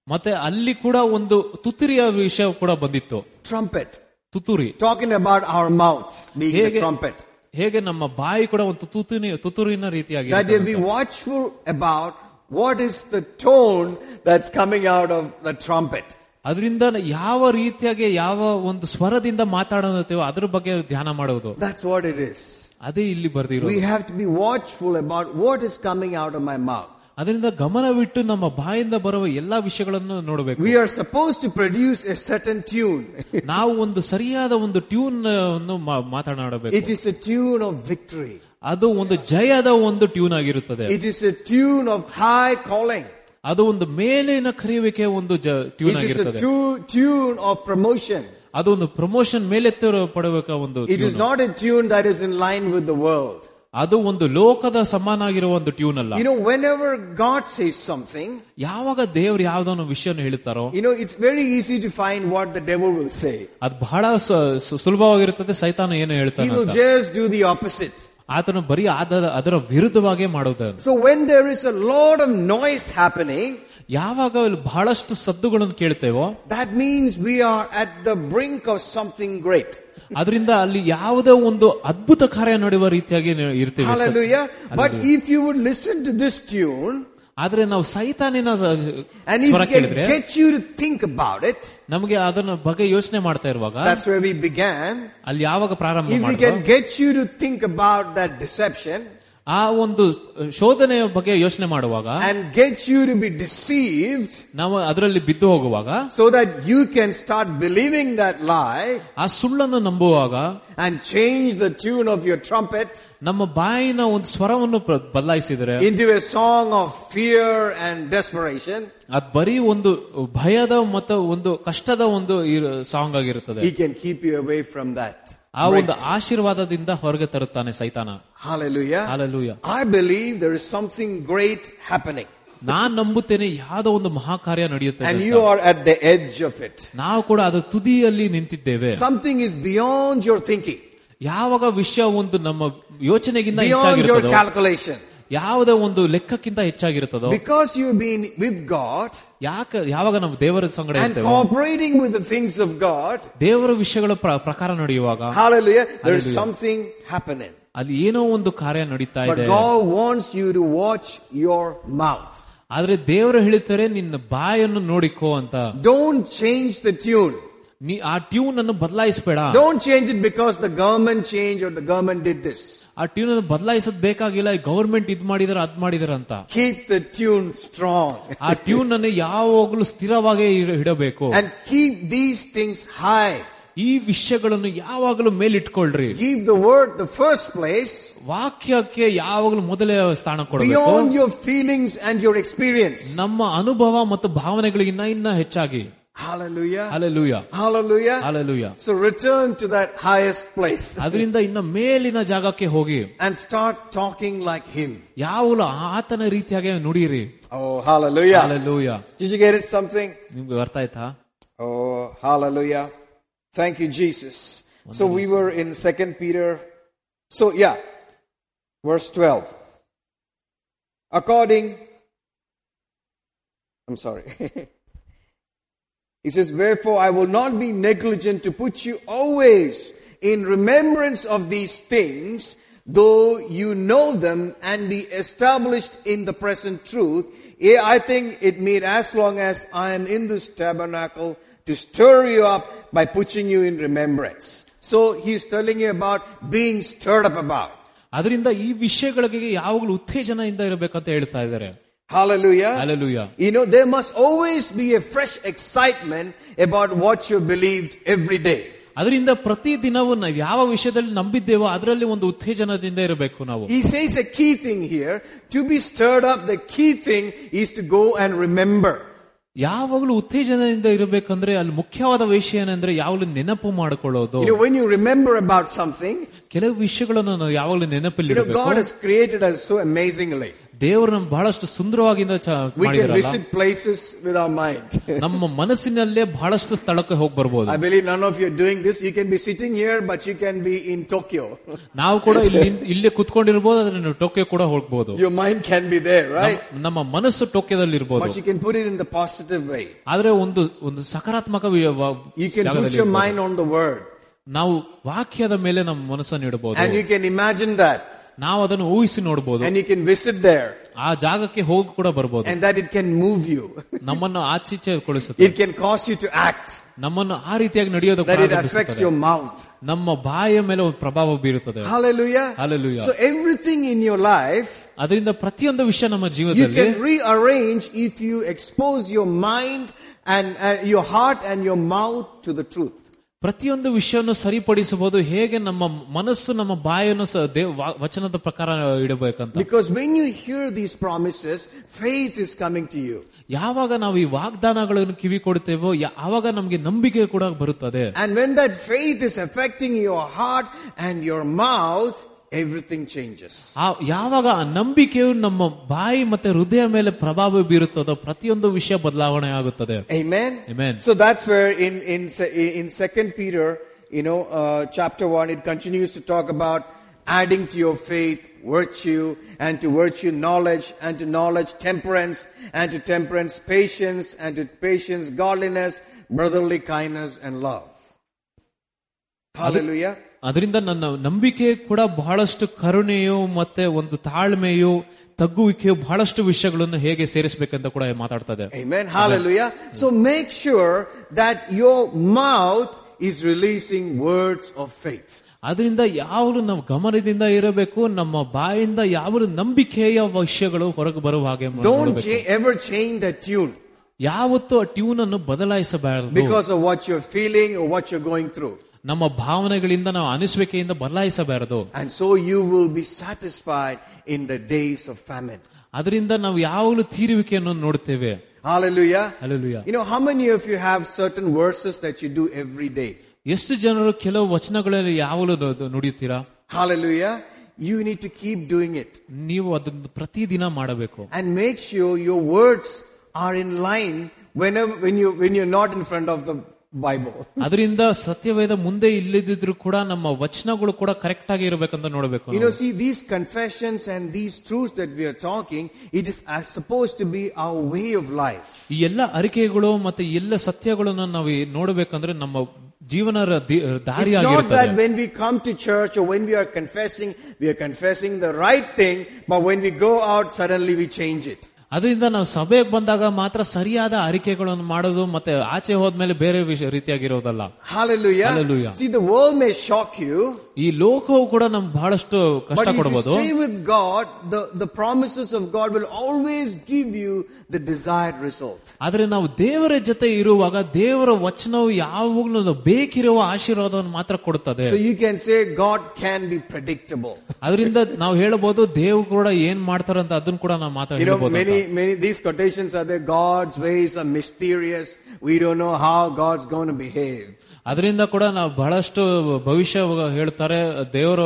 ಮತ್ತೆ ಅಲ್ಲಿ ಕೂಡ ಒಂದು ತುತ್ತೂರಿಯ ವಿಷಯ ಕೂಡ ಬಂದಿತ್ತು Trumpet. ತುತ್ತೂರಿ Talking about our mouth being a ಹೇಗೆ trumpet. ಹೇಗೆ ನಮ್ಮ ಬಾಯಿ ಕೂಡ ಒಂದು ತುತ್ತೂರಿನ ತುತ್ತೂರಿನ ರೀತಿಯಾಗಿ That you be watchful about what is the tone that's coming out of the trumpet. ಅದರಿಂದ ಯಾವ ರೀತಿಯಾಗಿ ಯಾವ ಒಂದು ಸ್ವರದಿಂದ ಮಾತಾಡುತ್ತೇವೋ ಅದ್ರ ಬಗ್ಗೆ ಧ್ಯಾನ ಮಾಡುವುದು That's what it is. ಅದೇ ಇಲ್ಲಿ ಬರ್ದಿರೋದು We have to be watchful about what is coming out of my mouth. ಅದರಿಂದ ಗಮನವಿಟ್ಟು ನಮ್ಮ ಬಾಯಿಂದ ಬರುವ ಎಲ್ಲಾ ವಿಷಯಗಳನ್ನು ನೋಡಬೇಕು. We are suppose to produce a certain tune ನಾವು ಒಂದು ಸರಿಯಾದ ಒಂದು ಟ್ಯೂನ್ ಅನ್ನು ಮಾತನಾಡಬೇಕು. It is a tune of victory ಅದು ಒಂದು ಜಯದ ಒಂದು ಟ್ಯೂನ್ ಆಗಿರುತ್ತದೆ. It is a tune of high calling ಅದು ಒಂದು ಮೇಲಿನ ಕರೆಯುವಿಕೆ ಒಂದು ಟ್ಯೂನ್ ಆಗಿರುತ್ತದೆ. ಟ್ಯೂನ್ ಆಫ್ ಪ್ರಮೋಷನ್ ಅದು ಒಂದು ಪ್ರಮೋಷನ್ ಮೇಲೆತ್ತ ಪಡಬೇಕ ಒಂದು it is not a tune that is in line with the world ಅದು ಒಂದು ಲೋಕದ ಸಮಾನ ಆಗಿರುವ ಒಂದು ಟ್ಯೂನ್ ಅಲ್ಲ You know, whenever God says something, ಯಾವಾಗ ದೇವ್ರು ಯಾವ್ದೋ ವಿಷಯನ ಹೇಳುತ್ತಾರೋ you know, it's very easy to find what the devil will say. ಅದು ಬಹಳ ಸ- ಸು- ಸುಲಭವಾಗಿರುತ್ತದೆ ಸೈತಾನ ಏನು He ಹೇಳ್ತಾನೆ will ಅಂತ. just do the opposite. ಆತನು ಬರೀ ಆದ ಅದರ ವಿರುದ್ಧವಾಗೇ ಮಾಡುವುದು So when there is a lot of noise happening, ಯಾವಾಗ ಇಲ್ಲಿ ಬಹಳಷ್ಟು ಸದ್ದುಗಳನ್ನು ಕೇಳ್ತೇವೋ that means we are at the brink of something great. ಅದರಿಂದ ಅಲ್ಲಿ ಯಾವುದೇ ಒಂದು ಅದ್ಭುತ ಕಾರ್ಯ ನಡೆಯುವ ರೀತಿಯಾಗಿ ಇರ್ತೀವಿ but if you would listen to this tune ಆದ್ರೆ ನಾವು ಸೈತಾನಿನ ಸ್ವರ ಕೇಳಿದ್ರೆ ಥಿಂಕ್ ಅಬೌಟ್ ಇಟ್ ನಮಗೆ ಅದನ್ನ ಬಗ್ಗೆ ಯೋಚನೆ ಮಾಡ್ತಾ ಇರುವಾಗ ಅಲ್ಲಿ ಯಾವಾಗ ಪ್ರಾರಂಭ get you think about that deception to think about that deception ಆ ಒಂದು ಶೋಧನೆಯ ಬಗ್ಗೆ ಯೋಚನೆ ಮಾಡುವಾಗ and get you to be deceived ನಾವು ಅದರಲ್ಲಿ ಬಿದ್ದು ಹೋಗುವಾಗ so that you can start believing that lie ಆ ಸುಳ್ಳನ್ನು ನಂಬುವಾಗ and change the tune of your trumpet ನಮ್ಮ ಬಾಯಿನ ಒಂದು ಸ್ವರವನ್ನು ಪ್ರ- ಬದಲಾಯಿಸಿದರೆ into a song of fear and desperation, ಅದ್ ಬರೀ ಒಂದು ಭಯದ ಮತ್ತು ಒಂದು ಕಷ್ಟದ ಒಂದು ಸಾಂಗ್ ಆಗಿರುತ್ತದೆ he can keep you away from that. ಆ ಒಂದು ಆಶೀರ್ವಾದದಿಂದ ಹೊರಗೆ ತರುತ್ತಾನೆ ಸೈತಾನ Hallelujah. Hallelujah I believe there is something great happening. ನಾನ್ ನಂಬುತ್ತೇನೆ ಯಾವ್ದೋ ಒಂದು ಮಹಾಕಾರ್ಯ ನಡೆಯುತ್ತೆ And ಅಂತ. you are at the edge of it. ನಾವು ಕೂಡ ಅದು ತುದಿಯಲ್ಲಿ ನಿಂತಿದ್ದೇವೆ Something is beyond your thinking, ಯಾವಾಗ ವಿಷಯ ಒಂದು ನಮ್ಮ ಯೋಚನೆಗಿಂತ beyond your ಹೆಚ್ಚಾಗಿರುತ್ತದೋ calculation. ಯಾವುದೇ ಒಂದು ಲೆಕ್ಕಕ್ಕಿಂತ ಹೆಚ್ಚಾಗಿರುತ್ತದೋ Because you've been with God ಯಾಕೆ ಯಾವಾಗ ನಾವು ದೇವರ ಸಂಗಡ and ಇರ್ತೇವೆ cooperating with the things of God, ದೇವರ ವಿಷಯಗಳ ಪ್ರ- ಪ್ರಕಾರ ನಡೆಯುವಾಗ hallelujah, there is Hallelujah. something happening. ಅಲ್ಲಿ ಏನೋ ಒಂದು ಕಾರ್ಯ ನಡೀತಾ But ಇದೆ God wants you to watch your mouth. ಆದ್ರೆ ದೇವರು ಹೇಳ್ತಾರೆ ನಿನ್ನ ಬಾಯನ್ನು ನೋಡಿಕೋ ಅಂತ Don't change the tune. ನೀ ಆ ಟ್ಯೂನ್ ಅನ್ನು ಬದಲಾಯಿಸಬೇಡ Don't change it because the government changed or the government did this. ಆ ಟ್ಯೂನ್ ಅನ್ನು ಬೇಕಾಗಿಲ್ಲ ಬೇಕಾಗಿಲ್ಲ ಗೌರ್ಮೆಂಟ್ ಇದ್ ಮಾಡಿದಾರ ಅದ್ ಮಾಡಿದಾರ ಅಂತ. ಕೀಪ್ ದ ಟ್ಯೂನ್ ಸ್ಟ್ರಾಂಗ್ ಆ ಟ್ಯೂನ್ ಅನ್ನು ಯಾವಾಗಲೂ ಸ್ಥಿರವಾಗಿ ಇಡಬೇಕು. And keep these things high ಈ ವಿಷಯಗಳನ್ನು ಯಾವಾಗಲೂ ಮೇಲಿಟ್ಕೊಳ್ರಿ. Keep the word the first place ವಾಕ್ಯಕ್ಕೆ ಯಾವಾಗಲೂ ಮೊದಲೇ ಸ್ಥಾನ ಕೊಡಬೇಕು. Your feelings and your experience ನಮ್ಮ ಅನುಭವ ಮತ್ತು ಭಾವನೆಗಳಿಗಿನ್ನ ಇನ್ನ ಹೆಚ್ಚಾಗಿ. Hallelujah. Alleluia Hallelujah. Alleluia So return to that highest place ಅದರಿಂದ ಇನ್ನ ಮೇಲಿನ ಜಾಗಕ್ಕೆ ಹೋಗಿ and start talking like Him. ಯಾವಾಗಲೂ ಆತನ ರೀತಿಯಾಗಿ ನುಡಿಯಿರಿ Oh, hallelujah. Alleluia Did you get it something? ನಿಮ್ಗೆ ಅರ್ಥ ಆಯ್ತಾ Oh, hallelujah. Thank you, Jesus. So we were in Second Peter. So yeah, verse 12. According, I'm sorry. he says, Wherefore I will not be negligent to put you always in remembrance of these things, though you know them and be established in the present truth. Yeah, I think it means as long as I am in this tabernacle to stir you up by putting you in remembrance. So he's telling you about being stirred up about. ಅದರಿಂದ ಈ ವಿಷಯಗಳಿಗೆ ಯಾವಾಗಲೂ ಉತ್ತೇಜನದಿಂದ ಇರಬೇಕಂತ ಹೇಳ್ತಾ ಇದ್ದಾರೆ Hallelujah. Alleluia You know, there must always be a fresh excitement about what you believed every day. ಅದರಿಂದ ಪ್ರತಿ ದಿನವೂ ನಾವು ಯಾವ ವಿಷಯದಲ್ಲಿ ನಂಬಿದ್ದೇವೋ ಅದರಲ್ಲಿ ಒಂದು ಉತ್ತೇಜನದಿಂದ ಇರಬೇಕು ನಾವು He says a key thing here. To be stirred up, the key thing is to go and remember. ಯಾವಾಗಲೂ ಉತ್ತೇಜನದಿಂದ ಇರಬೇಕಂದ್ರೆ ಅಲ್ಲಿ ಮುಖ್ಯವಾದ ವಿಷಯ ಏನಂದ್ರೆ ಯಾವಾಗಲೂ ನೆನಪು ಮಾಡಿಕೊಳ್ಳೋದು You know, when you remember about something, ಕೆಲವು ವಿಷಯಗಳನ್ನು ನಾವು ಯಾವಾಗಲೂ ನೆನಪಲ್ಲಿ you know, ಇರಬೇಕು God has created us so amazingly. ದೇವರು ನಮ್ ಬಹಳಷ್ಟು ಸುಂದರವಾಗಿಂದ ಚ- We can ಮಾಡಿದಾರಲ್ಲ visit places with our mind. ನಮ್ಮ ಮನಸ್ಸಿನಲ್ಲೇ ಬಹಳಷ್ಟು ಸ್ಥಳಕ್ಕೆ ಹೋಗಿ ಬರ್ಬೋದು I believe none of you are doing this. You can be sitting here, but you can be in Tokyo. ನಾವು ಕೂಡ ಇಲ್ಲಿ ನಿಂತ್- ಇಲ್ಲೇ ಕುತ್ಕೊಂಡಿರ್ಬೋದು ಅದನ್ನ ನೀವು ಟೋಕಿಯೋ ಕೂಡ ಹೋಗ್ಬೋದು Your mind can be there, right? ನಮ್ಮ- ನಮ್ಮ ಮನಸ್ಸು ಟೋಕಿಯೋದಲ್ಲಿ ಇರ್ಬೋದು But you can put it in the positive way. ಆದ್ರೆ ಒಂದು ಒಂದು ಸಕಾರಾತ್ಮಕ ವಿ- ವ- You can put ಜಾಗದಲ್ಲಿ your ಇರ್ಬೋದು. mind on the word. ನಾವು ವಾಕ್ಯದ ಮೇಲೆ ನಮ್ಮ ಮನಸ್ಸನ್ನು ಇಡಬಹುದು And you can imagine that. ನಾವು ಅದನ್ನು ಊಹಿಸಿ ನೋಡಬಹುದು And you can visit there. ಆ ಜಾಗಕ್ಕೆ ಹೋಗಿ ಕೂಡ ಬರ್ಬೋದು And that it can move you. ನಮ್ಮನ್ನು ಆಚೀಚೆ ಕೊಳಿಸುತ್ತೆ It can cause you to act. ನಮ್ಮನ್ನು ಆ ರೀತಿಯಾಗಿ ನಡೆಯೋದಕ್ಕೆ That it affects ಪ್ರಾರಂಭಿಸುತ್ತದೆ. your mouth. ನಮ್ಮ ಬಾಯಿಯ ಮೇಲೆ ಒಂದು ಪ್ರಭಾವ ಬೀರುತ್ತದೆ Hallelujah. Hallelujah. So everything in your life, ಅದರಿಂದ ಪ್ರತಿಯೊಂದು ವಿಷಯ ನಮ್ಮ you ಜೀವನದಲ್ಲಿ can rearrange if you expose your mind and uh, your heart and your mouth to the truth. ಪ್ರತಿಯೊಂದು ವಿಷಯವನ್ನು ಸರಿಪಡಿಸಬಹುದು ಹೇಗೆ ನಮ್ಮ ಮನಸ್ಸು ನಮ್ಮ ಬಾಯನ್ನು ಸ- ದೇವ್- ವಾ- ವಚನದ ಪ್ರಕಾರ ಇಡಬೇಕಂತ Because when you hear these promises, faith is coming to you. ಯಾವಾಗ ನಾವು ಈ ವಾಗ್ದಾನಗಳನ್ನು ಕಿವಿ ಕೊಡ್ತೇವೋ ಯಾ- ಆವಾಗ ನಮ್ಗೆ ನಂಬಿಕೆ ಕೂಡ ಬರುತ್ತದೆ And when that faith is affecting your heart and your mouth, everything changes. ಆ ಯಾವಾಗ ಆ ನಂಬಿಕೆಯು ನಮ್ಮ ಬಾಯಿ ಮತ್ತೆ ಹೃದಯ ಮೇಲೆ ಪ್ರಭಾವ ಬೀರುತ್ತದೋ ಪ್ರತಿಯೊಂದು ವಿಷಯ ಬದಲಾವಣೆ ಆಗುತ್ತದೆ Amen. Amen. So that's where in in in Second Peter, you know, uh, chapter one, it continues to talk about adding to your faith virtue, and to virtue knowledge, and to knowledge temperance, and to temperance patience, and to patience godliness, brotherly kindness, and love. Hallelujah. ಅದರಿಂದ ನನ್ನ ನಂಬಿಕೆ ಕೂಡ ಬಹಳಷ್ಟು ಕರುಣೆಯು ಮತ್ತೆ ಒಂದು ತಾಳ್ಮೆಯು ತಗ್ಗುವಿಕೆಯು ಬಹಳಷ್ಟು ವಿಷಯಗಳನ್ನು ಹೇಗೆ ಸೇರಿಸಬೇಕಂತ ಕೂಡ ಮಾತಾಡ್ತದೆ. So make sure that your mouth is releasing words of faith ಅದರಿಂದ ಯಾವಾಗಲೂ ನಾವು ಗಮನದಿಂದ ಇರಬೇಕು ನಮ್ಮ ಬಾಯಿಂದ ಯಾವ ನಂಬಿಕೆಯ ವಿಷಯಗಳು ಹೊರಗೆ ಬರುವ ಹಾಗೆ ಎವರ್ ಚೇಂಜ್ ದ ಟ್ಯೂನ್ ಯಾವತ್ತು ಆ ಟ್ಯೂನ್ ಅನ್ನು ಬದಲಾಯಿಸಬಾರದು. Because of what your feeling what you going through ನಮ್ಮ ಭಾವನೆಗಳಿಂದ ನಾವು ಅನಿಸುವಿಕೆಯಿಂದ ಬದಲಾಯಿಸಬಾರದು And so you will be satisfied in the days of famine. ಅದರಿಂದ ನಾವು ಯಾವಾಗಲೂ ತೀರುವಿಕೆಯನ್ನು ನೋಡ್ತೇವೆ Hallelujah. Hallelujah. You know, how many of you have certain verses that you do every day? ಎಷ್ಟು ಜನರು ಕೆಲವು ವಚನಗಳಲ್ಲಿ ಯಾವಾಗಲೂ ನು- ನುಡಿಯುತ್ತೀರಾ Hallelujah. You need to keep doing it ನೀವು ಅದನ್ನು ಪ್ರತಿದಿನ ಮಾಡಬೇಕು and make sure your words are in line whenever, when you, when you're not in front of the Bible. ಅದರಿಂದ ಸತ್ಯವೇದ ಮುಂದೆ ಇಲ್ಲದಿದ್ರು ಕೂಡ ನಮ್ಮ ವಚನಗಳು ಕೂಡ ಕರೆಕ್ಟ್ ಆಗಿ ಇರಬೇಕಂತ ನೋಡಬೇಕು You know, see, these confessions and these truths that we are talking, it is as supposed to be our way of life. ಈ ಎಲ್ಲ ಅರಿಕೆಗಳು ಮತ್ತೆ ಎಲ್ಲ ಸತ್ಯಗಳನ್ನು ನಾವು ನೋಡಬೇಕಂದ್ರೆ ನಮ್ಮ ಜೀವನ ರ- the- It's not ದಾರಿಯಾಗಿರುತ್ತದೆ that when we come to church or when we are confessing, we are confessing the right thing, but when we go out, suddenly we change it. ಅದರಿಂದ ನಾವು ಸಭೆಗೆ ಬಂದಾಗ ಮಾತ್ರ ಸರಿಯಾದ ಅರಿಕೆಗಳನ್ನು ಮಾಡೋದು ಮತ್ತೆ ಆಚೆ ಹೋದ್ಮೇಲೆ ಬೇರೆ ವಿಷಯ ರೀತಿಯಾಗಿರೋದಲ್ಲ Hallelujah. Hallelujah. See, the world may shock you, ಈ ಲೋಕವು ಕೂಡ ನಮ್ಗೆ ಬಹಳಷ್ಟು ಕಷ್ಟ but if you ಕೊಡಬಹುದು stay with God, the, the promises of God will always give you the desired result. ಆದ್ರೆ ನಾವು ದೇವರ ಜೊತೆ ಇರುವಾಗ ದೇವರ ವಚನವು ಯಾವಾಗಲೂ ನಾವು ಬೇಕಿರುವ ಆಶೀರ್ವಾದವನ್ನು ಮಾತ್ರ ಕೊಡುತ್ತದೆ So you can say God can be predictable. ಅದರಿಂದ ನಾವು ಹೇಳಬಹುದು ದೇವ್ ಕೂಡ ಏನ್ ಮಾಡ್ತಾರಂತ ಅದನ್ನ ಕೂಡ ನಾವು You know, ಮಾತಾಡಬಹುದು many, many, these quotations are there, God's ways are mysterious. We don't know how God's going to behave. ಅದರಿಂದ ಕೂಡ ನಾವು ಬಹಳಷ್ಟು ಭವಿಷ್ಯ ಹೇಳ್ತಾರೆ ದೇವರ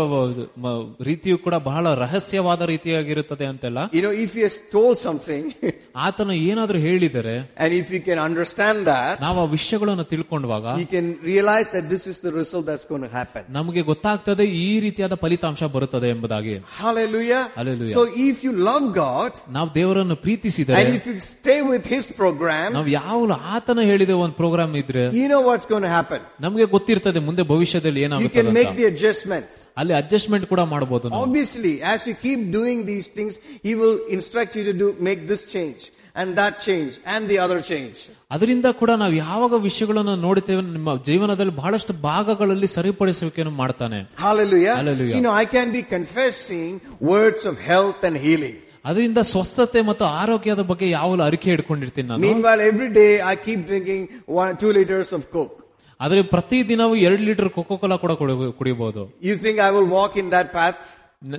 ರೀತಿಯು ಕೂಡ ಬಹಳ ರಹಸ್ಯವಾದ ರೀತಿಯಾಗಿರುತ್ತದೆ ಅಂತೆಲ್ಲ. You if you stow something ಆತನು ಏನಾದ್ರೂ ಹೇಳಿದರೆ and if you can understand that ನಾವು ಆ ವಿಷಯಗಳನ್ನು ತಿಳ್ಕೊಂಡಾಗ you can realise that this is the result that's gonna happen ನಮಗೆ ಗೊತ್ತಾಗ್ತದೆ ಈ ರೀತಿಯಾದ ಫಲಿತಾಂಶ ಬರುತ್ತದೆ ಎಂಬುದಾಗಿ. Hallelujah hallelujah so if you love God ನಾವು ದೇವರನ್ನು ಪ್ರೀತಿಸಿದರೆ and if you stay with his programme ನಾವು ಯಾವಾಗಲೂ ಆತನ ಹೇಳಿದ ಒಂದು ಪ್ರೋಗ್ರಾಮ್ ಇದ್ರೆ you know what's gonna happen ನಮಗೆ ಗೊತ್ತಿರ್ತದೆ ಮುಂದೆ ಭವಿಷ್ಯದಲ್ಲಿ You ಏನಾಗುತ್ತೆ can make ಅಂತ. the adjustments. ಅಲ್ಲಿ ಅಡ್ಜಸ್ಟ್ಮೆಂಟ್ ಕೂಡ ಮಾಡಬಹುದು ನಾವು. Obviously, as you keep doing these things, He will instruct you to do, make this change, and that change, and the other change. ಅದರಿಂದ ಕೂಡ ನಾವು ಯಾವಾಗ ವಿಷಯಗಳನ್ನು ನೋಡುತ್ತೇವೆ ನಿಮ್ಮ ಜೀವನದಲ್ಲಿ ಬಹಳಷ್ಟು ಭಾಗಗಳಲ್ಲಿ ಸರಿಪಡಿಸುವಿಕೆಯನ್ನು ಮಾಡ್ತಾನೆ Hallelujah. Hallelujah. You know, I can be confessing words of health and healing. ಅದರಿಂದ ಸ್ವಸ್ಥತೆ ಮತ್ತು ಆರೋಗ್ಯದ ಬಗ್ಗೆ ಯಾವಾಗಲೂ ಅರಿಕೆ ಇಟ್ಕೊಂಡಿರ್ತೀನಿ ನಾನು Meanwhile, every day I keep drinking one, two liters of Coke. ಆದರೆ ಪ್ರತಿ ದಿನವೂ ಎರಡು ಲೀಟರ್ ಕೊಕೋ ಕೋಲಾ ಕೂಡ ಕುಡಿಯಬಹುದು. You think I will walk in that path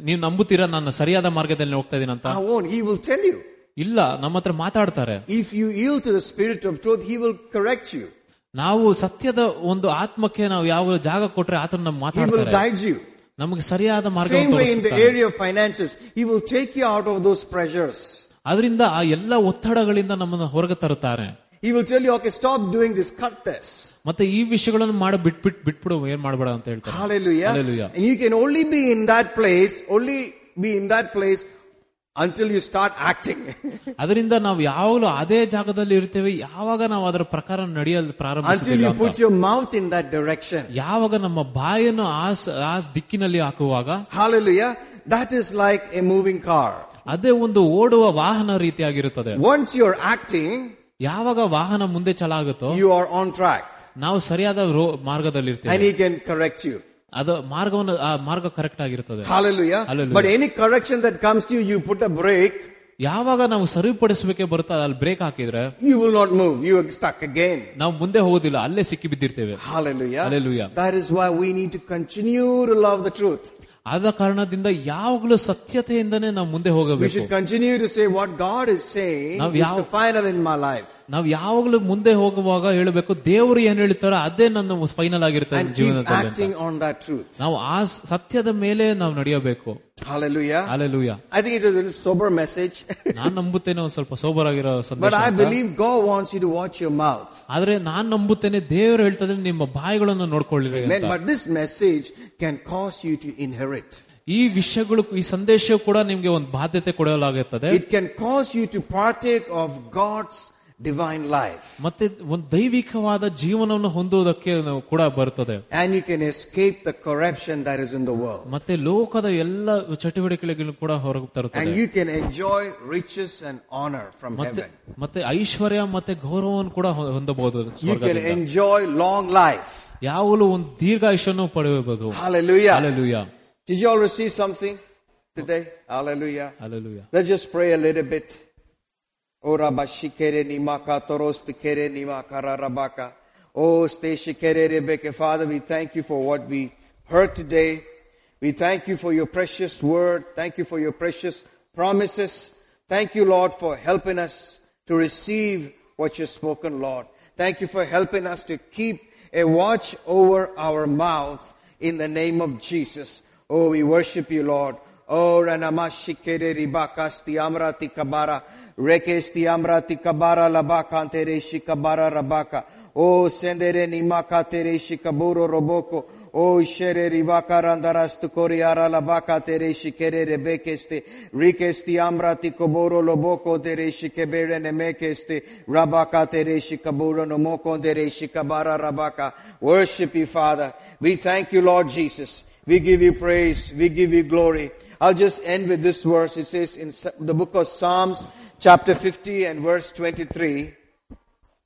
ನೀವು ನಂಬುತ್ತೀರಾ? ನಾನು ಸರಿಯಾದ ಮಾರ್ಗದಲ್ಲಿ ಹೋಗ್ತಾ ಇದ್ದೀನಿ ಅಂತ? ಹಿ ವಿಲ್ ಟೆಲ್ ಯು ಇಲ್ಲ ನಮ್ಮ ಹತ್ರ ಮಾತಾಡ್ತಾರೆ. If you use to the spirit of truth he will correct you ನಾವು ಸತ್ಯದ ಒಂದು ಆತ್ಮಕ್ಕೆ ನಾವು ಯಾವ ಜಾಗ ಕೊಟ್ರೆ ಆತನ ನಮ್ಮ ಮಾತಾಡ್ತಾರೆ. ಯು ನಮಗೆ ಸರಿಯಾದ ಮಾರ್ಗ in the area of finances he will take you out of those pressures ಅದರಿಂದ ಆ ಎಲ್ಲ ಒತ್ತಡಗಳಿಂದ ನಮ್ಮನ್ನು ಹೊರಗೆ ತರುತ್ತಾರೆ. He will tell you, okay, stop doing this, cut this. ಮತ್ತೆ ಈ ವಿಷಯಗಳನ್ನು ಮಾಡಿ ಬಿಟ್ ಬಿಟ್ ಬಿಟ್ಬಿಡು ಏನ್ ಮಾಡಬೇಡ ಅಂತ ಹೇಳ್ತಾರೆ Hallelujah. Hallelujah. And you can only be in that place, only be in that place until you start acting. ಅದರಿಂದ ನಾವು ಯಾವಾಗಲೂ ಅದೇ ಜಾಗದಲ್ಲಿ ಇರ್ತೇವೆ ಯಾವಾಗ ನಾವು ಅದರ ಪ್ರಕಾರ ನಡೆಯಲು until ಪ್ರಾರಂಭಿಸಿಲ್ಲ you ಅಂತ. put your mouth in that direction. ಯಾವಾಗ ನಮ್ಮ ಬಾಯನ್ನು ಆ ಸ- ಆ ದಿಕ್ಕಿನಲ್ಲಿ ಹಾಕುವಾಗ Hallelujah. That is like a moving car. ಅದೇ ಒಂದು ಓಡುವ ವಾಹನ ರೀತಿಯಾಗಿರುತ್ತದೆ Once you're acting, ಯಾವಾಗ ವಾಹನ ಮುಂದೆ ಚಲಾಗುತ್ತೋ you are on track ನಾವು ಸರಿಯಾದ ರೋ ಮಾರ್ಗದಲ್ಲಿ and ಇರ್ತೇವೆ he can correct you. ಅದು ಮಾರ್ಗವನ್ನು ಆ ಮಾರ್ಗ ಕರೆಕ್ಟ್ ಆಗಿರುತ್ತದೆ Hallelujah. Hallelujah. But any correction that comes to you, you put a brake, ಯಾವಾಗ ನಾವು ಸರಿಪಡಿಸಬೇಕೆ ಬರುತ್ತಾ ಅಲ್ಲಿ ಬ್ರೇಕ್ ಹಾಕಿದ್ರೆ you will not move. You are stuck again. ನಾವು ಮುಂದೆ ಹೋಗೋದಿಲ್ಲ ಅಲ್ಲೇ ಸಿಕ್ಕಿ ಬಿದ್ದಿರ್ತೇವೆ Hallelujah. Hallelujah. That is why we need to continue to love the truth. ಆದ ಕಾರಣದಿಂದ ಯಾವಾಗಲೂ ಸತ್ಯತೆಯಿಂದನೇ ನಾವು ಮುಂದೆ We ಹೋಗಬೇಕು should continue to say what God is saying Now, is ಯಾವ- the final in my life. ನಾವು ಯಾವಾಗಲೂ ಮುಂದೆ ಹೋಗುವಾಗ ಹೇಳಬೇಕು ದೇವರು ಏನ್ ಹೇಳ್ತಾರೋ ಅದೇ ನನ್ನ ಫೈನಲ್ ಆಗಿರುತ್ತೆ And ನನ್ನ keep ಜೀವನದಲ್ಲಿ ಅಂತ. acting on that truth. ನಾವು ಆ ಸತ್ಯದ ಮೇಲೆ ನಾವು ನಡೆಯಬೇಕು Hallelujah. Alleluia I think it's a little sober message. ನಾನ್ ನಂಬುತ್ತೇನೆ ಒಂದ್ ಸ್ವಲ್ಪ ಸೋಬರ್ ಆಗಿರೋ but ಸಂದೇಶ I ಅಂತ. believe God wants you to watch your mouth. ಆದ್ರೆ ನಾನ್ ನಂಬುತ್ತೇನೆ ದೇವರು ಹೇಳ್ತದೆ ನಿಮ್ಮ ಬಾಯಿಗಳನ್ನು ನೋಡ್ಕೊಳ್ಳಿರಿ Amen. ಅಂತ But this message can cause you to inherit. ಈ ವಿಷಯಗಳು ಈ ಸಂದೇಶ ಕೂಡ ನಿಮ್ಗೆ ಒಂದು ಬಾಧ್ಯತೆ ಕೊಡಲಾಗುತ್ತದೆ It can cause you to partake of God's divine life. ಮತ್ತೆ ಒಂದು ದೈವಿಕವಾದ ಜೀವನವನ್ನು ಹೊಂದುವುದಕ್ಕೆ ನಾವು ಕೂಡ ಬರ್ತದೆ And you can escape the corruption that is in the world. ಮತ್ತೆ ಲೋಕದ ಎಲ್ಲ ಚಟುವಟಿಕೆಗಳು ಕೂಡ ಹೊರಗೆ ತರುತ್ತದೆ And you can enjoy riches and honor from ಮತ್ತೆ heaven. ಮತ್ತೆ ಐಶ್ವರ್ಯ ಮತ್ತೆ ಗೌರವವನ್ನು ಕೂಡ ಹೊ- ಹೊಂದಬಹುದು You can ಸ್ವರ್ಗದಿಂದ. enjoy long life. ಯಾವಾಗಲೂ ಒಂದು ದೀರ್ಘಾಯುಷ್ಯನ್ನು ಪಡೆಯಬಹುದು Hallelujah. Alleluia Did you all receive something today? Hallelujah. Alleluia Let's just pray a little bit. Ora bashikere nimaka toros tikere nimaka rarabaka. Oh, stay shikere rebeke. Father, we thank you for what we heard today. We thank you for your precious word. Thank you for your precious promises. Thank you, Lord, for helping us to receive what you've spoken, Lord. Thank you for helping us to keep a watch over our mouth in the name of Jesus. Oh, we worship you, Lord. Oh, ranamashikere ribakasti amrati kabara, rekesti amrati kabara labakantere shikabara rabaka. Oh, sendere nimaka tere shikaburo roboko. O shere rivaka randarastu koriara labaka tere shikere rebekeste rikesti amrati koboro loboko tere shikebere nemekeste rabaka tere shikaburo nomoko tere shikabara rabaka. Worship you, Father. We thank you, Lord Jesus. We give you praise. We give you glory. I'll just end with this verse. It says in the book of Psalms, chapter 50 and verse 23.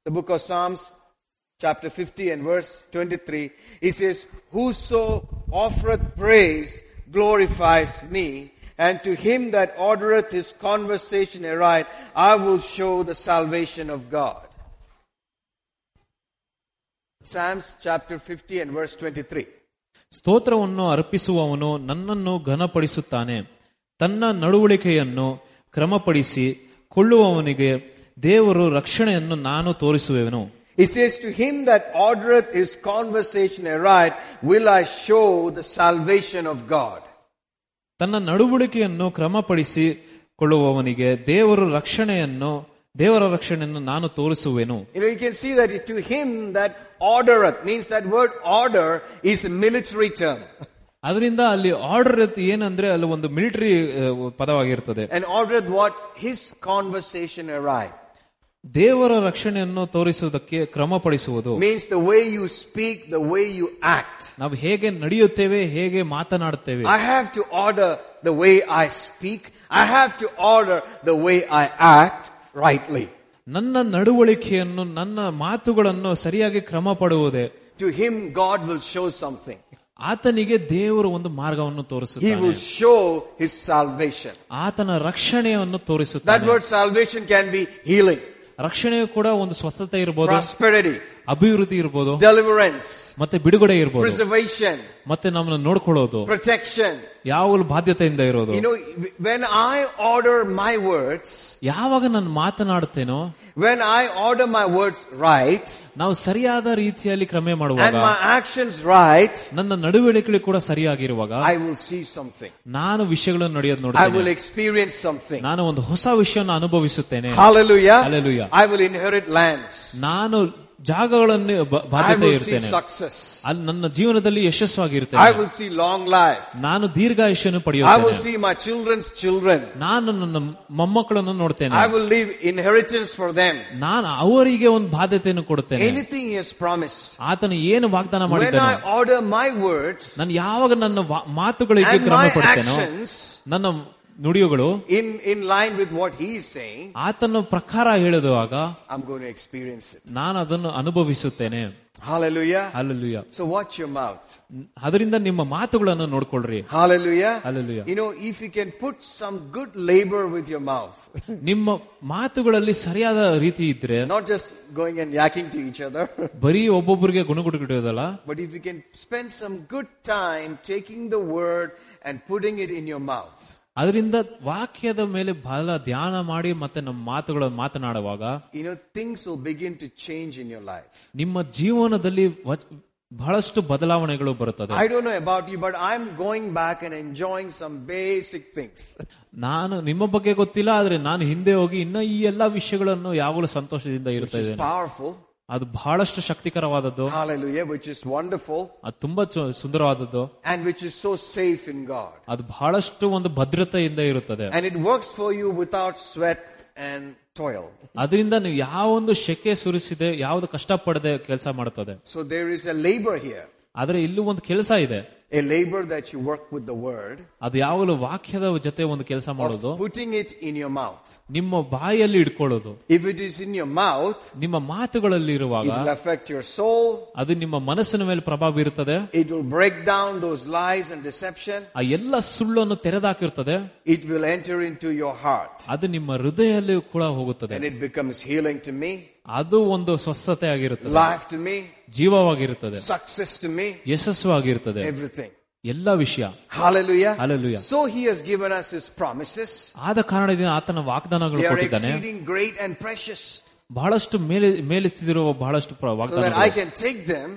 The book of Psalms, chapter 50 and verse 23, he says, Whoso offereth praise glorifies me, and to him that ordereth his conversation aright, I will show the salvation of God. Psalms chapter 50 and verse 23. ಸ್ತೋತ್ರವನ್ನು ಅರ್ಪಿಸುವವನು ನನ್ನನ್ನು ಘನಪಡಿಸುತ್ತಾನೆ ತನ್ನ ನಡವಳಿಕೆಯನ್ನು ಕ್ರಮಪಡಿಸಿ ಕೊಳ್ಳುವವನಿಗೆ ದೇವರ ರಕ್ಷಣೆಯನ್ನು ನಾನು ತೋರಿಸುವೆನು. It says to him that ordereth is conversation aright will I show the ဆ ಲ್வேಷನ್ of God ತನ್ನ ನಡವುಳಿಕೆಯನ್ನು ಕ್ರಮಪಡಿಸಿ ಕೊಳ್ಳುವವನಿಗೆ ದೇವರ ರಕ್ಷಣೆಯನ್ನು ದೇವರ ರಕ್ಷಣೆಯನ್ನು ನಾನು ತೋರಿಸುವೆನು. You can see that to him that ordereth means that word order is military term ಅದರಿಂದ ಅಲ್ಲಿ ಆರ್ಡರ್ ಏನಂದ್ರೆ ಅಲ್ಲಿ ಒಂದು ಮಿಲಿಟರಿ ಪದವಾಗಿರ್ತದೆ. ಆರ್ಡರ್ ವಾಟ್ ಹಿಸ್ ಕಾನ್ವರ್ಸೇಷನ್ ದೇವರ ರಕ್ಷಣೆಯನ್ನು ತೋರಿಸುವುದಕ್ಕೆ ಕ್ರಮಪಡಿಸುವುದು. Means the way you speak the way you act ನಾವು ಹೇಗೆ ನಡೆಯುತ್ತೇವೆ ಹೇಗೆ ಮಾತನಾಡುತ್ತೇವೆ. I have to order the way I speak I have to order the way I act rightly ನನ್ನ ನಡವಳಿಕೆಯನ್ನು ನನ್ನ ಮಾತುಗಳನ್ನು ಸರಿಯಾಗಿ ಕ್ರಮ ಪಡುವುದೇ to him God will show something ಆತನಿಗೆ ದೇವರು ಒಂದು ಮಾರ್ಗವನ್ನು He ತೋರಿಸುತ್ತಾನೆ will show his salvation. ಆತನ ರಕ್ಷಣೆಯನ್ನು That ತೋರಿಸುತ್ತಾನೆ word salvation can be healing, ರಕ್ಷಣೆಯು ಕೂಡ ಒಂದು ಸ್ವಸ್ಥತೆ ಇರ್ಬೋದು prosperity, ಅಭಿವೃದ್ಧಿ ಇರ್ಬೋದು ಡೆಲಿವರೆನ್ಸ್ ಮತ್ತೆ ಬಿಡುಗಡೆ ಇರ್ಬೋದು ಪ್ರಿಸರ್ವೇಷನ್ ಮತ್ತೆ ನಮ್ಮನ್ನು ನೋಡ್ಕೊಳ್ಳೋದು ಪ್ರೊಟೆಕ್ಷನ್ ಯಾವ ಬಾಧ್ಯತೆಯಿಂದ ಇರೋದು. You know when I order my words ಯಾವಾಗ ನಾನು ಮಾತನಾಡುತ್ತೇನೋ when I order my words right ನಾವು ಸರಿಯಾದ ರೀತಿಯಲ್ಲಿ ಕ್ರಮೆ ಮಾಡುವಾಗ ಮೈ ಆಕ್ಷನ್ಸ್ ರೈಟ್ ನನ್ನ ನಡವಳಿಕೆಗಳು ಕೂಡ ಸರಿಯಾಗಿರುವಾಗ ಐ ವಿಲ್ ಸಿ ಸಮಥಿಂಗ್ ನಾನು ವಿಷಯಗಳನ್ನು ನಡೆಯೋದು ನೋಡಿ ಐ ವಿಲ್ ಎಕ್ಸ್ಪೀರಿಯನ್ಸ್ ಸಮಥಿಂಗ್ ನಾನು ಒಂದು ಹೊಸ ವಿಷಯವನ್ನು ಅನುಭವಿಸುತ್ತೇನೆ. Hallelujah hallelujah I will inherit lands ನಾನು ಜಾಗಗಳನ್ನು ಬಾಧ್ಯತೆ ಇರ್ತೇನೆ. ಸಕ್ಸಸ್ ಅಲ್ಲಿ ನನ್ನ ಜೀವನದಲ್ಲಿ ಯಶಸ್ವಾಗಿರ್ತೇನೆ I will see long life ನಾನು ದೀರ್ಘಾಯುಷ್ಯನ್ನು ಪಡೆಯುತ್ತೇನೆ I will see my childrens children ನಾನು ನನ್ನ ಮೊಮ್ಮಕ್ಕಳನ್ನು ನೋಡ್ತೇನೆ. I will leave inheritance for them ನಾನು ಅವರಿಗೆ ಒಂದು ಬಾಧ್ಯತೆಯನ್ನು ಕೊಡುತ್ತೇನೆ. ಎನಿಥಿಂಗ್ ಇಸ್ ಪ್ರಾಮಿಸ್ ಆತನು ಏನು ವಾಗ್ದಾನ ಮಾಡಿದ್ದಾನೆ ಐ ಆರ್ಡರ್ ಮೈ ವರ್ಡ್ಸ್ ನಾನು ಯಾವಾಗ ನನ್ನ ಮಾತುಗಳಿಗೆ ಕ್ರಮ ಪಡ್ತೇನೋ ನನ್ನ ನುಡಿಯುಗಳು in, in line with what he is saying, ಆತನ ಪ್ರಕಾರ ಹೇಳಿದುವಾಗ I'm going to experience it. ನಾನು ಅದನ್ನು ಅನುಭವಿಸುತ್ತೇನೆ Hallelujah. ಅಲ್ಲಲ್ಲುಯ್ಯ So watch your mouth. ಅದರಿಂದ ನಿಮ್ಮ ಮಾತುಗಳನ್ನು ನೋಡ್ಕೊಳ್ರಿ Hallelujah. Hallelujah. You know, if you can put some good labor with your mouth, ನಿಮ್ಮ ಮಾತುಗಳಲ್ಲಿ ಸರಿಯಾದ ರೀತಿ ಇದ್ರೆ not just going and yakking to each other, ಬರೀ ಒಬ್ಬೊಬ್ಬರಿಗೆ ಗುಣಗುಡುಗಿಡೋದಲ್ಲ but if you can spend some good time taking the word and putting it in your mouth, ಅದರಿಂದ ವಾಕ್ಯದ ಮೇಲೆ ಬಹಳ ಧ್ಯಾನ ಮಾಡಿ ಮತ್ತೆ ನಮ್ಮ ಮಾತುಗಳ ಮಾತನಾಡುವಾಗ you know, things will begin to change in your life. ನಿಮ್ಮ ಜೀವನದಲ್ಲಿ ವಚ್- ಬಹಳಷ್ಟು ಬದಲಾವಣೆಗಳು ಬರುತ್ತದೆ I don't know about you, but I'm going back and enjoying some basic things. ನಾನು ನಿಮ್ಮ ಬಗ್ಗೆ ಗೊತ್ತಿಲ್ಲ ಆದ್ರೆ ನಾನು ಹಿಂದೆ ಹೋಗಿ ಇನ್ನ ಈ ಎಲ್ಲಾ ವಿಷಯಗಳನ್ನು ಯಾವಾಗಲೂ ಸಂತೋಷದಿಂದ ಇರ್ತಾ Which is ಇದ್ದೇನೆ powerful. ಅದು ಬಹಳಷ್ಟು ಶಕ್ತಿಕರವಾದದ್ದು Hallelujah. Which is wonderful ಅದು ತುಂಬಾ ಚು- ಸುಂದರವಾದದ್ದು and which is so safe in God. ಅದು ಬಹಳಷ್ಟು ಒಂದು ಭದ್ರತೆಯಿಂದ ಇರುತ್ತದೆ And it works for you without sweat and toil. ಅದರಿಂದ ನೀವು ಯಾವೊಂದು ಶೆಕೆ ಸುರಿಸಿದೆ ಯಾವ್ದು ಕಷ್ಟಪಡದೆ ಕೆಲಸ ಮಾಡುತ್ತದೆ So there is a labor here. ಆದ್ರೆ ಇಲ್ಲೂ ಒಂದು ಕೆಲಸ ಇದೆ A labor that you work with the word, ಅದು ಯಾವಾಗಲೂ ವಾಕ್ಯದ ಜೊತೆ ಒಂದು ಕೆಲಸ ಮಾಡೋದು putting it in your mouth. ನಿಮ್ಮ ಬಾಯಲ್ಲಿ ಇಟ್ಕೊಳ್ಳೋದು If it is in your mouth, ನಿಮ್ಮ ಮಾತುಗಳಲ್ಲಿ ಇರುವಾಗ it will affect your soul. ಅದು ನಿಮ್ಮ ಮನಸ್ಸಿನ ಮೇಲೆ ಪ್ರಭಾವ ಬೀರುತ್ತದೆ It will break down those lies and deception. ಆ ಎಲ್ಲ ಸುಳ್ಳನ್ನು ತೆರೆದಾಕಿರ್ತದೆ It will enter into your heart. ಅದು ನಿಮ್ಮ ಹೃದಯಲ್ಲಿ ಕೂಡ ಹೋಗುತ್ತದೆ And it becomes healing to me, ಅದು ಒಂದು ಸ್ವಸ್ಥತೆ ಆಗಿರುತ್ತದೆ. ಲೈಫ್ ಟು ಮೀ ಜೀವವಾಗಿರುತ್ತದೆ. ಸಕ್ಸಸ್ ಟು ಮೀ ಯಶಸ್ಸು ಆಗಿರುತ್ತದೆ ಎವ್ರಿಥಿಂಗ್ ಎಲ್ಲ ವಿಷಯ. ಸೊ ಹಿ ಹಸ್ ಗಿವನ್ ಅಸ್ ಹಿಸ್ ಪ್ರಾಮಿಸಸ್ ಆದ ಕಾರಣದಿಂದ ಆತನ ವಾಗ್ದಾನಗಳು ಕೊಟ್ಟಿದ್ದಾನೆ. ಗ್ರೇಟ್ ಅಂಡ್ ಪ್ರೆಷಸ್ ಬಹಳಷ್ಟು ಮೇಲೆ ಮೇಲೆತ್ತಿರುವ ಬಹಳಷ್ಟು ವಾಗ್ದಾನ ಐ ಕ್ಯಾನ್ ಟೇಕ್ ದೆಮ್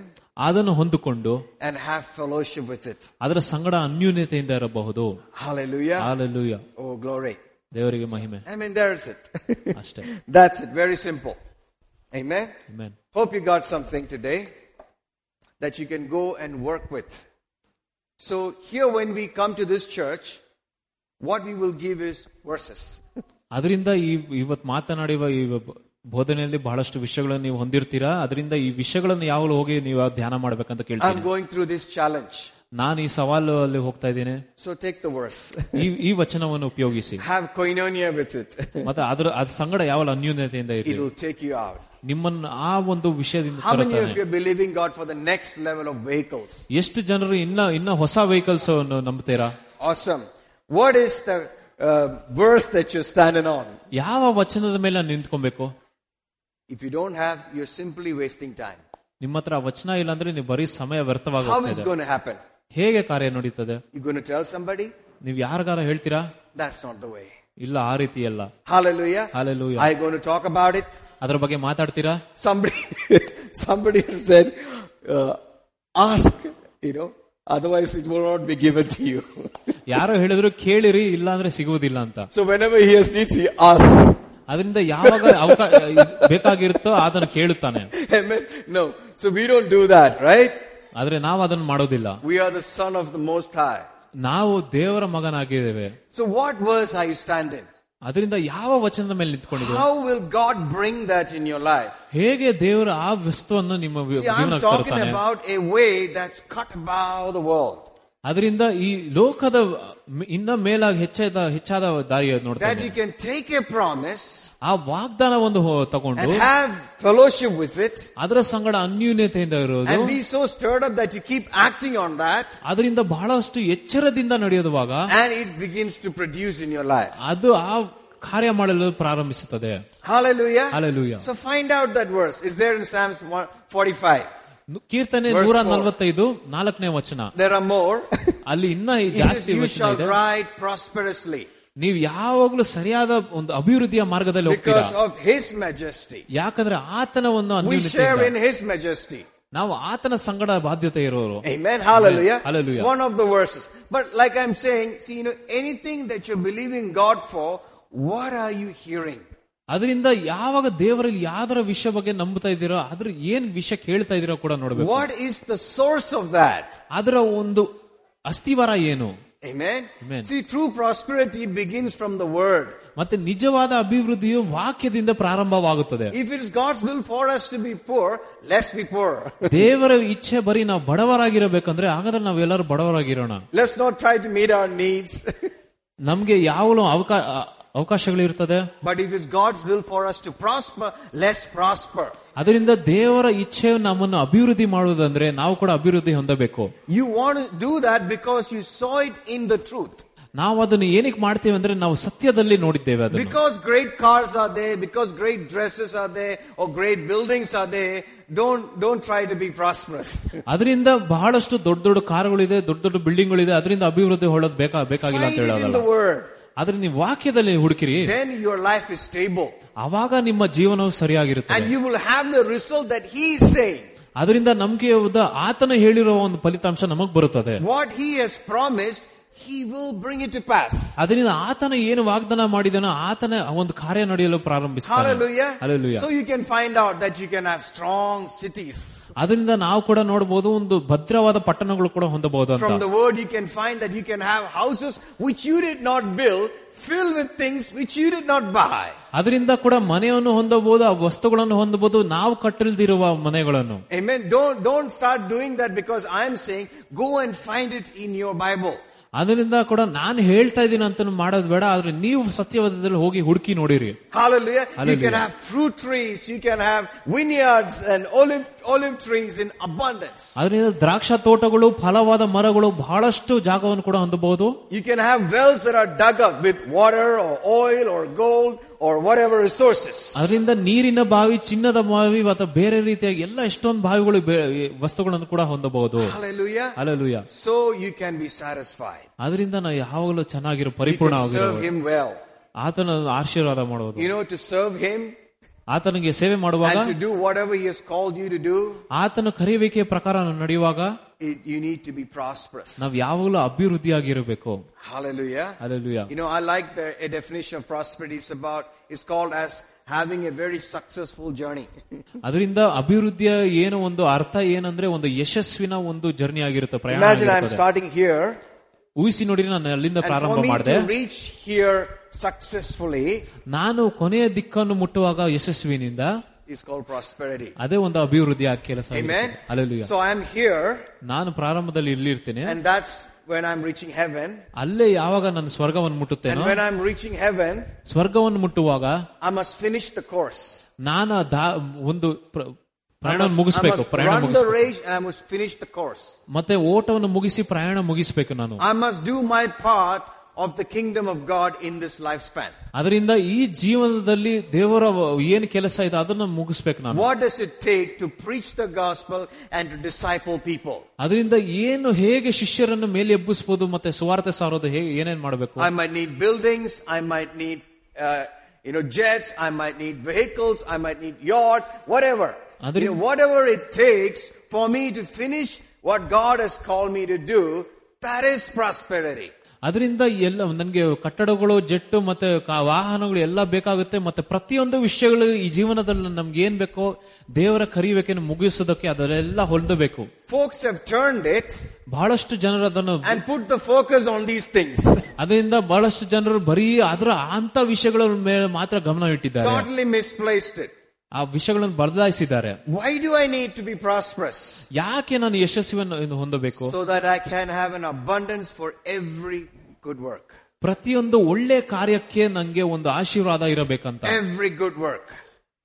ಅದನ್ನು ಹೊಂದಿಕೊಂಡು and have fellowship with it ಅದರ ಸಂಗಡ ಅನ್ಯೂನ್ಯತೆಯಿಂದ ಇರಬಹುದು. ಹಾಲೆಲುಯಾ ಹಾಲೆಲುಯಾ ಓ ಗ್ಲೋರಿ ದೇವರಿಗೆ ಮಹಿಮೆ. ಐ ಮೀನ್ ದಟ್ಸ್ ಇಟ್ ಅಷ್ಟೇ. That's it very simple Amen. Amen. Hope you got something today that you can go and work with. So here when we come to this church, what we will give is verses. ಅದರಿಂದ ಈ ಇವತ್ ಮಾತನಾಡುವ ಈ ಬೋಧನೆಯಲ್ಲಿ ಬಹಳಷ್ಟು ವಿಷಯಗಳನ್ನು ನೀವು ಹೊಂದಿರ್ತೀರಾ ಅದರಿಂದ ಈ ವಿಷಯಗಳನ್ನು ಯಾವಾಗಲೂ ಹೋಗಿ ನೀವು ಧ್ಯಾನ ಮಾಡ್ಬೇಕಂತ ಕೇಳ್ತೀನಿ I'm going through this challenge. ನಾನು ಈ ಸವಾಲು ಅಲ್ಲಿ ಹೋಗ್ತಾ ಇದ್ದೀನಿ So take the verse. ಈ ಈ ವಚನವನ್ನು ಉಪಯೋಗಿಸಿ Have koinonia with it. ಮತ್ತೆ ಅದ್ರ ಅದ್ ಸಂಗಡ ಯಾವ ಅನ್ಯೂನ್ಯತೆಯಿಂದ It ಇರಲಿ will take you out. ನಿಮ್ಮನ್ನ ಆ ಒಂದು ವಿಷಯದಿಂದ How many of ತರುತ್ತಾನೆ. you are believing God for the next level of vehicles? ಎಷ್ಟು ಜನರು ಇನ್ನ ಇನ್ನ ಹೊಸ vehicles ನಂಬ್ತೀರಾ Awesome. What is the uh, verse that you're standing on? ಯಾವ ವಚನದ ಮೇಲೆ ನಾನ್ ನಿಂತ್ಕೊಬೇಕು If you don't have, you're simply wasting time. ನಿಮ್ಮ ಹತ್ರ ಆ ವಚನ ಇಲ್ಲ ಅಂದ್ರೆ ನೀವು ಬರೀ ಸಮಯ How ವ್ಯರ್ಥವಾಗುತ್ತೆ is going to happen? ಹೇಗೆ ಕಾರ್ಯ ನಡೀತದೆ You're going to tell somebody? ನೀವು ಯಾರಿಗಾರ ಹೇಳ್ತೀರಾ That's not the way. ಇಲ್ಲ ಆ ರೀತಿ ಅಲ್ಲ Hallelujah. Hallelujah. Are you going to talk about it? ಅದ್ರ ಬಗ್ಗೆ ಮಾತಾಡ್ತೀರಾ Somebody, somebody has said, uh, ask, you know, otherwise it will not be given to you. ಯಾರೋ ಹೇಳಿದ್ರು ಕೇಳಿರಿ ಇಲ್ಲ ಅಂದ್ರೆ ಸಿಗುವುದಿಲ್ಲ ಅಂತ so whenever he has needs, he asks. ಅದರಿಂದ ಯಾವಾಗ ಅವಕಾಶ ಬೇಕಾಗಿರುತ್ತೋ ಅದನ್ನು ಕೇಳುತ್ತಾನೆ Amen. No. So we don't do that, right? ಆದ್ರೆ ನಾವು ಅದನ್ನು ಮಾಡೋದಿಲ್ಲ We are the son of the most high. ನಾವು ದೇವರ ಮಗನಾಗಿದ್ದೇವೆ So what verse are you standing? ಅದರಿಂದ ಯಾವ ವಚನದ ಮೇಲೆ ನಿಂತ್ಕೊಂಡಿದ್ದೇವೆ How will God bring that in your life? ಹೇಗೆ ದೇವರ ಆ ವಸ್ತುವನ್ನು ನಿಮ್ಮ ವಿ- See, I'm ಜೀವನಕ್ಕೆ talking ತರುತ್ತಾನೆ about a way that's cut above the world. ಅದರಿಂದ ಈ ಲೋಕದ ಮ್- ಇನ್ನ ಮೇಲಾಗಿ ಹೆಚ್ಚಾದ ಹೆಚ್ಚಾದ ದಾರಿ That ನೋಡ್ತಾನೆ you can take a promise ಆ ವಾಗ್ದಾನವನ್ನು ತಗೊಂಡು ಫೆಲೋಶಿಪ್ ವಿತ್ ಇಟ್ ಅದರ ಸಂಗಡ ಅನ್ಯೂನ್ಯತೆಯಿಂದ ಇರೋದು. So stirred up that you keep acting on that ಅದರಿಂದ ಬಹಳಷ್ಟು ಎಚ್ಚರದಿಂದ ನಡೆಯುವಾಗ and it begins to produce in your life ಅದು ಆ ಕಾರ್ಯ ಮಾಡಲು ಪ್ರಾರಂಭಿಸುತ್ತದೆ. So find out that verse is there in Psalms 45 ಕೀರ್ತನೆ ನೂರ ನಲವತ್ತೈದು ನಾಲ್ಕನೇ ವಚನ. ದೇರ್ ಆರ್ ಮೋರ್ ಅಲ್ಲಿ ಇನ್ನೂ ಜಾಸ್ತಿ ರೈಟ್ ಪ್ರಾಸ್ಪರಸ್ಲಿ ನೀವು ಯಾವಾಗ್ಲೂ ಸರಿಯಾದ ಒಂದು ಅಭಿವೃದ್ಧಿಯ ಮಾರ್ಗದಲ್ಲಿ ಹೋಗ್ತೀರಾ because of His majesty. ಯಾಕಂದ್ರೆ ಆತನ ಒಂದು We share in ಅನ್ಯೂನ್ಯತೆಯಿಂದ His majesty. ನಾವು ಆತನ ಸಂಗಡ ಬಾಧ್ಯತೆ ಇರೋರು Amen. Hallelujah. Hallelujah. One of the verses. But like I'm saying, see, you know, anything that you're believing God for, what are you hearing? ಅದರಿಂದ ಯಾವಾಗ ದೇವರಲ್ಲಿ ಯಾವ್ದರ ವಿಷಯ ಬಗ್ಗೆ ನಂಬುತ್ತಾ ಇದ್ದೀರೋ ಅದ್ರ ಏನ್ ವಿಷಯ ಕೇಳ್ತಾ ಇದೀರೋ ಕೂಡ ನೋಡ್ಬೇಕು What is the source of that? ಅದರ ಒಂದು ಅಸ್ಥಿವಾರ ಏನು Amen. Amen. See, true prosperity begins from the word. ಮತ್ತೆ ನಿಜವಾದ ಅಭಿವೃದ್ಧಿಯು ವಾಕ್ಯದಿಂದ ಪ್ರಾರಂಭವಾಗುತ್ತದೆ If it is God's will for us to be poor, let's be poor. ದೇವರ ಇಚ್ಛೆ ಬರೀ ನಾವು ಬಡವರಾಗಿರಬೇಕಂದ್ರೆ ಹಾಗಾದ್ರೆ ನಾವೆಲ್ಲರೂ ಬಡವರಾಗಿರೋಣ let's not try to meet our needs. ನಮ್ಗೆ ಯಾವಳು ಅವಕಾ ಅವಕಾಶಗಳಿರ್ತದೆ but if it's God's will for us to prosper, let's prosper. ಅದರಿಂದ ದೇವರ ಇಚ್ಛೆ ನಮ್ಮನ್ನು ಅಭಿವೃದ್ಧಿ ಮಾಡುವುದಂದ್ರೆ ನಾವು ಕೂಡ ಅಭಿವೃದ್ಧಿ ಹೊಂದಬೇಕು. You want do that because you saw it in the truth ನಾವು ಅದನ್ನು ಏನಕ್ಕೆ ಮಾಡ್ತೇವೆ ಅಂದ್ರೆ ನಾವು ಸತ್ಯದಲ್ಲಿ ನೋಡಿದ್ದೇವೆ ಅದು ಬಿಕಾಸ್ ಗ್ರೇಟ್ ಕಾರ್ಸ್ ಅದೇ ಬಿಕಾಸ್ ಗ್ರೇಟ್ ಡ್ರೆಸ್ಸಸ್ ಅದೇ ಓ ಗ್ರೇಟ್ ಬಿಲ್ಡಿಂಗ್ಸ್ ಅದೇ don't don't try to be prosperous ಅದರಿಂದ ಬಹಳಷ್ಟು ದೊಡ್ಡ ದೊಡ್ಡ ಕಾರ್ಗಳಿದೆ ದೊಡ್ಡ ದೊಡ್ಡ ಬಿಲ್ಡಿಂಗ್ಗಳಿದೆ ಅದರಿಂದ ಅಭಿವೃದ್ಧಿ ಹೊಳದ್ ಬೇಕಾ ಬೇಕಾಗಿಲ್ಲ ಅಂತ ಹೇಳೋದು in the ಹೇಳೋದಲ್ಲ word. ಆದ್ರೆ ನೀವು ವಾಕ್ಯದಲ್ಲಿ ಹುಡುಕಿರಿ Then your life is stable. ಅವಾಗ ನಿಮ್ಮ ಜೀವನವು ಸರಿಯಾಗಿರುತ್ತದೆ And you will have the result that He is saying. ಅದರಿಂದ ನಮ್ಗೆ ಉದ- ಆತನ ಹೇಳಿರೋ ಒಂದು ಫಲಿತಾಂಶ ನಮಗ್ ಬರುತ್ತದೆ What He has promised, He will bring it to pass. ಅದರಿಂದ ಆತನ ಏನು ವಾಗ್ದಾನ ಮಾಡಿದನೋ ಆತನ ಒಂದು ಕಾರ್ಯ ನಡೆಯಲು ಪ್ರಾರಂಭಿಸ್ತಾನೆ Hallelujah. Hallelujah. So you can find out that you can have strong cities. ಅದರಿಂದ ನಾವು ಕೂಡ ನೋಡಬಹುದು ಒಂದು ಭದ್ರವಾದ ಪಟ್ಟಣಗಳು ಕೂಡ ಹೊಂದಬಹುದು From ಅಂತ the word you can find that you can have houses which you did not build, filled with things which you did not buy. ಅದರಿಂದ ಕೂಡ ಮನೆಯನ್ನು ಹೊಂದಬಹುದು ಆ ವಸ್ತುಗಳನ್ನು ಹೊಂದಬಹುದು ನಾವು ಕಟ್ಟಲ್ದಿರುವ ಮನೆಗಳನ್ನು Amen. Don't, don't start doing that because I'm saying go and find it in your Bible. ಅದರಿಂದ ಕೂಡ ನಾನು ಹೇಳ್ತಾ ಇದ್ದೀನಿ ಅಂತ ಮಾಡೋದು ಬೇಡ ಆದ್ರೆ ನೀವು ಸತ್ಯವಾದದಲ್ಲಿ ಹೋಗಿ ಹುಡುಕಿ ನೋಡಿರಿ Hallelujah. You Hallelujah. can have fruit trees, you can have vineyards and olive, olive trees in abundance. ಅದರಿಂದ ದ್ರಾಕ್ಷ ತೋಟಗಳು ಫಲವಾದ ಮರಗಳು ಬಹಳಷ್ಟು ಜಾಗವನ್ನು ಕೂಡ ಹೊಂದಬಹುದು You can have wells that are dug up with water or oil or gold or whatever resources. ಅದರಿಂದ ನೀರಿನ ಬಾವಿ ಚಿನ್ನದ ಬಾವಿ ಅಥವಾ ಬೇರೆ ರೀತಿಯಾಗಿ ಎಲ್ಲ ಎಷ್ಟೊಂದು ಬಾವಿಗಳು ಬೇ- ವಸ್ತುಗಳನ್ನು ಕೂಡ ಹೊಂದಬಹುದು Hallelujah. Alleluia So you can be satisfied. ಅದರಿಂದ ನಾವು ಯಾವಾಗಲೂ ಚೆನ್ನಾಗಿರೋ You ಪರಿಪೂರ್ಣ can serve Him well. ಆತನ ಆಶೀರ್ವಾದ ಮಾಡುವುದು You know, to serve Him, ಆತನಿಗೆ ಸೇವೆ ಮಾಡುವಾಗ and to do whatever He has called you to do, ಆತನ ಕರೆಯುವಿಕೆಯ ಪ್ರಕಾರ ನಡೆಯುವಾಗ it, you need to be prosperous. ನಾವ್ ಯಾವಾಗಲೂ ಅಭಿವೃದ್ಧಿಯಾಗಿರಬೇಕು Hallelujah. Alleluia You know, I like the a definition of prosperity. It's about, it's called as having a very successful journey. ಅದರಿಂದ ಅಭಿವೃದ್ಧಿಯ ಏನು ಒಂದು ಅರ್ಥ ಏನಂದ್ರೆ ಒಂದು ಯಶಸ್ವಿನ ಒಂದು ಜರ್ನಿ ಆಗಿರುತ್ತೆ ಪ್ರಯಾಣ Imagine I'm ಆಗಿರುತ್ತದೆ. starting here, ಊಹಿಸಿ ನೋಡಿ ನಾನು ಅಲ್ಲಿಂದ and ಪ್ರಾರಂಭ for me ಮಾಡಿದೆ to reach here ಸಕ್ಸಸ್ಫುಲಿ ನಾನು ಕೊನೆಯ ದಿಕ್ಕನ್ನು ಮುಟ್ಟುವಾಗ ಯಶಸ್ವಿನಿಂದ ಇಸ್ ಕಲ್ ಪ್ರಾಸ್ಪೆರಿಟಿ ಅದೇ ಒಂದು ಅಭಿವೃದ್ಧಿಯಾಗಿ ಕೆಲಸ ಆಮ್ ಹಿಯರ್ ನಾನು ಪ್ರಾರಂಭದಲ್ಲಿ ಇಲ್ಲಿರ್ತೀನಿ. And that's when am reaching heaven ಅಲ್ಲೇ ಯಾವಾಗ ನನ್ನ ಸ್ವರ್ಗವನ್ನು ಮುಟ್ಟುತ್ತೆ ವೆನ್ ಆಮ್ ರೀಚಿಂಗ್ ಹೆವೆನ್ ಸ್ವರ್ಗವನ್ನು ಮುಟ್ಟುವಾಗ I must finish the course ನಾನು ಒಂದು ಪ್ರಯಾಣ ಮುಗಿಸಬೇಕು ಪ್ರಯಾಣ ಫಿನಿಶ್ ದ ಕೋರ್ಸ್ ಮತ್ತೆ ಓಟವನ್ನು ಮುಗಿಸಿ ಪ್ರಯಾಣ ಮುಗಿಸಬೇಕು ನಾನು. I must do my path part of the kingdom of God in this lifespan. ಅದರಿಂದ ಈ ಜೀವನದಲ್ಲಿ ದೇವರ ಏನ್ ಕೆಲಸ ಇದೆ ಅದನ್ನ ಮುಗಿಸ್ಬೇಕು ನಾನು What does it take to preach the gospel and to disciple people? ಅದರಿಂದ ಏನು ಹೇಗೆ ಶಿಷ್ಯರನ್ನು ಮೇಲೆ ಎಬ್ಬಿಸಬಹುದು ಮತ್ತೆ ಸುವಾರ್ತೆ ಸಾರೋದು ಹೇಗೆ ಏನೇನ್ ಮಾಡಬೇಕು I might need buildings, I might need, uh, you know, jets, I might need vehicles, I might need yacht, whatever. Adri- You know, whatever it takes for me to finish what God has called me to do, that is prosperity. ಅದರಿಂದ ಎಲ್ಲ ನನಗೆ ಕಟ್ಟಡಗಳು jet ಮತ್ತೆ ವಾಹನಗಳು ಎಲ್ಲ ಬೇಕಾಗುತ್ತೆ ಮತ್ತೆ ಪ್ರತಿಯೊಂದು ವಿಷಯಗಳು ಈ ಜೀವನದಲ್ಲಿ ನಮ್ಗೆ ಏನ್ ಬೇಕೋ ದೇವರ ಕರಿಬೇಕನ್ನು ಮುಗಿಸೋದಕ್ಕೆ ಅದರೆಲ್ಲ ಹೊಂದಬೇಕು ಫೋಕ್ಸ್ it ಬಹಳಷ್ಟು ಜನರು ಅದನ್ನು put the focus on these things. ಅದರಿಂದ ಬಹಳಷ್ಟು ಜನರು ಬರೀ ಅದರ ಅಂತ ವಿಷಯಗಳ ಮೇಲೆ ಮಾತ್ರ ಗಮನ ಇಟ್ಟಿದ್ದಾರೆ. ಆ ವಿಷಯಗಳನ್ನು ಬದಲಾಯಿಸಿದ್ದಾರೆ. Why do I need to be prosperous ಯಾಕೆ ನಾನು ಯಶಸ್ವಿಯನ್ನು ಹೊಂದಬೇಕು? So that I can have an abundance for every good work ಪ್ರತಿಯೊಂದು ಒಳ್ಳೆ ಕಾರ್ಯಕ್ಕೆ ನಂಗೆ ಒಂದು ಆಶೀರ್ವಾದ ಇರಬೇಕಂತ. ಎವ್ರಿ ಗುಡ್ ವರ್ಕ್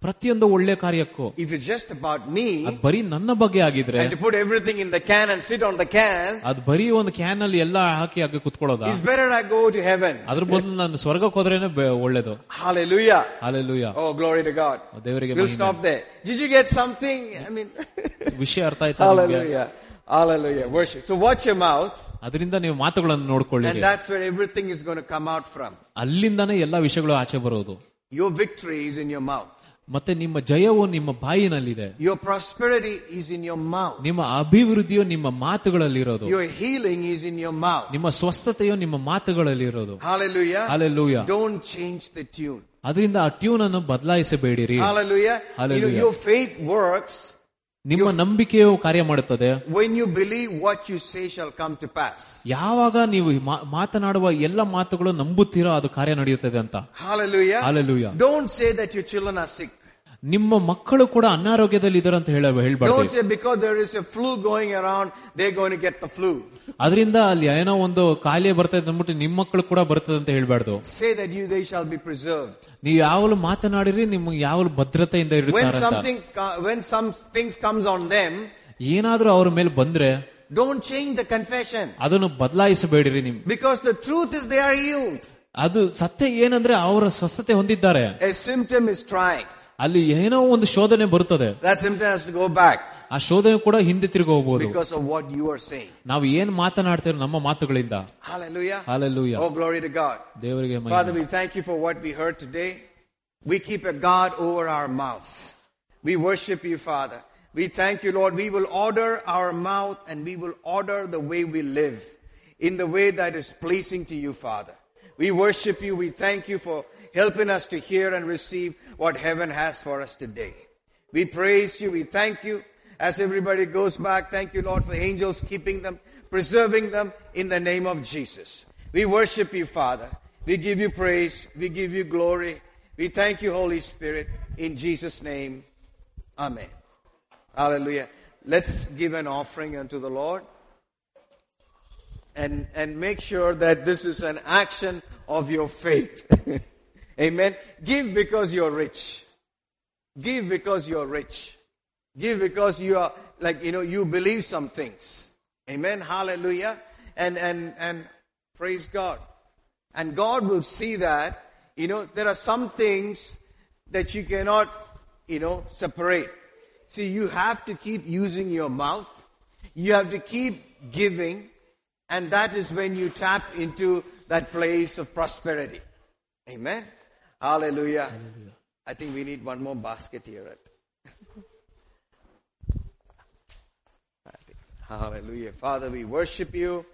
ಪ್ರತಿಯೊಂದು ಒಳ್ಳೆ ಕಾರ್ಯಕ್ಕೂ If it's just about me, ಅದ್ ಬರೀ ನನ್ನ ಬಗ್ಗೆ ಆಗಿದ್ರೆ and to put everything in the can and sit on the can, ಅದ್ ಬರೀ ಒಂದು ಕ್ಯಾನ್ ಅಲ್ಲಿ ಎಲ್ಲ ಹಾಕಿ ಹಾಕಿ ಕುತ್ಕೊಳ್ಳೋದ it's better I go to heaven. ಅದ್ರ ಬದಲು ನಾನು ಸ್ವರ್ಗಕ್ಕೆ ಹೋದ್ರೇನೆ ಬೆ- ಒಳ್ಳೇದು Hallelujah. Alleluia Oh, glory to God. ದೇವರಿಗೆ We'll ಮಹಿಮೆ. stop there. Did you get something? I mean, ವಿಷಯ ಅರ್ಥ ಆಯ್ತಾ ನಿಮ್ಗೆ? hallelujah. Hallelujah. Worship. So watch your mouth, ಅದರಿಂದ ನೀವು ಮಾತುಗಳನ್ನು ನೋಡ್ಕೊಳ್ಳಿ and that's where everything is going to come out from. ಅಲ್ಲಿಂದಾನೇ ಎಲ್ಲಾ ವಿಷಯಗಳು ಆಚೆ ಬರೋದು Your victory is in your mouth. ಮತ್ತೆ ನಿಮ್ಮ ಜಯವು ನಿಮ್ಮ ಬಾಯಿನಲ್ಲಿದೆ. Your prosperity is in your mouth ನಿಮ್ಮ ಅಭಿವೃದ್ಧಿಯು ನಿಮ್ಮ ಮಾತುಗಳಲ್ಲಿ ಇರೋದು your healing is in your mouth ನಿಮ್ಮ ಸ್ವಸ್ಥತೆಯು ನಿಮ್ಮ ಮಾತುಗಳಲ್ಲಿ ಇರೋದು ಡೋಂಟ್ ಚೇಂಜ್ ದ ಟ್ಯೂನ್ ಅದರಿಂದ ಆ ಟ್ಯೂನ್ ಅನ್ನು ಬದಲಾಯಿಸಬೇಡಿರಿ. Your faith works your faith works ನಿಮ್ಮ ನಂಬಿಕೆಯು ಕಾರ್ಯ ಮಾಡುತ್ತದೆ when you believe what you say shall come to pass. ಯಾವಾಗ ನೀವು ಮಾ- ಮಾತನಾಡುವ ಎಲ್ಲ ಮಾತುಗಳು ನಂಬುತ್ತೀರೋ ಅದು ಕಾರ್ಯ ನಡೆಯುತ್ತದೆ ಅಂತ Hallelujah. Hallelujah. Don't say that your children are sick. ನಿಮ್ಮ ಮಕ್ಕಳು ಕೂಡ ಅನಾರೋಗ್ಯದಲ್ಲಿ ಇದ್ದಾರೆ ಅಂತ ಹೇಳ Don't ಹೇಳ್ಬಾರ್ದು say because there is a flu going around, they're going to get the flu. ಅದರಿಂದ ಅಲ್ಲಿ ಏನೋ ಒಂದು ಕಾಯಿಲೆ ಬರ್ತದೆ ಅಂದ್ಬಿಟ್ಟು ನಿಮ್ಮ ಮಕ್ಕಳು ಕೂಡ ಬರ್ತದೆ ಅಂತ ಹೇಳ್ಬಾರ್ದು Say that you they shall be preserved. ನೀವು ಯಾವಾಗಲೂ ಮಾತನಾಡಿರಿ ನಿಮ್ಗೆ ಯಾವಾಗಲೂ ಭದ್ರತೆಯಿಂದ ವೆನ್ ಕಮ್ಸ್ ಆನ್ ದೇಮ್ ಏನಾದ್ರೂ ಅವ್ರ ಮೇಲೆ ಬಂದ್ರೆ ಡೋಂಟ್ ಚೇಂಜ್ ದ ಕನ್ಫೆಷನ್ ಅದನ್ನು ಬದಲಾಯಿಸಬೇಡಿರಿ ನಿಮ್ because the truth is they are you ಅದು ಸತ್ಯ ಏನಂದ್ರೆ ಅವರ ಸ್ವಸ್ಥತೆ ಹೊಂದಿದ್ದಾರೆ. ಎ ಸಿಂಪ್ಟಮ್ ಇಸ್ ಟ್ರೈ ಅಲ್ಲಿ ಏನೋ ಒಂದು ಶೋಧನೆ ಬರುತ್ತದೆ. ಸಿಂಪ್ಟಮ್ ಗೋ ಬ್ಯಾಕ್ ಆ ಶೋಧನೆ ಕೂಡ ಹಿಂದೆ ತಿರುಗಿ ಹೋಗ್ಬೋದು because of what you are saying. ನಾವು ಏನ್ ಮಾತನಾಡ್ತೇವೆ ನಮ್ಮ ಮಾತುಗಳಿಂದ Hallelujah. Hallelujah Oh, glory to God. ದೇವರಿಗೆ ಮಹಿಮೆ. Father, we thank you for what we heard today. We keep a guard over our mouth. We worship you, Father. We thank you, Lord. We will order our mouth and we will order the way we live in the way that is pleasing to you, Father. We worship you. We thank you for helping us to hear and receive what heaven has for us today. We praise you. We thank you. as everybody goes back, thank you, Lord, for angels keeping them, preserving them in the name of Jesus. We worship you, Father. We give you praise. We give you glory. We thank you, Holy Spirit, in Jesus' name. Amen. Hallelujah. Let's give an offering unto the Lord. And, and make sure that this is an action of your faith. Amen. Give because you're rich. Give because you're rich. Give because you are like you know you believe some things. Amen. Hallelujah. And and and praise God. And God will see that you know there are some things that you cannot you know separate. See, you have to keep using your mouth. You have to keep giving, and that is when you tap into that place of prosperity. Amen. Hallelujah. I think we need one more basket here. Hallelujah. Father, we worship you.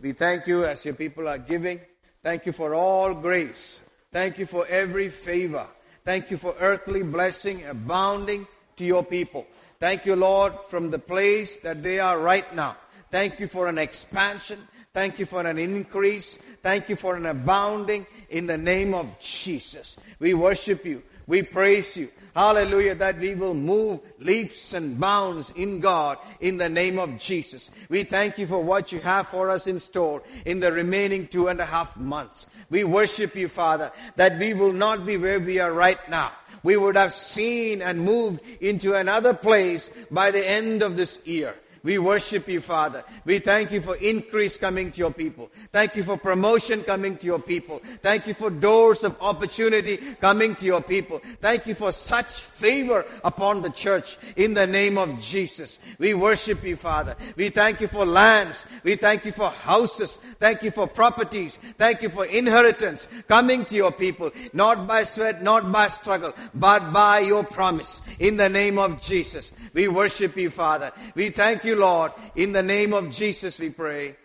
We thank you as your people are giving. Thank you for all grace. Thank you for every favor. Thank you for earthly blessing abounding to your people. Thank you, Lord, from the place that they are right now. Thank you for an expansion. Thank you for an increase. Thank you for an abounding in the name of Jesus. We worship you. We praise you. Hallelujah, that we will move leaps and bounds in God in the name of Jesus. We thank you for what you have for us in store in the remaining two and a half months. We worship you, Father, that we will not be where we are right now. We would have seen and moved into another place by the end of this year. We worship you, Father. We thank you for increase coming to your people. Thank you for promotion coming to your people. Thank you for doors of opportunity coming to your people. Thank you for such favor upon the church in the name of Jesus. We worship you, Father. We thank you for lands. We thank you for houses. Thank you for properties. Thank you for inheritance coming to your people, not by sweat, not by struggle, but by your promise in the name of Jesus. We worship you, Father. We thank you, Lord. In the name of Jesus we pray.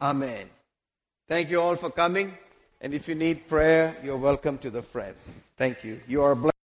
Amen. Thank you all for coming. And if you need prayer, you're welcome to the friend. Thank you. You are blessed.